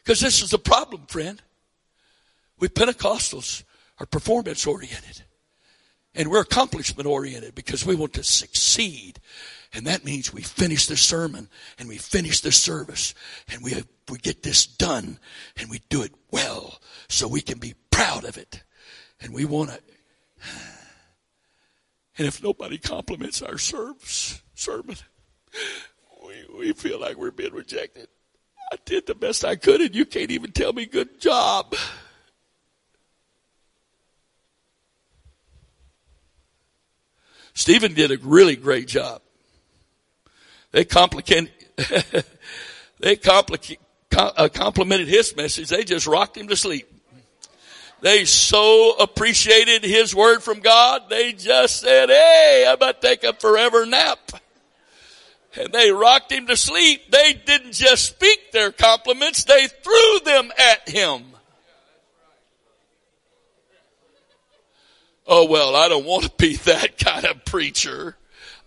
Because this is the problem, friend. We Pentecostals are performance oriented. And we're accomplishment oriented because we want to succeed. And that means we finish the sermon and we finish the service and we, we get this done and we do it well so we can be proud of it. And we want to. And if nobody compliments our service, sermon, we, we feel like we're being rejected. I did the best I could and you can't even tell me good job. Stephen did a really great job. They complicate, they complicate, uh, complimented his message. They just rocked him to sleep. They so appreciated his word from God. They just said, Hey, I'm about to take a forever nap and they rocked him to sleep, they didn't just speak their compliments, they threw them at him. Oh well, I don't want to be that kind of preacher.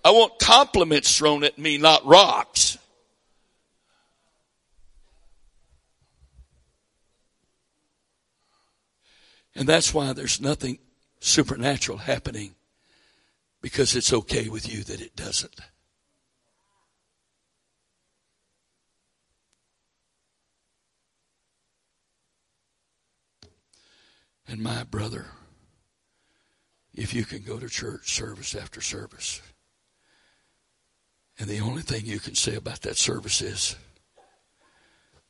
I want compliments thrown at me, not rocks. And that's why there's nothing supernatural happening because it's okay with you that it doesn't. And my brother, if you can go to church service after service, and the only thing you can say about that service is,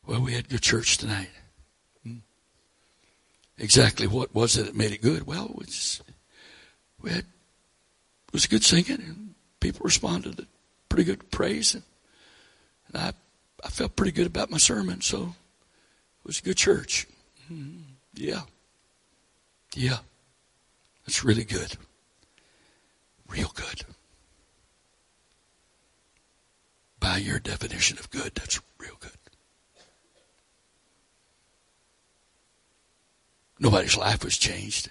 well, we had good church tonight. Hmm. Exactly what was it that made it good? Well, it was, we had, it was good singing, and people responded to pretty good praise, and, and I, I felt pretty good about my sermon, so it was a good church. Mm-hmm. Yeah. Yeah, that's really good. Real good. By your definition of good, that's real good. Nobody's life was changed.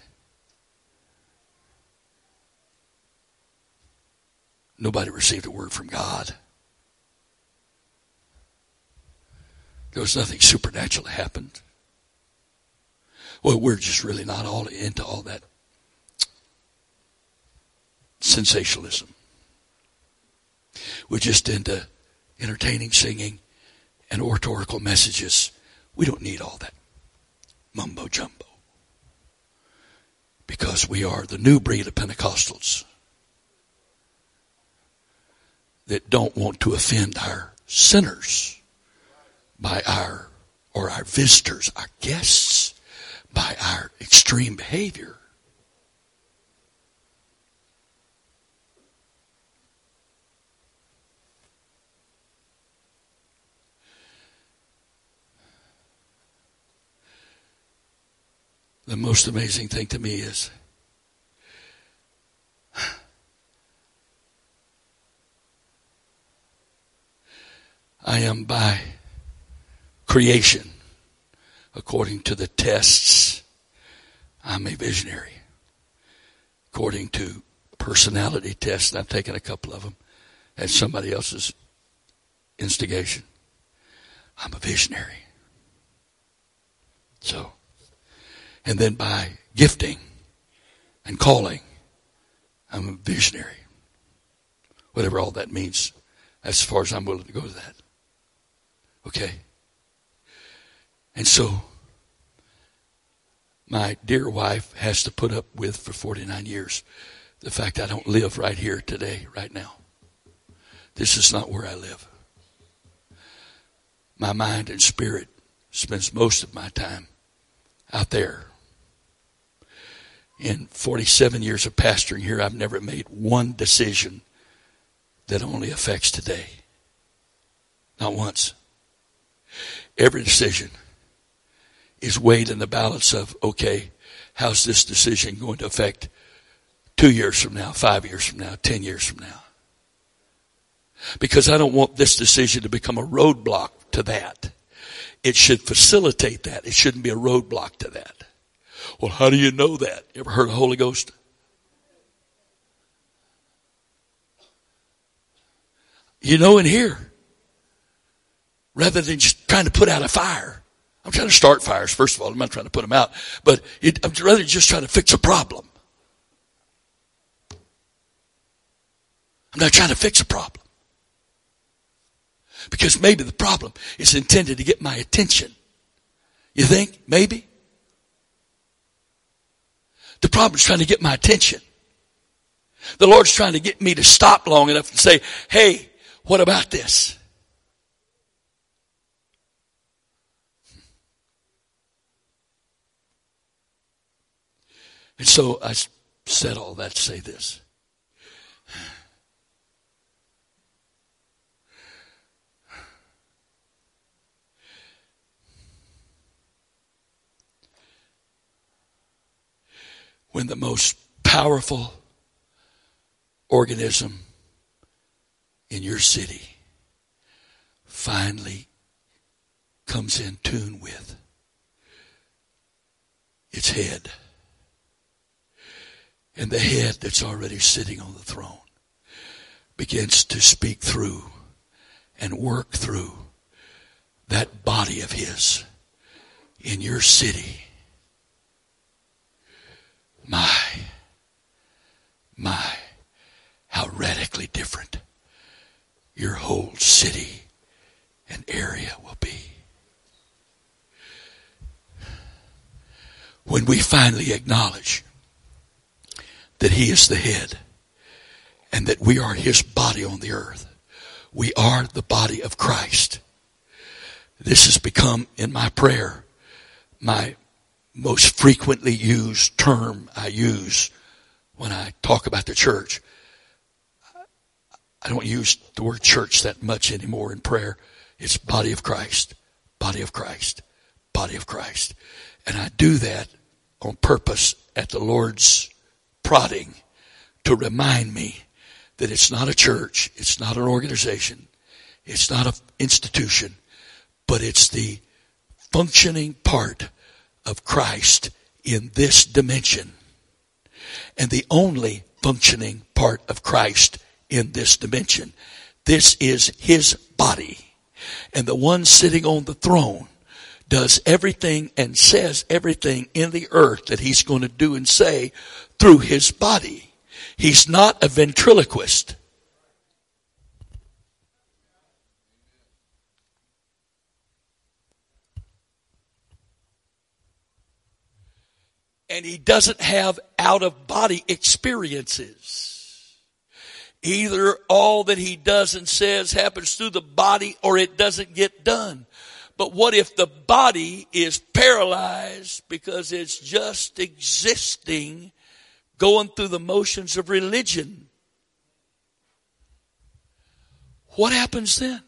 Nobody received a word from God. There was nothing supernatural that happened. Well, we're just really not all into all that sensationalism. We're just into entertaining singing and oratorical messages. We don't need all that mumbo jumbo. Because we are the new breed of Pentecostals that don't want to offend our sinners by our, or our visitors, our guests by our extreme behavior. The most amazing thing to me is I am by creation according to the tests, I'm a visionary. According to personality tests, and I've taken a couple of them at somebody else's instigation. I'm a visionary. So, and then by gifting and calling, I'm a visionary. Whatever all that means, as far as I'm willing to go to that. Okay? And so, my dear wife has to put up with for 49 years the fact I don't live right here today, right now. This is not where I live. My mind and spirit spends most of my time out there. In 47 years of pastoring here, I've never made one decision that only affects today. Not once. Every decision is weighed in the balance of, okay, how's this decision going to affect two years from now, five years from now, ten years from now? Because I don't want this decision to become a roadblock to that. It should facilitate that. It shouldn't be a roadblock to that. Well, how do you know that? You ever heard of the Holy Ghost? You know in here. Rather than just trying to put out a fire. I'm trying to start fires, first of all. I'm not trying to put them out. But it, I'm rather just trying to fix a problem. I'm not trying to fix a problem. Because maybe the problem is intended to get my attention. You think? Maybe? The problem is trying to get my attention. The Lord's trying to get me to stop long enough and say, hey, what about this? And so I said all that to say this. When the most powerful organism in your city finally comes in tune with its head and the head that's already sitting on the throne begins to speak through and work through that body of his in your city. My, my, how radically different your whole city and area will be. When we finally acknowledge that He is the head and that we are His body on the earth. We are the body of Christ. This has become in my prayer my most frequently used term I use when I talk about the church. I don't use the word church that much anymore in prayer. It's body of Christ, body of Christ, body of Christ. And I do that on purpose at the Lord's prodding to remind me that it's not a church, it's not an organization, it's not an institution, but it's the functioning part of Christ in this dimension. And the only functioning part of Christ in this dimension. This is His body. And the one sitting on the throne does everything and says everything in the earth that He's going to do and say through his body. He's not a ventriloquist. And he doesn't have out of body experiences. Either all that he does and says happens through the body or it doesn't get done. But what if the body is paralyzed because it's just existing going through the motions of religion. What happens then?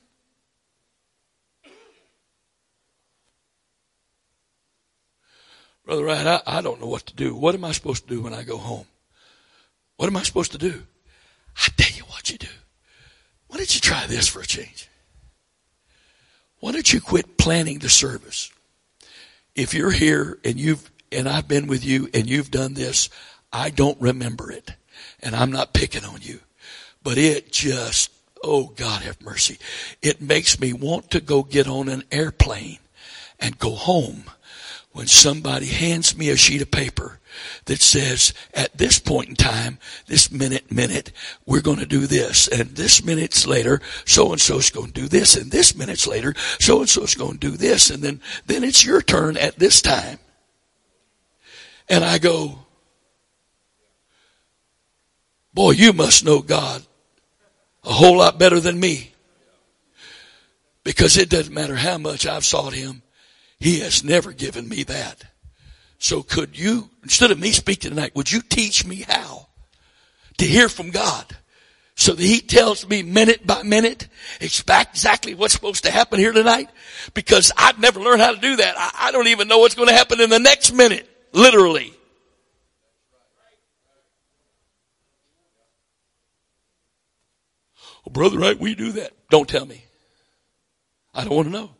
Brother Wright, I, I don't know what to do. What am I supposed to do when I go home? What am I supposed to do? I tell you what you do. Why don't you try this for a change? Why don't you quit planning the service? If you're here and you've, and I've been with you and you've done this, I don't remember it. And I'm not picking on you. But it just, oh God have mercy. It makes me want to go get on an airplane and go home when somebody hands me a sheet of paper that says at this point in time, this minute, minute, we're going to do this. And this minutes later, so and so is going to do this. And this minutes later, so and so is going to do this. And then, then it's your turn at this time. And I go, Boy, you must know God a whole lot better than me. Because it doesn't matter how much I've sought Him, He has never given me that. So could you, instead of me speaking tonight, would you teach me how to hear from God? so that he tells me minute by minute exactly what's supposed to happen here tonight because I've never learned how to do that. I, I don't even know what's going to happen in the next minute, literally. Well, brother, right? We do that. Don't tell me. I don't want to know.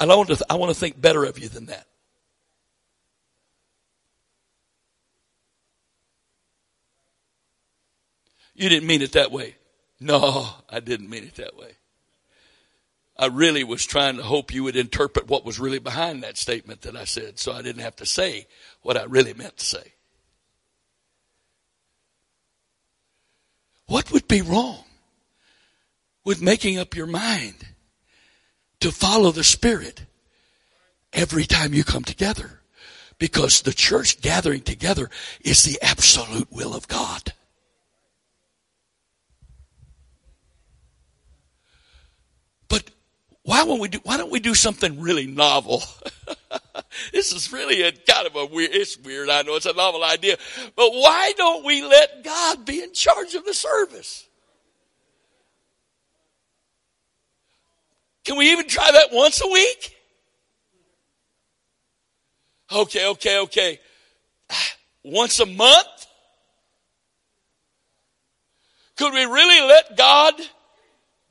I want to. Th- I want to think better of you than that. You didn't mean it that way. No, I didn't mean it that way. I really was trying to hope you would interpret what was really behind that statement that I said so I didn't have to say what I really meant to say. What would be wrong with making up your mind to follow the Spirit every time you come together? Because the church gathering together is the absolute will of God. But why won't we do, why don't we do something really novel? this is really a kind of a weird, it's weird. I know it's a novel idea, but why don't we let God be in charge of the service? Can we even try that once a week? Okay, okay, okay. Ah, once a month? Could we really let God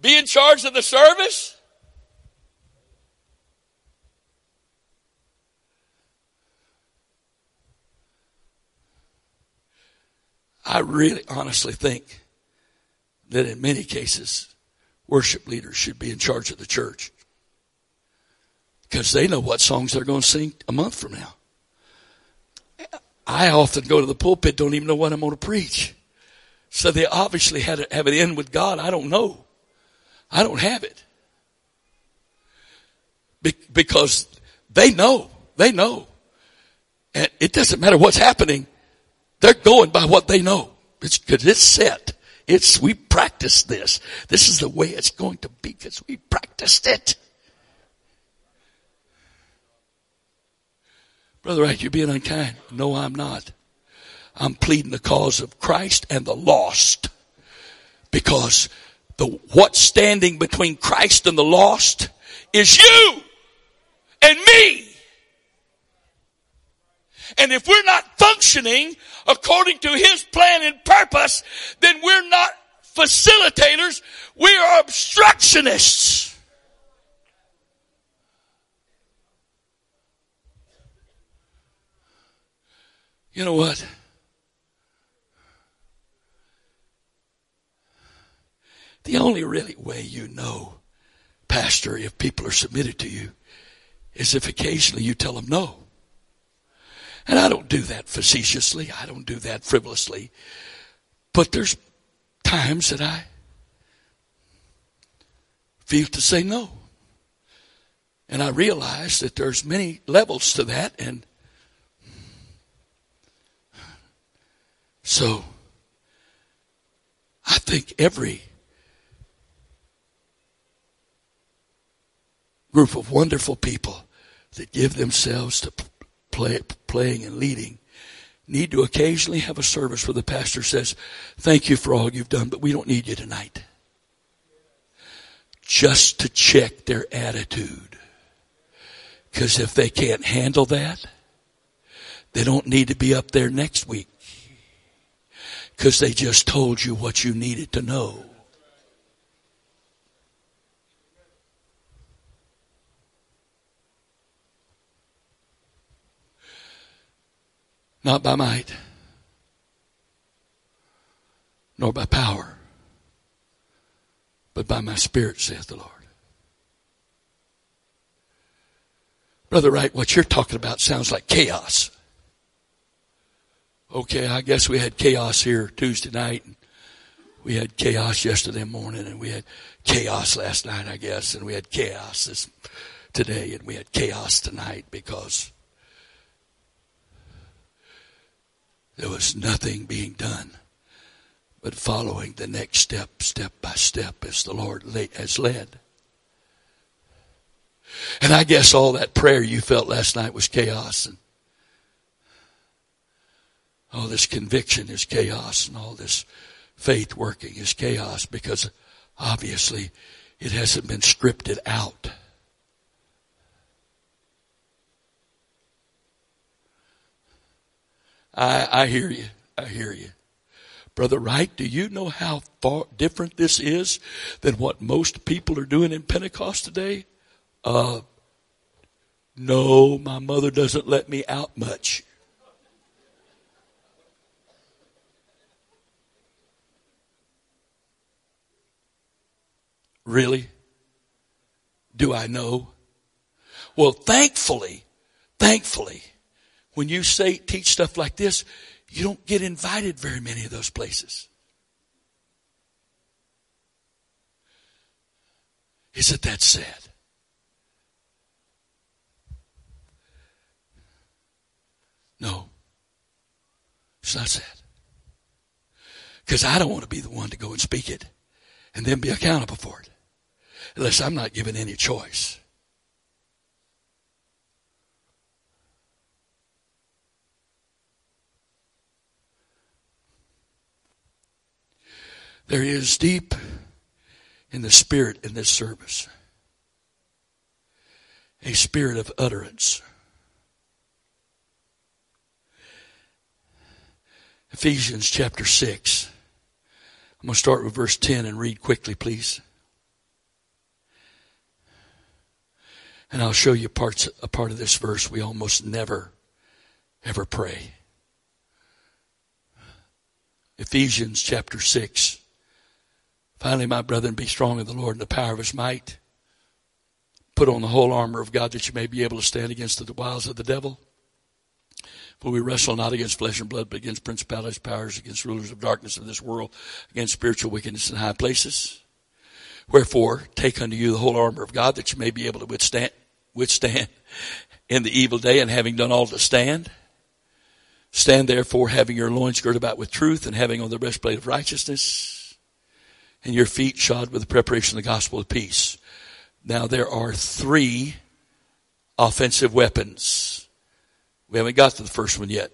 be in charge of the service? I really honestly think that in many cases, worship leaders should be in charge of the church. Because they know what songs they're going to sing a month from now. I often go to the pulpit, don't even know what I'm going to preach. So they obviously had to have it in with God. I don't know. I don't have it. Be- because they know. They know. And it doesn't matter what's happening. They're going by what they know. It's because it's set. It's, we practiced this. This is the way it's going to be because we practiced it. Brother Wright, you're being unkind. No, I'm not. I'm pleading the cause of Christ and the lost. Because the, what's standing between Christ and the lost is you and me. And if we're not functioning according to His plan and purpose, then we're not facilitators, we are obstructionists. You know what? The only really way you know, Pastor, if people are submitted to you, is if occasionally you tell them no. And I don't do that facetiously. I don't do that frivolously. But there's times that I feel to say no. And I realize that there's many levels to that and so I think every group of wonderful people that give themselves to play, playing and leading need to occasionally have a service where the pastor says, thank you for all you've done, but we don't need you tonight. Just to check their attitude. Because if they can't handle that, they don't need to be up there next week. Because they just told you what you needed to know. Not by might, nor by power, but by my spirit, saith the Lord. Brother Wright, what you're talking about sounds like chaos. Okay, I guess we had chaos here Tuesday night. And we had chaos yesterday morning and we had chaos last night, I guess, and we had chaos this today and we had chaos tonight because There was nothing being done but following the next step, step by step, as the Lord has led. And I guess all that prayer you felt last night was chaos and all this conviction is chaos and all this faith working is chaos because obviously it hasn't been scripted out. I, I hear you. I hear you. Brother Wright, do you know how far different this is than what most people are doing in Pentecost today? Uh, no, my mother doesn't let me out much. Really? Do I know? Well, thankfully, thankfully, when you say, teach stuff like this, you don't get invited very many of those places. Isn't that sad? No. It's not sad. Because I don't want to be the one to go and speak it and then be accountable for it. Unless I'm not given any choice. There is deep in the spirit in this service a spirit of utterance. Ephesians chapter 6. I'm going to start with verse 10 and read quickly, please. And I'll show you parts, a part of this verse we almost never, ever pray. Ephesians chapter 6. Finally, my brethren, be strong in the Lord and the power of his might. Put on the whole armor of God that you may be able to stand against the wiles of the devil. For we wrestle not against flesh and blood, but against principalities, powers, against rulers of darkness of this world, against spiritual wickedness in high places. Wherefore, take unto you the whole armor of God that you may be able to withstand, withstand in the evil day and having done all to stand. Stand therefore having your loins girded about with truth and having on the breastplate of righteousness and your feet shod with the preparation of the gospel of peace. Now there are three offensive weapons. We haven't got to the first one yet.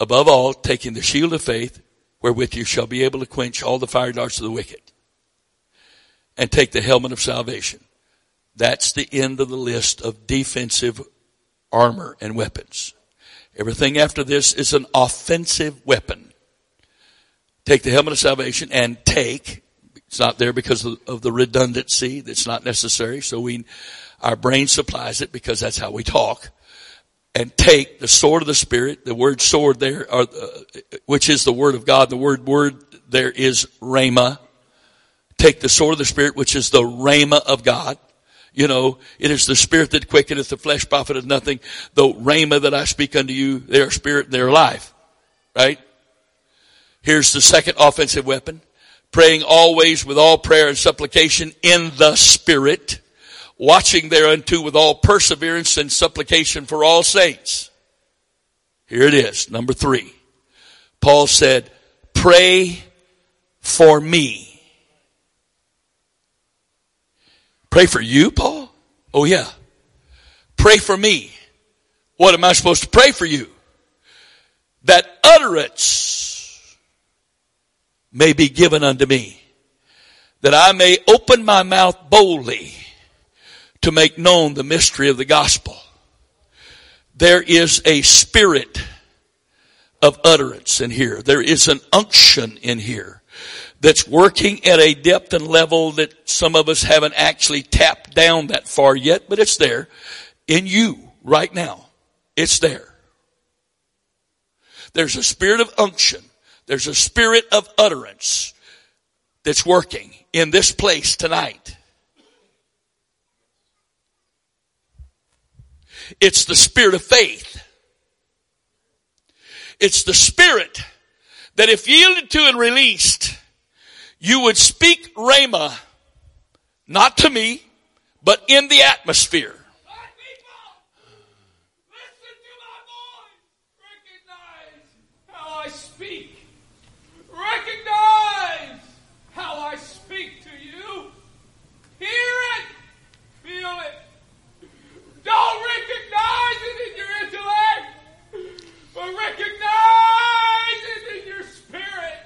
Above all, taking the shield of faith, wherewith you shall be able to quench all the fire darts of the wicked. And take the helmet of salvation. That's the end of the list of defensive armor and weapons. Everything after this is an offensive weapon. Take the helmet of salvation and take it's not there because of, the redundancy that's not necessary. So we, our brain supplies it because that's how we talk. And take the sword of the Spirit, the word sword there, uh, which is the word of God. The word word there is rhema. Take the sword of the Spirit, which is the rhema of God. You know, it is the spirit that quickeneth, the flesh profiteth nothing. The rhema that I speak unto you, they are spirit and they are life. Right? Here's the second offensive weapon praying always with all prayer and supplication in the Spirit, watching thereunto with all perseverance and supplication for all saints. Here it is, number three. Paul said, pray for me. Pray for you, Paul? Oh yeah. Pray for me. What am I supposed to pray for you? That utterance may be given unto me, that I may open my mouth boldly to make known the mystery of the gospel. There is a spirit of utterance in here. There is an unction in here that's working at a depth and level that some of us haven't actually tapped down that far yet, but it's there in you right now. It's there. There's a spirit of unction there's a spirit of utterance that's working in this place tonight. It's the spirit of faith. It's the spirit that if yielded to and released, you would speak Rhema, not to me, but in the atmosphere. recognize how I speak to you. Hear it. Feel it. Don't recognize it in your intellect, but recognize it in your spirit.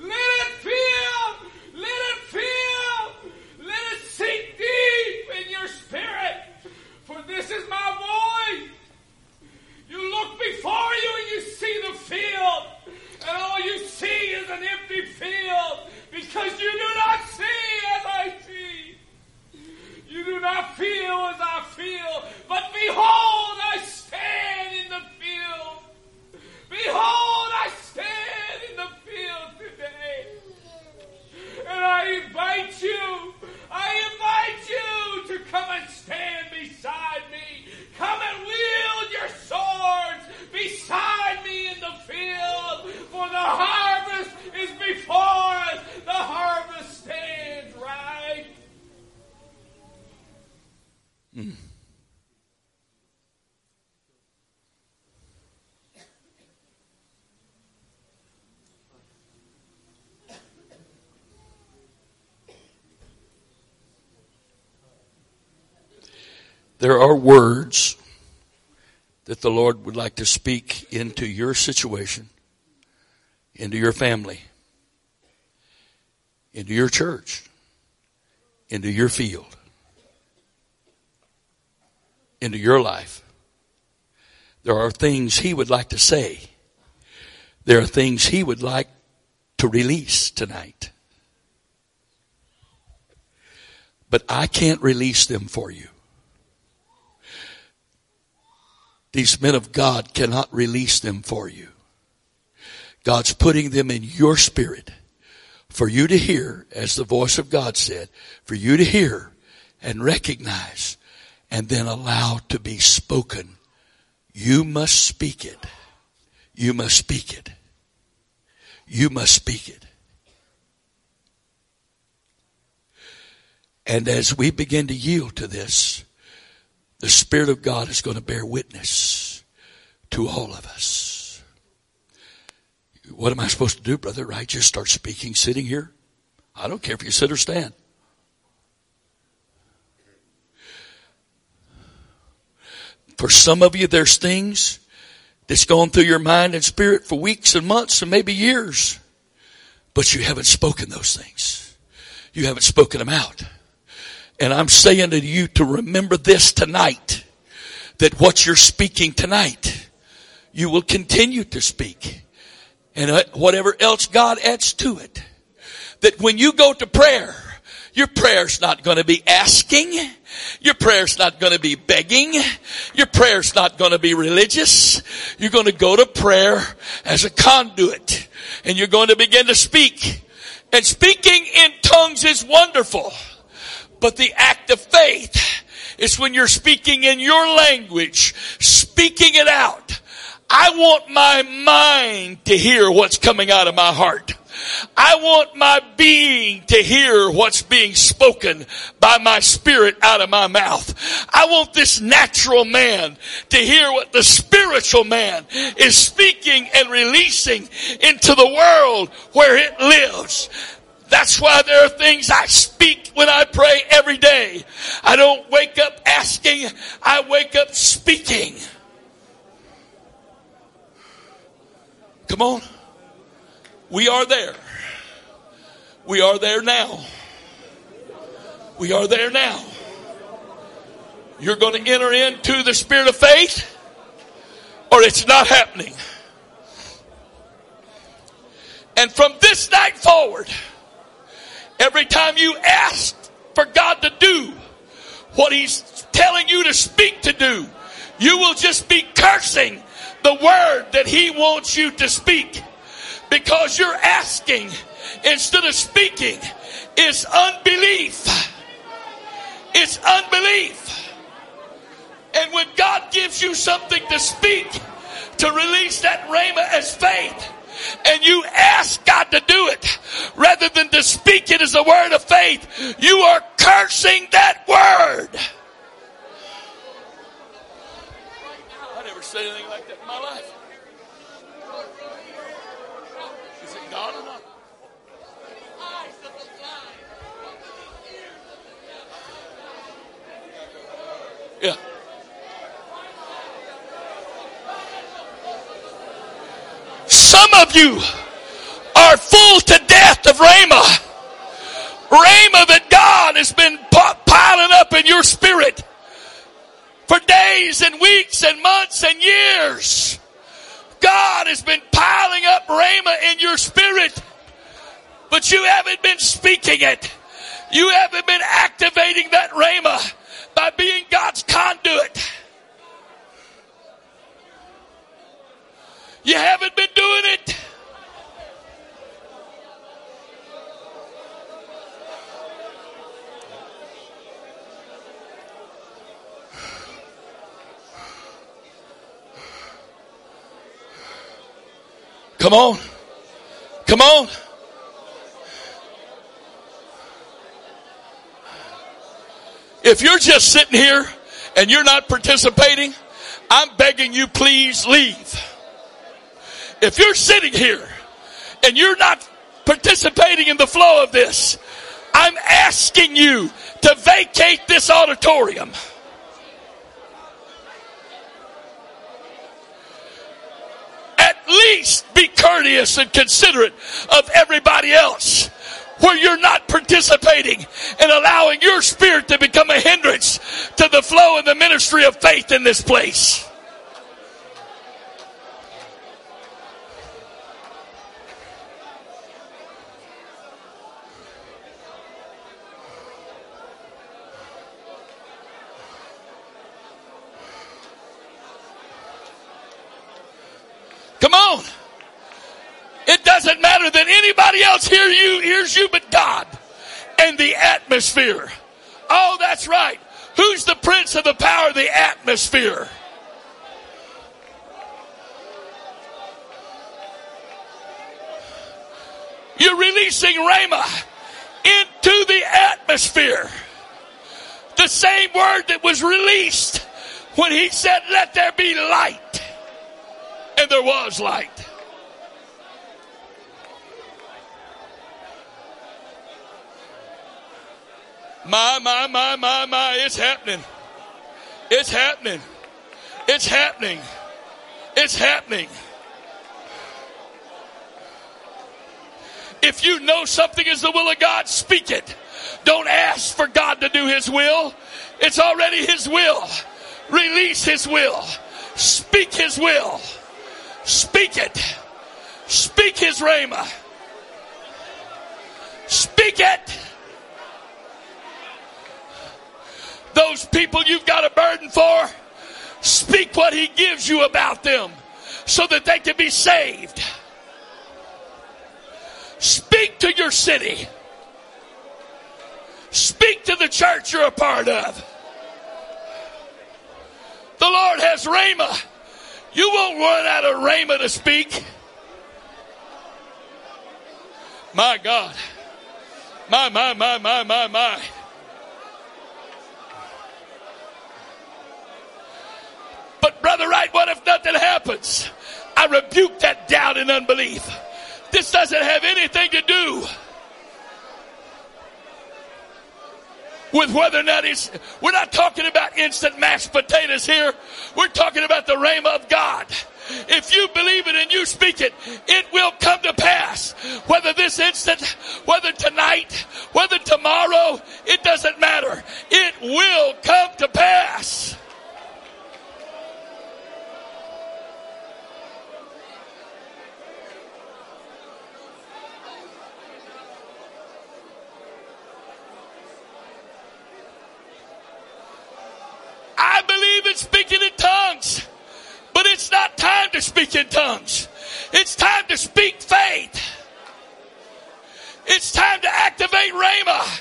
Let it feel. Let it feel. Let it sink deep in your spirit. For this is my voice. You look before you and you see the field and all you see is an empty field because you do not see as I see. You do not feel as I feel, but behold, I stand in the field. Behold, I stand in the field today. And I invite you I invite you to come and stand beside me. Come and wield your swords beside me in the field, for the harvest is before us. The harvest stands right. Mm. There are words that the Lord would like to speak into your situation, into your family, into your church, into your field, into your life. There are things He would like to say. There are things He would like to release tonight. But I can't release them for you. These men of God cannot release them for you. God's putting them in your spirit for you to hear, as the voice of God said, for you to hear and recognize and then allow to be spoken. You must speak it. You must speak it. You must speak it. And as we begin to yield to this, the Spirit of God is going to bear witness to all of us. What am I supposed to do, brother? Right? Just start speaking sitting here? I don't care if you sit or stand. For some of you, there's things that's gone through your mind and spirit for weeks and months and maybe years, but you haven't spoken those things. You haven't spoken them out. And I'm saying to you to remember this tonight, that what you're speaking tonight, you will continue to speak. And uh, whatever else God adds to it. That when you go to prayer, your prayer's not going to be asking. Your prayer's not going to be begging. Your prayer's not going to be religious. You're going to go to prayer as a conduit and you're going to begin to speak. And speaking in tongues is wonderful. But the act of faith is when you're speaking in your language, speaking it out. I want my mind to hear what's coming out of my heart. I want my being to hear what's being spoken by my spirit out of my mouth. I want this natural man to hear what the spiritual man is speaking and releasing into the world where it lives. That's why there are things I speak when I pray every day. I don't wake up asking, I wake up speaking. Come on. We are there. We are there now. We are there now. You're going to enter into the spirit of faith or it's not happening. And from this night forward, Every time you ask for God to do what He's telling you to speak to do, you will just be cursing the word that He wants you to speak because you're asking instead of speaking. It's unbelief. It's unbelief. And when God gives you something to speak, to release that rhema as faith, and you ask God to do it rather than to speak it as a word of faith, you are cursing that word. I never said anything like that in my life. Is it God or not? Yeah. Some of you are full to death of Rhema. Rhema that God has been piling up in your spirit for days and weeks and months and years. God has been piling up Rhema in your spirit, but you haven't been speaking it. You haven't been activating that Rhema by being God's conduit. You haven't been doing it. Come on. Come on. If you're just sitting here and you're not participating, I'm begging you, please leave. If you're sitting here and you're not participating in the flow of this, I'm asking you to vacate this auditorium. At least be courteous and considerate of everybody else where you're not participating and allowing your spirit to become a hindrance to the flow and the ministry of faith in this place. Come on. It doesn't matter anybody else hear you, hears you but God and the atmosphere. Oh, that's right. Who's the prince of the power of the atmosphere? You're releasing Rhema into the atmosphere. The same word that was released when he said, let there be light. And there was light. My, my, my, my, my, it's happening. It's happening. It's happening. It's happening. If you know something is the will of God, speak it. Don't ask for God to do His will. It's already His will. Release His will. Speak His will. Speak it. Speak His rhema. Speak it. Those people you've got a burden for, speak what He gives you about them so that they can be saved. Speak to your city. Speak to the church you're a part of. The Lord has Rhema. You won't run out of Rhema to speak. My God. My, my, my, my, my, my. Brother Wright, what if nothing happens? I rebuke that doubt and unbelief. This doesn't have anything to do with whether or not it's, we're not talking about instant mashed potatoes here. We're talking about the rhema of God. If you believe it and you speak it, it will come to pass. Whether this instant, whether tonight, whether tomorrow, it doesn't matter. It will come to pass. I believe in speaking in tongues, but it's not time to speak in tongues. It's time to speak faith. It's time to activate Rhema.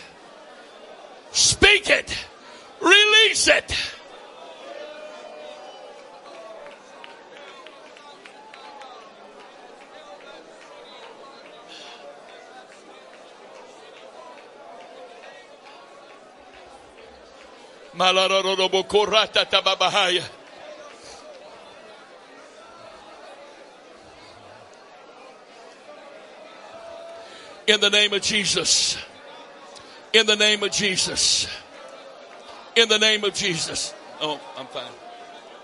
Speak it. Release it. In the name of Jesus. In the name of Jesus. In the name of Jesus. Oh, I'm fine.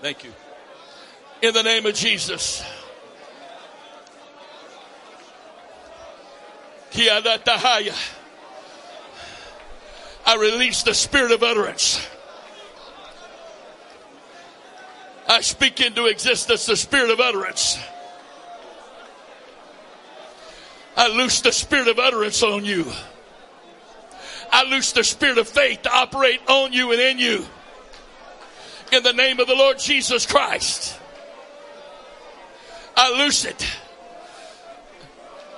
Thank you. In the name of Jesus. I release the spirit of utterance. I speak into existence the spirit of utterance. I loose the spirit of utterance on you. I loose the spirit of faith to operate on you and in you. In the name of the Lord Jesus Christ. I loose it.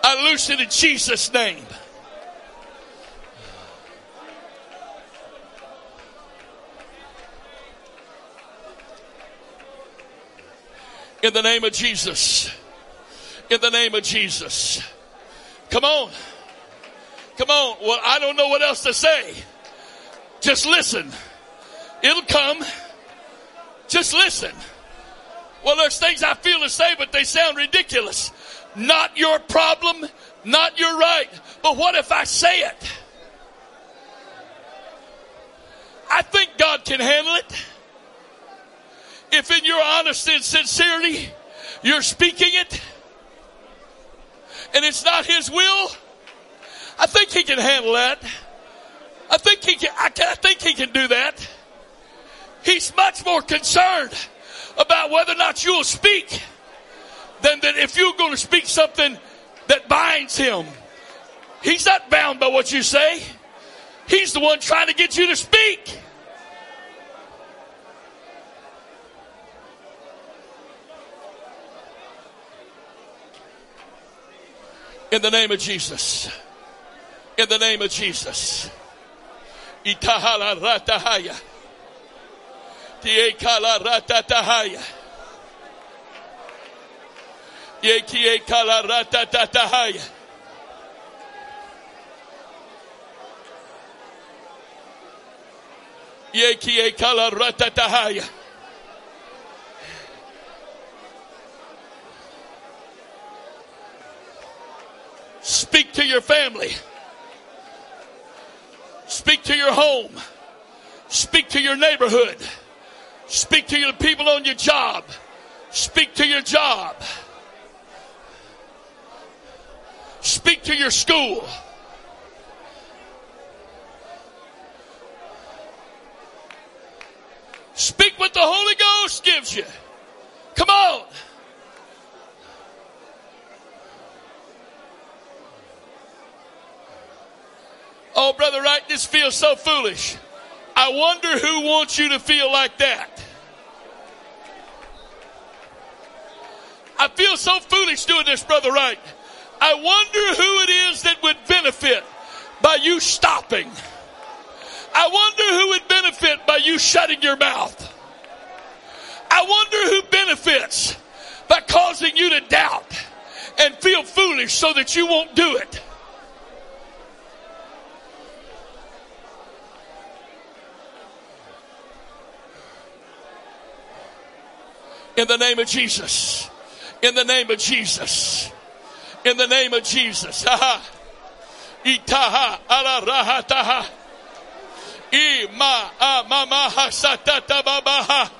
I loose it in Jesus' name. In the name of Jesus. In the name of Jesus. Come on. Come on. Well, I don't know what else to say. Just listen. It'll come. Just listen. Well, there's things I feel to say, but they sound ridiculous. Not your problem, not your right. But what if I say it? I think God can handle it. If in your honesty and sincerity, you're speaking it, and it's not His will, I think He can handle that. I think He can, I, can, I think He can do that. He's much more concerned about whether or not you'll speak than that if you're going to speak something that binds him. He's not bound by what you say. He's the one trying to get you to speak. In the name of Jesus. In the name of Jesus. Itahala ratahaya. Tiekala ratatahaya. Yekie kala ratatahaya. Yekie kala ratatahaya. Speak to your family. Speak to your home. Speak to your neighborhood. Speak to your people on your job. Speak to your job. Speak to your school. Speak what the Holy Ghost gives you. Come on. Oh, Brother Wright, this feels so foolish. I wonder who wants you to feel like that. I feel so foolish doing this, Brother Wright. I wonder who it is that would benefit by you stopping. I wonder who would benefit by you shutting your mouth. I wonder who benefits by causing you to doubt and feel foolish so that you won't do it. In the name of Jesus. In the name of Jesus. In the name of Jesus. Itaha. Ima amamaha satata babaha.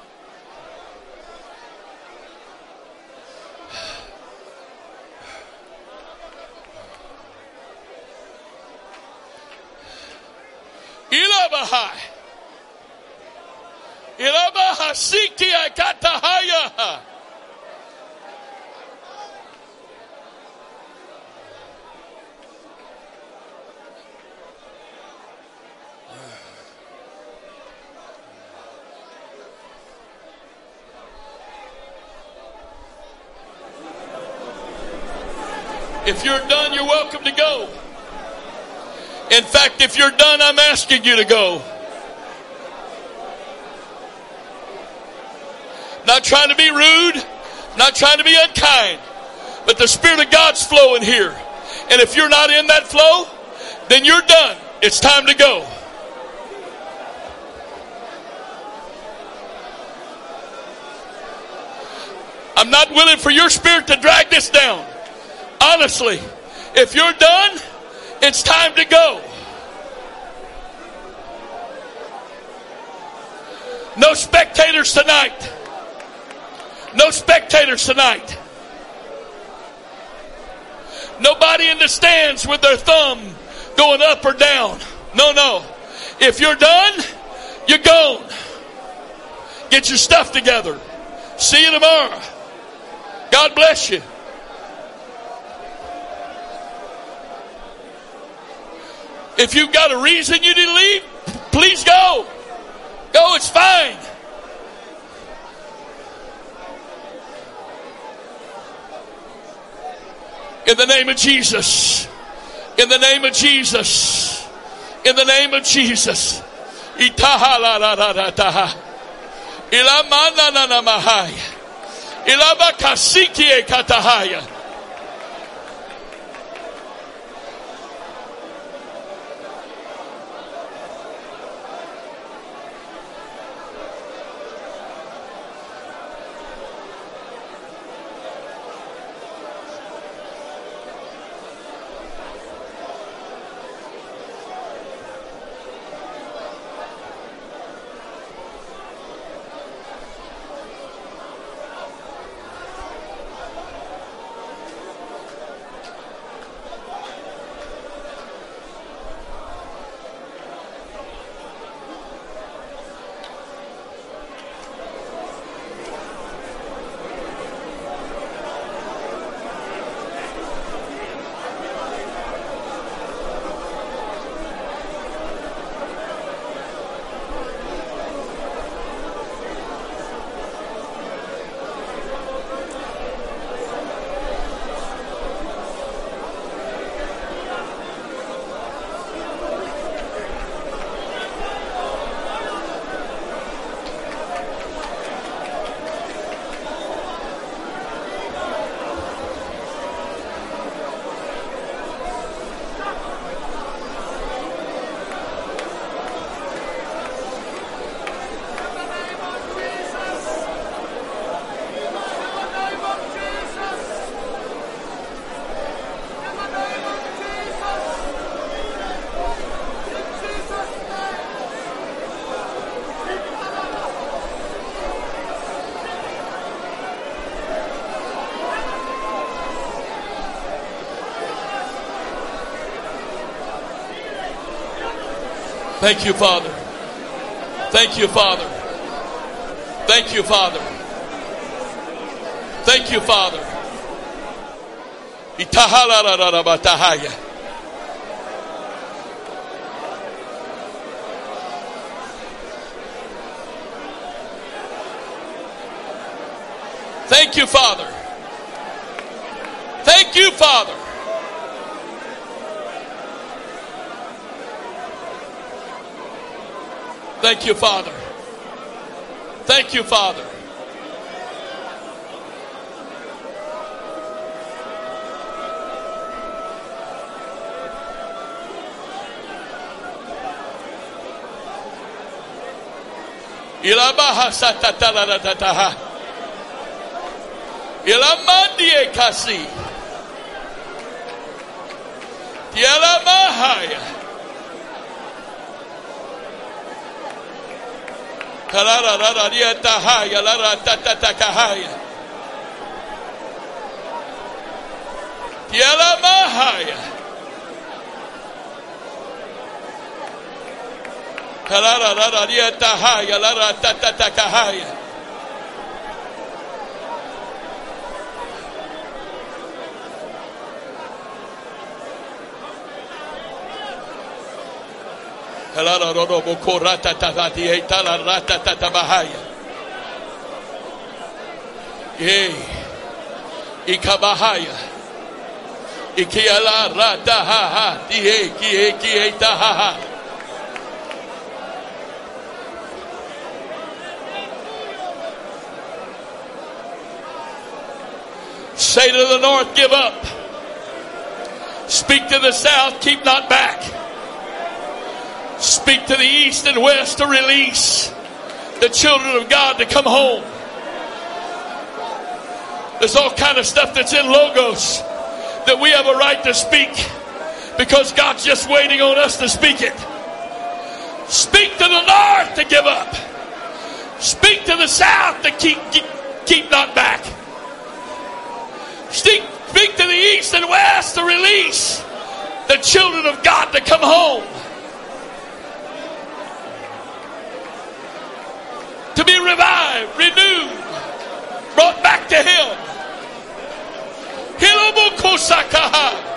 Ilabahai. If you're done, you're welcome to go. In fact, if you're done, I'm asking you to go. Not trying to be rude, not trying to be unkind, but the Spirit of God's flowing here. And if you're not in that flow, then you're done. It's time to go. I'm not willing for your spirit to drag this down. Honestly, if you're done, it's time to go. No spectators tonight. No spectators tonight. Nobody in the stands with their thumb going up or down. No, no. If you're done, you're gone. Get your stuff together. See you tomorrow. God bless you. If you've got a reason you need to leave, please go. Go, it's fine. In the name of Jesus. In the name of Jesus. In the name of Jesus. Ilamana na na mahaya. Kasikie katahaya. Thank you, Father. Thank you, Father. Thank you, Father. Thank you, Father. Itahalararabatahaya. Thank you, Father. Thank you, Father. Thank you, Father. Thank you, Father. Ilabaha satatalatataha. Ilamandie kasi. Tialamahaya. kalara rara rieta haya lara tatataka haya tiala mahaya kalara rara rieta haya lara tatataka haya Ikabahaya. Ikiala rata ha ha. Ta ha ha. Say to the north, give up. Speak to the south, keep not back. Speak to the east and west to release the children of God to come home. There's all kind of stuff that's in logos that we have a right to speak because God's just waiting on us to speak it. Speak to the north to give up. Speak to the south to keep keep, keep not back. Speak, speak to the east and west to release the children of God to come home. To be revived, renewed, brought back to Him. Hilobukosakaha.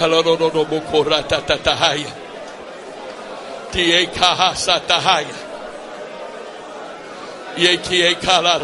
Halororobokoratatahaya. Tiekahasatahaya. Yekiekala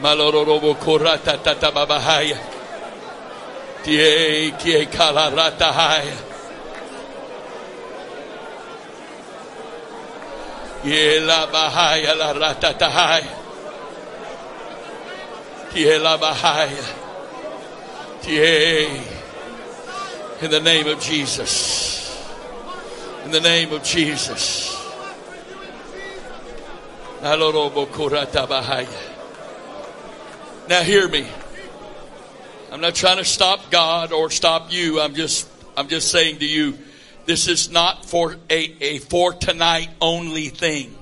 Malororobo korata tata babahaya. Tie kie kala rata haya. Ye la bahaya la rata tahaya. Tie la bahaya. Tie. In the name of Jesus. In the name of Jesus. Alorobo korata bahaya. Now hear me. I'm not trying to stop God or stop you. I'm just I'm just saying to you, This is not for a, a for tonight only thing.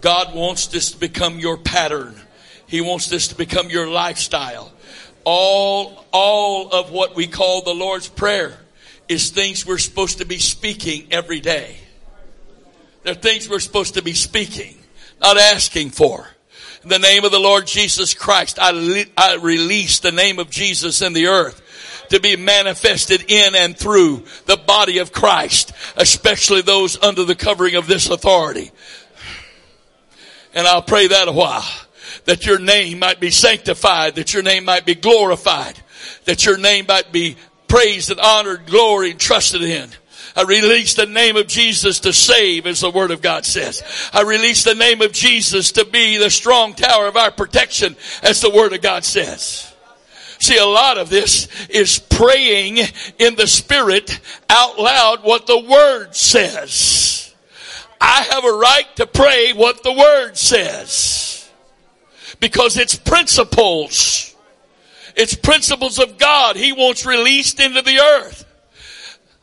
God wants this to become your pattern. He wants this to become your lifestyle. All, all of what we call the Lord's Prayer is things we're supposed to be speaking every day. They're things we're supposed to be speaking, not asking for. In the name of the Lord Jesus Christ, I, le- I release the name of Jesus in the earth to be manifested in and through the body of Christ, especially those under the covering of this authority. And I'll pray that a while. That your name might be sanctified, that your name might be glorified, that your name might be praised and honored, glory and trusted in. I release the name of Jesus to save as the word of God says. I release the name of Jesus to be the strong tower of our protection as the word of God says. See, a lot of this is praying in the spirit out loud what the word says. I have a right to pray what the word says because it's principles. It's principles of God He wants released into the earth.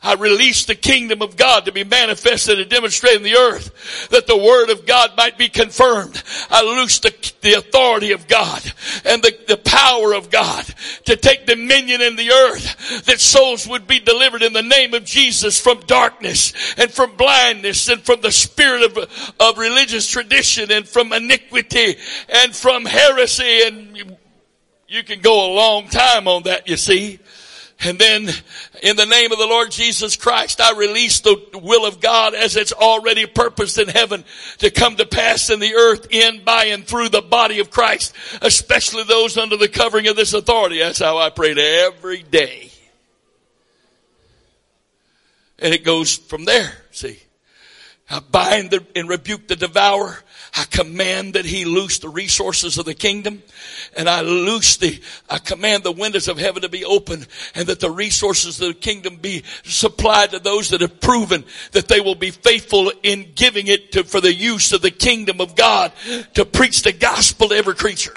I release the kingdom of God to be manifested and demonstrated in the earth that the word of God might be confirmed. I loose the, the authority of God and the, the power of God to take dominion in the earth that souls would be delivered in the name of Jesus from darkness and from blindness and from the spirit of, of religious tradition and from iniquity and from heresy and you can go a long time on that, you see. And then in the name of the Lord Jesus Christ, I release the will of God as it's already purposed in heaven to come to pass in the earth in, by, and through the body of Christ, especially those under the covering of this authority. That's how I pray every day. And it goes from there, see. I bind the, and rebuke the devourer. I command that he loose the resources of the kingdom and I loose the, I command the windows of heaven to be open and that the resources of the kingdom be supplied to those that have proven that they will be faithful in giving it to, for the use of the kingdom of God to preach the gospel to every creature.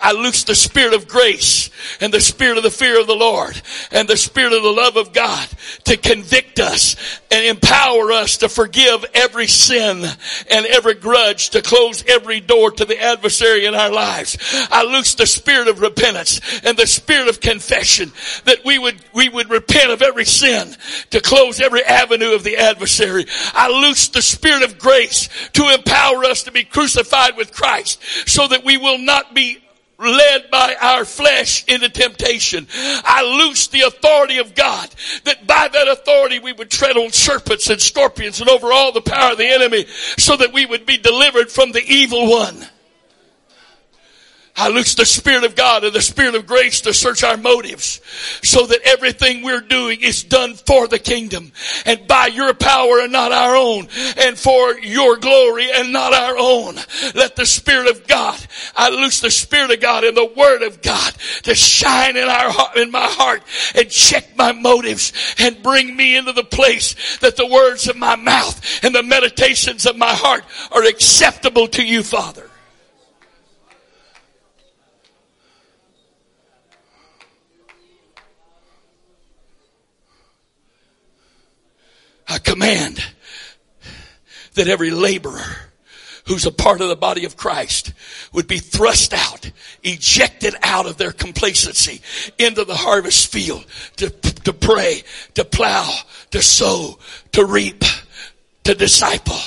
I loose the spirit of grace and the spirit of the fear of the Lord and the spirit of the love of God to convict us and empower us to forgive every sin and every grudge, to close every door to the adversary in our lives. I loose the spirit of repentance and the spirit of confession that we would, we would repent of every sin to close every avenue of the adversary. I loose the spirit of grace to empower us to be crucified with Christ so that we will not be led by our flesh into temptation. I loose the authority of God that by that authority we would tread on serpents and scorpions and over all the power of the enemy so that we would be delivered from the evil one. I loose the Spirit of God and the Spirit of grace to search our motives so that everything we're doing is done for the kingdom and by your power and not our own and for your glory and not our own. Let the Spirit of God, I loose the Spirit of God and the Word of God to shine in our heart, in my heart and check my motives and bring me into the place that the words of my mouth and the meditations of my heart are acceptable to you, Father. I command that every laborer who's a part of the body of Christ would be thrust out, ejected out of their complacency into the harvest field to, to pray, to plow, to sow, to reap, to disciple.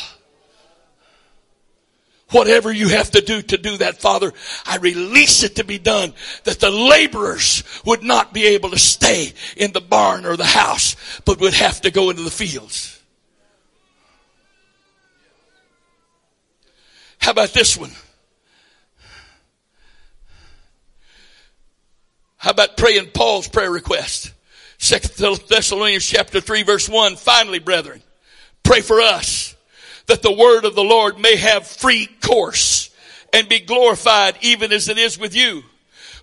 Whatever you have to do to do that, Father, I release it to be done that the laborers would not be able to stay in the barn or the house, but would have to go into the fields. How about this one? How about praying Paul's prayer request? Second Thessalonians chapter 3 verse 1. Finally, brethren, pray for us that the word of the Lord may have free course and be glorified even as it is with you.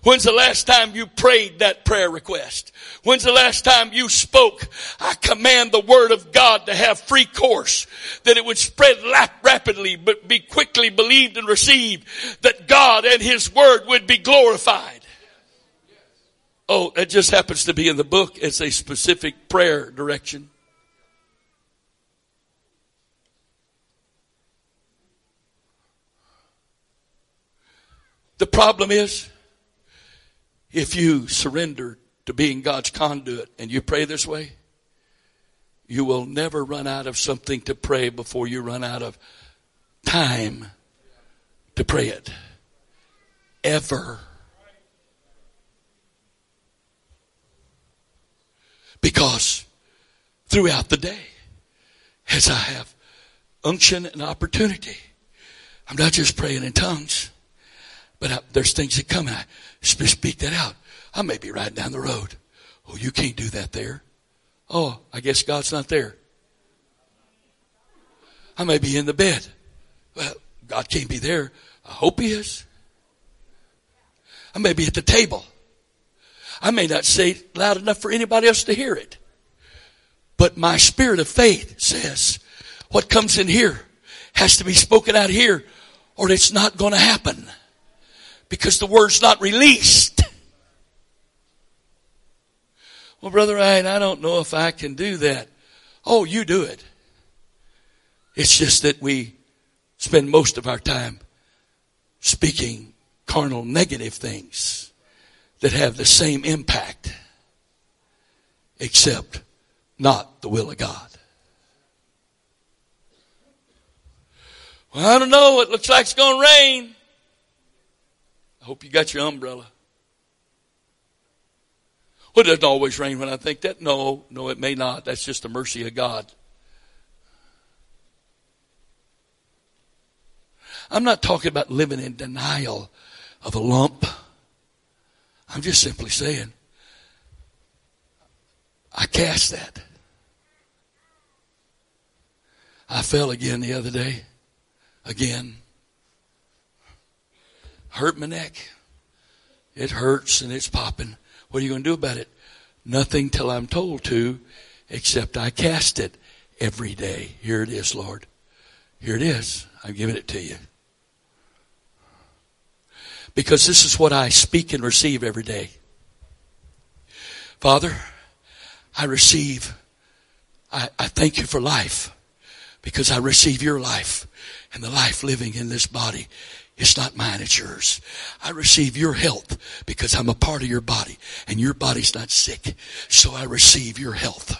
When's the last time you prayed that prayer request? When's the last time you spoke? I command the word of God to have free course, that it would spread rapidly, but be quickly believed and received, that God and his word would be glorified. Oh, it just happens to be in the book as a specific prayer direction. The problem is, if you surrender to being God's conduit and you pray this way, you will never run out of something to pray before you run out of time to pray it. Ever. Because throughout the day, as I have unction and opportunity, I'm not just praying in tongues, but I, there's things that come and I speak that out. I may be riding down the road. Oh, you can't do that there. Oh, I guess God's not there. I may be in the bed. Well, God can't be there. I hope He is. I may be at the table. I may not say it loud enough for anybody else to hear it. But my spirit of faith says what comes in here has to be spoken out here or it's not going to happen because the word's not released. Well, Brother Ryan, I don't know if I can do that. Oh, you do it. It's just that we spend most of our time speaking carnal negative things that have the same impact, except not the will of God. Well, I don't know. It looks like it's going to rain. I hope you got your umbrella. Well, it doesn't always rain when I think that. No, no, it may not. That's just the mercy of God. I'm not talking about living in denial of a lump. I'm just simply saying, I cast that. I fell again the other day. Again. Hurt my neck. It hurts and it's popping. What are you going to do about it? Nothing till I'm told to, except I cast it every day. Here it is, Lord. Here it is. I'm giving it to you. Because this is what I speak and receive every day. Father, I receive, I, I thank you for life because I receive your life and the life living in this body. It's not mine, it's yours. I receive your health because I'm a part of your body and your body's not sick. So I receive your health.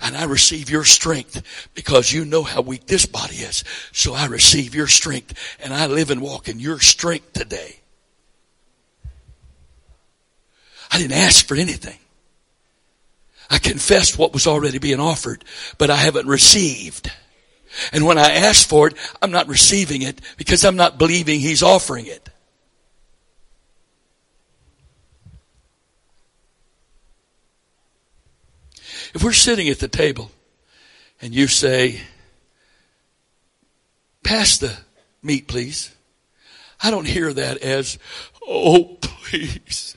And I receive your strength because you know how weak this body is. So I receive your strength and I live and walk in your strength today. I didn't ask for anything. I confessed what was already being offered, but I haven't received. And when I ask for it, I'm not receiving it because I'm not believing He's offering it. If we're sitting at the table and you say, pass the meat, please. I don't hear that as, oh, please.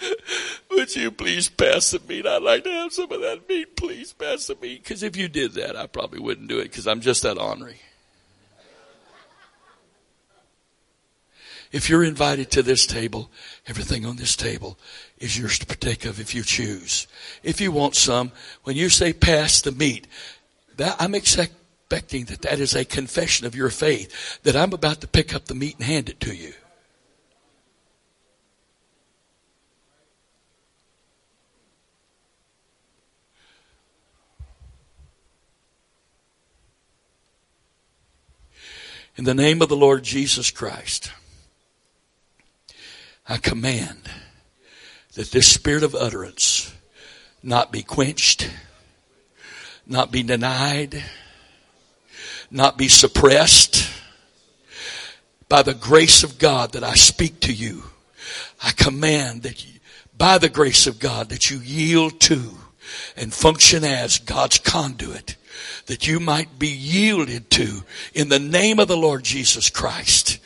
Would you please pass the meat? I'd like to have some of that meat. Please pass the meat. Because if you did that, I probably wouldn't do it because I'm just that ornery. If you're invited to this table, everything on this table is yours to partake of if you choose. If you want some, when you say pass the meat, that I'm expecting that that is a confession of your faith, that I'm about to pick up the meat and hand it to you. In the name of the Lord Jesus Christ, I command that this spirit of utterance not be quenched, not be denied, not be suppressed. By the grace of God that I speak to you, I command that you, by the grace of God that you yield to and function as God's conduit that you might be yielded to in the name of the Lord Jesus Christ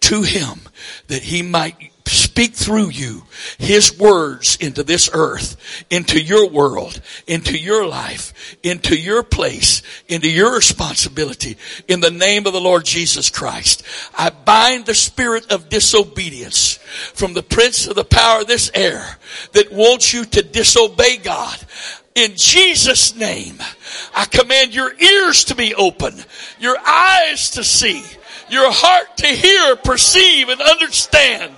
to Him that He might speak through you His words into this earth, into your world, into your life, into your place, into your responsibility in the name of the Lord Jesus Christ. I bind the spirit of disobedience from the prince of the power of this air that wants you to disobey God. In Jesus' name, I command your ears to be open, your eyes to see, Your heart to hear, perceive, and understand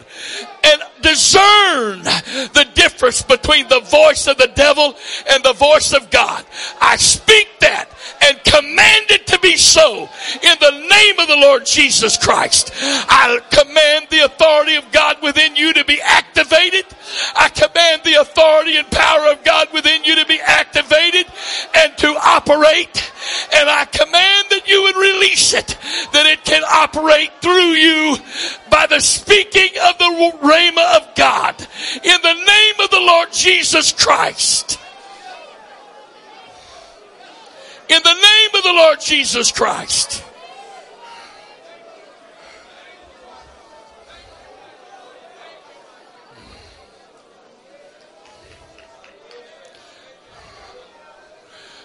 and discern the difference between the voice of the devil and the voice of God. I speak that and command it to be so in the name of the Lord Jesus Christ. I command the authority of God within you to be activated. I command the authority and power of God within you to be activated and to operate. And I command that you would release it, that it can operate through you by the speaking of the rhema of God in the name of the Lord Jesus Christ. In the name of the Lord Jesus Christ.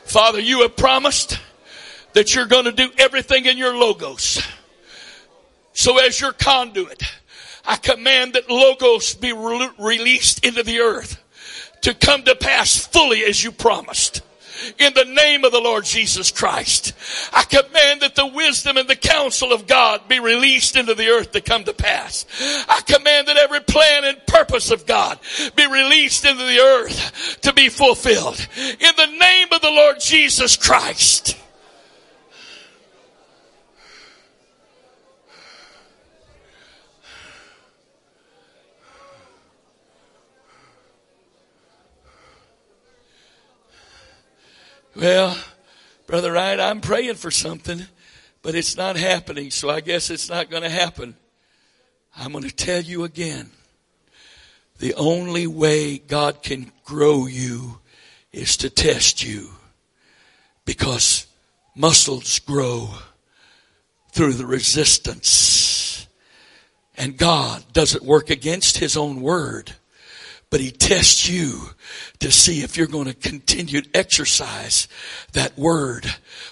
Father, you have promised that you're going to do everything in your logos. So as your conduit, I command that logos be re- released into the earth to come to pass fully as you promised in the name of the Lord Jesus Christ. I command that the wisdom and the counsel of God be released into the earth to come to pass. I command that every plan and purpose of God be released into the earth to be fulfilled. In the name of the Lord Jesus Christ. Well, Brother Wright, I'm praying for something, but it's not happening, so I guess it's not going to happen. I'm going to tell you again. The only way God can grow you is to test you because muscles grow through the resistance. And God doesn't work against His own word but he tests you to see if you're going to continue to exercise that word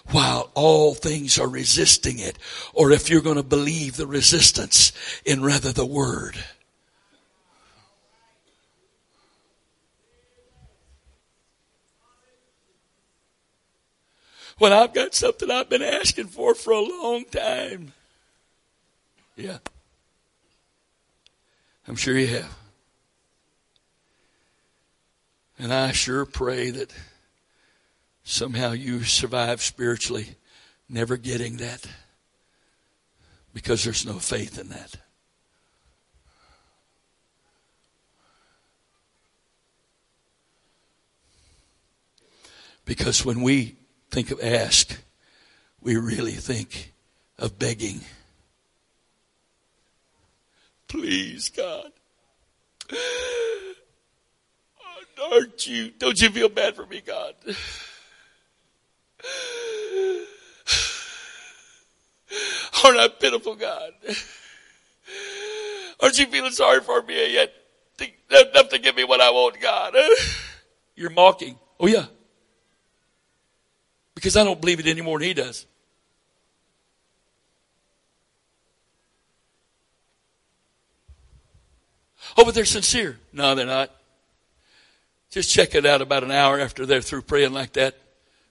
while all things are resisting it, or if you're going to believe the resistance in rather the word. When I've got something I've been asking for for a long time. Yeah. I'm sure you have. And I sure pray that somehow you survive spiritually, never getting that, because there's no faith in that. Because when we think of ask, we really think of begging. Please, God. Aren't you? Don't you feel bad for me, God? Aren't I pitiful, God? Aren't you feeling sorry for me yet? Enough to give me what I want, God. You're mocking. Oh yeah. Because I don't believe it any more than he does. Oh, but they're sincere. No, they're not. Just check it out about an hour after they're through praying like that.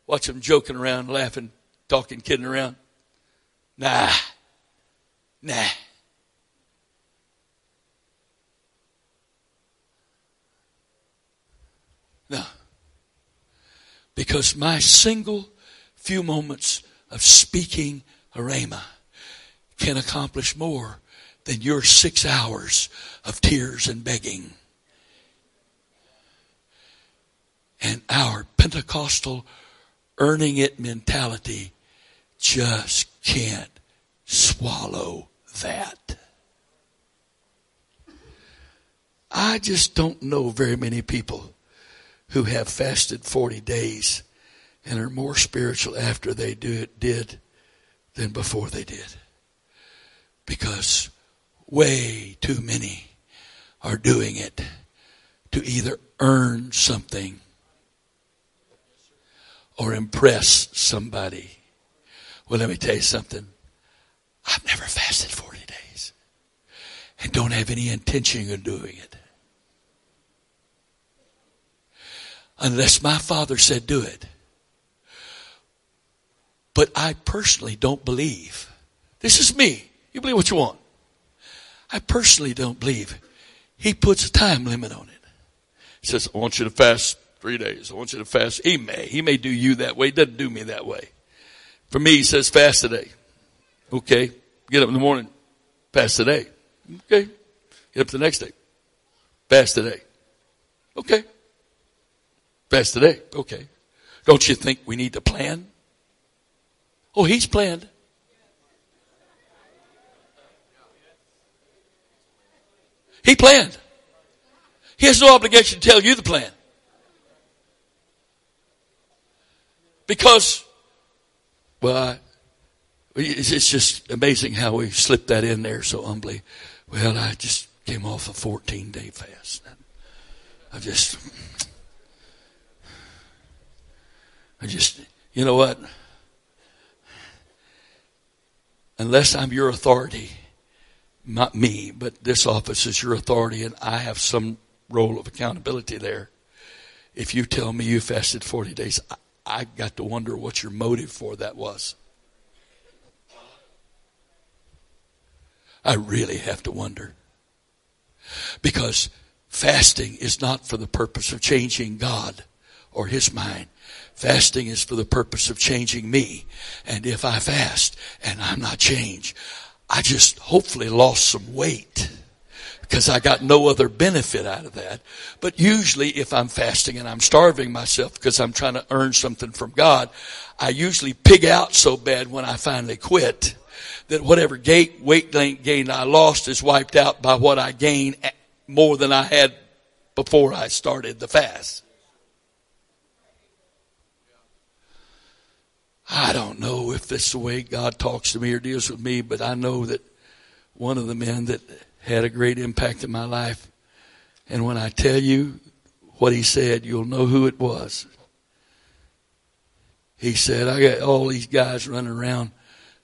Watch them joking around, laughing, talking, kidding around. Nah. Nah. No. Because my single few moments of speaking a rhema can accomplish more than your six hours of tears and begging. And our Pentecostal earning it mentality just can't swallow that. I just don't know very many people who have fasted 40 days and are more spiritual after they do it, did than before they did. Because way too many are doing it to either earn something or impress somebody. Well, let me tell you something. I've never fasted 40 days and don't have any intention of doing it. Unless my father said do it. But I personally don't believe. This is me. You believe what you want. I personally don't believe he puts a time limit on it. He says, I want you to fast three days. I want you to fast. He may. He may do you that way. He doesn't do me that way. For me, he says, fast today. Okay. Get up in the morning. Fast today. Okay. Get up the next day. Fast today. Okay. Fast today. Okay. Don't you think we need to plan? Oh, he's planned. He planned. He has no obligation to tell you the plan. Because, well, I, it's just amazing how we slipped that in there so humbly. Well, I just came off a 14 day fast. I just, I just, you know what? Unless I'm your authority, not me, but this office is your authority and I have some role of accountability there. If you tell me you fasted 40 days, I, got to wonder what your motive for that was. I really have to wonder. Because fasting is not for the purpose of changing God or His mind. Fasting is for the purpose of changing me. And if I fast and I'm not changed, I just hopefully lost some weight because I got no other benefit out of that. But usually if I'm fasting and I'm starving myself because I'm trying to earn something from God, I usually pig out so bad when I finally quit that whatever weight gain I lost is wiped out by what I gain more than I had before I started the fast. I don't know if this is the way God talks to me or deals with me, but I know that one of the men that had a great impact in my life, and when I tell you what he said, you'll know who it was. He said, I got all these guys running around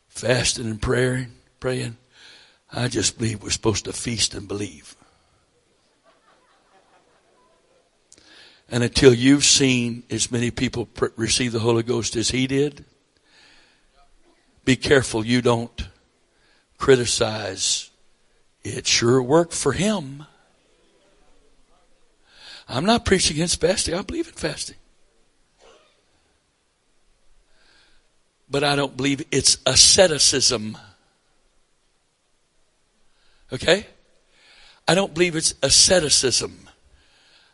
fasting and praying, praying. I just believe we're supposed to feast and believe. And until you've seen as many people receive the Holy Ghost as he did, be careful you don't criticize. It sure worked for him. I'm not preaching against fasting. I believe in fasting. But I don't believe it's asceticism. Okay? I don't believe it's asceticism.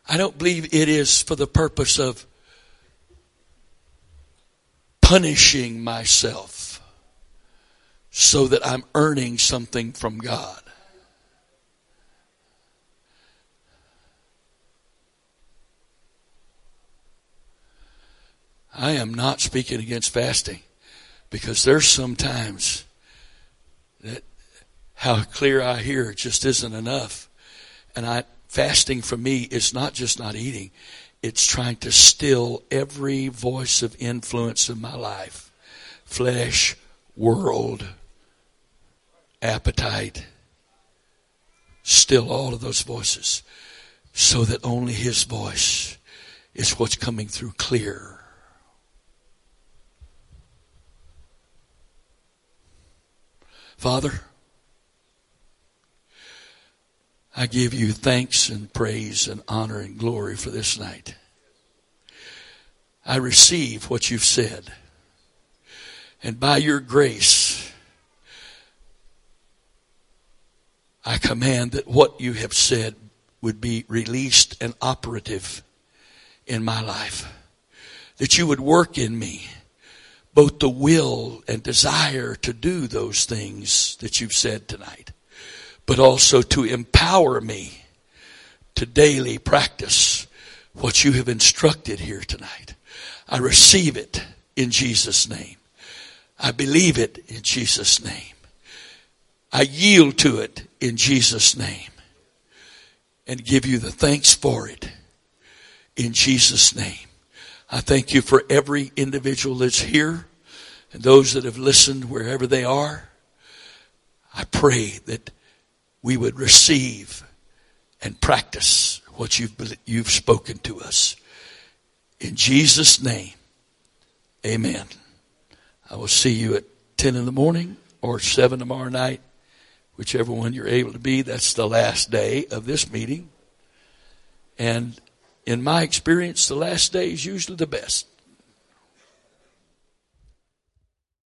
I don't believe it is for the purpose of punishing myself so that I'm earning something from God. I am not speaking against fasting because there's sometimes that how clear I hear just isn't enough. And I, fasting for me is not just not eating. It's trying to still every voice of influence in my life. Flesh, world, appetite, still all of those voices so that only his voice is what's coming through clear. Father, I give you thanks and praise and honor and glory for this night. I receive what you've said. And by your grace, I command that what you have said would be released and operative in my life. That you would work in me both the will and desire to do those things that you've said tonight, but also to empower me to daily practice what you have instructed here tonight. I receive it in Jesus' name. I believe it in Jesus' name. I yield to it in Jesus' name and give you the thanks for it in Jesus' name. I thank you for every individual that's here and those that have listened wherever they are. I pray that we would receive and practice what you've, you've spoken to us. In Jesus' name, amen. I will see you at 10 in the morning or 7 tomorrow night. whichever one you're able to be. That's the last day of this meeting. And in my experience, the last day is usually the best.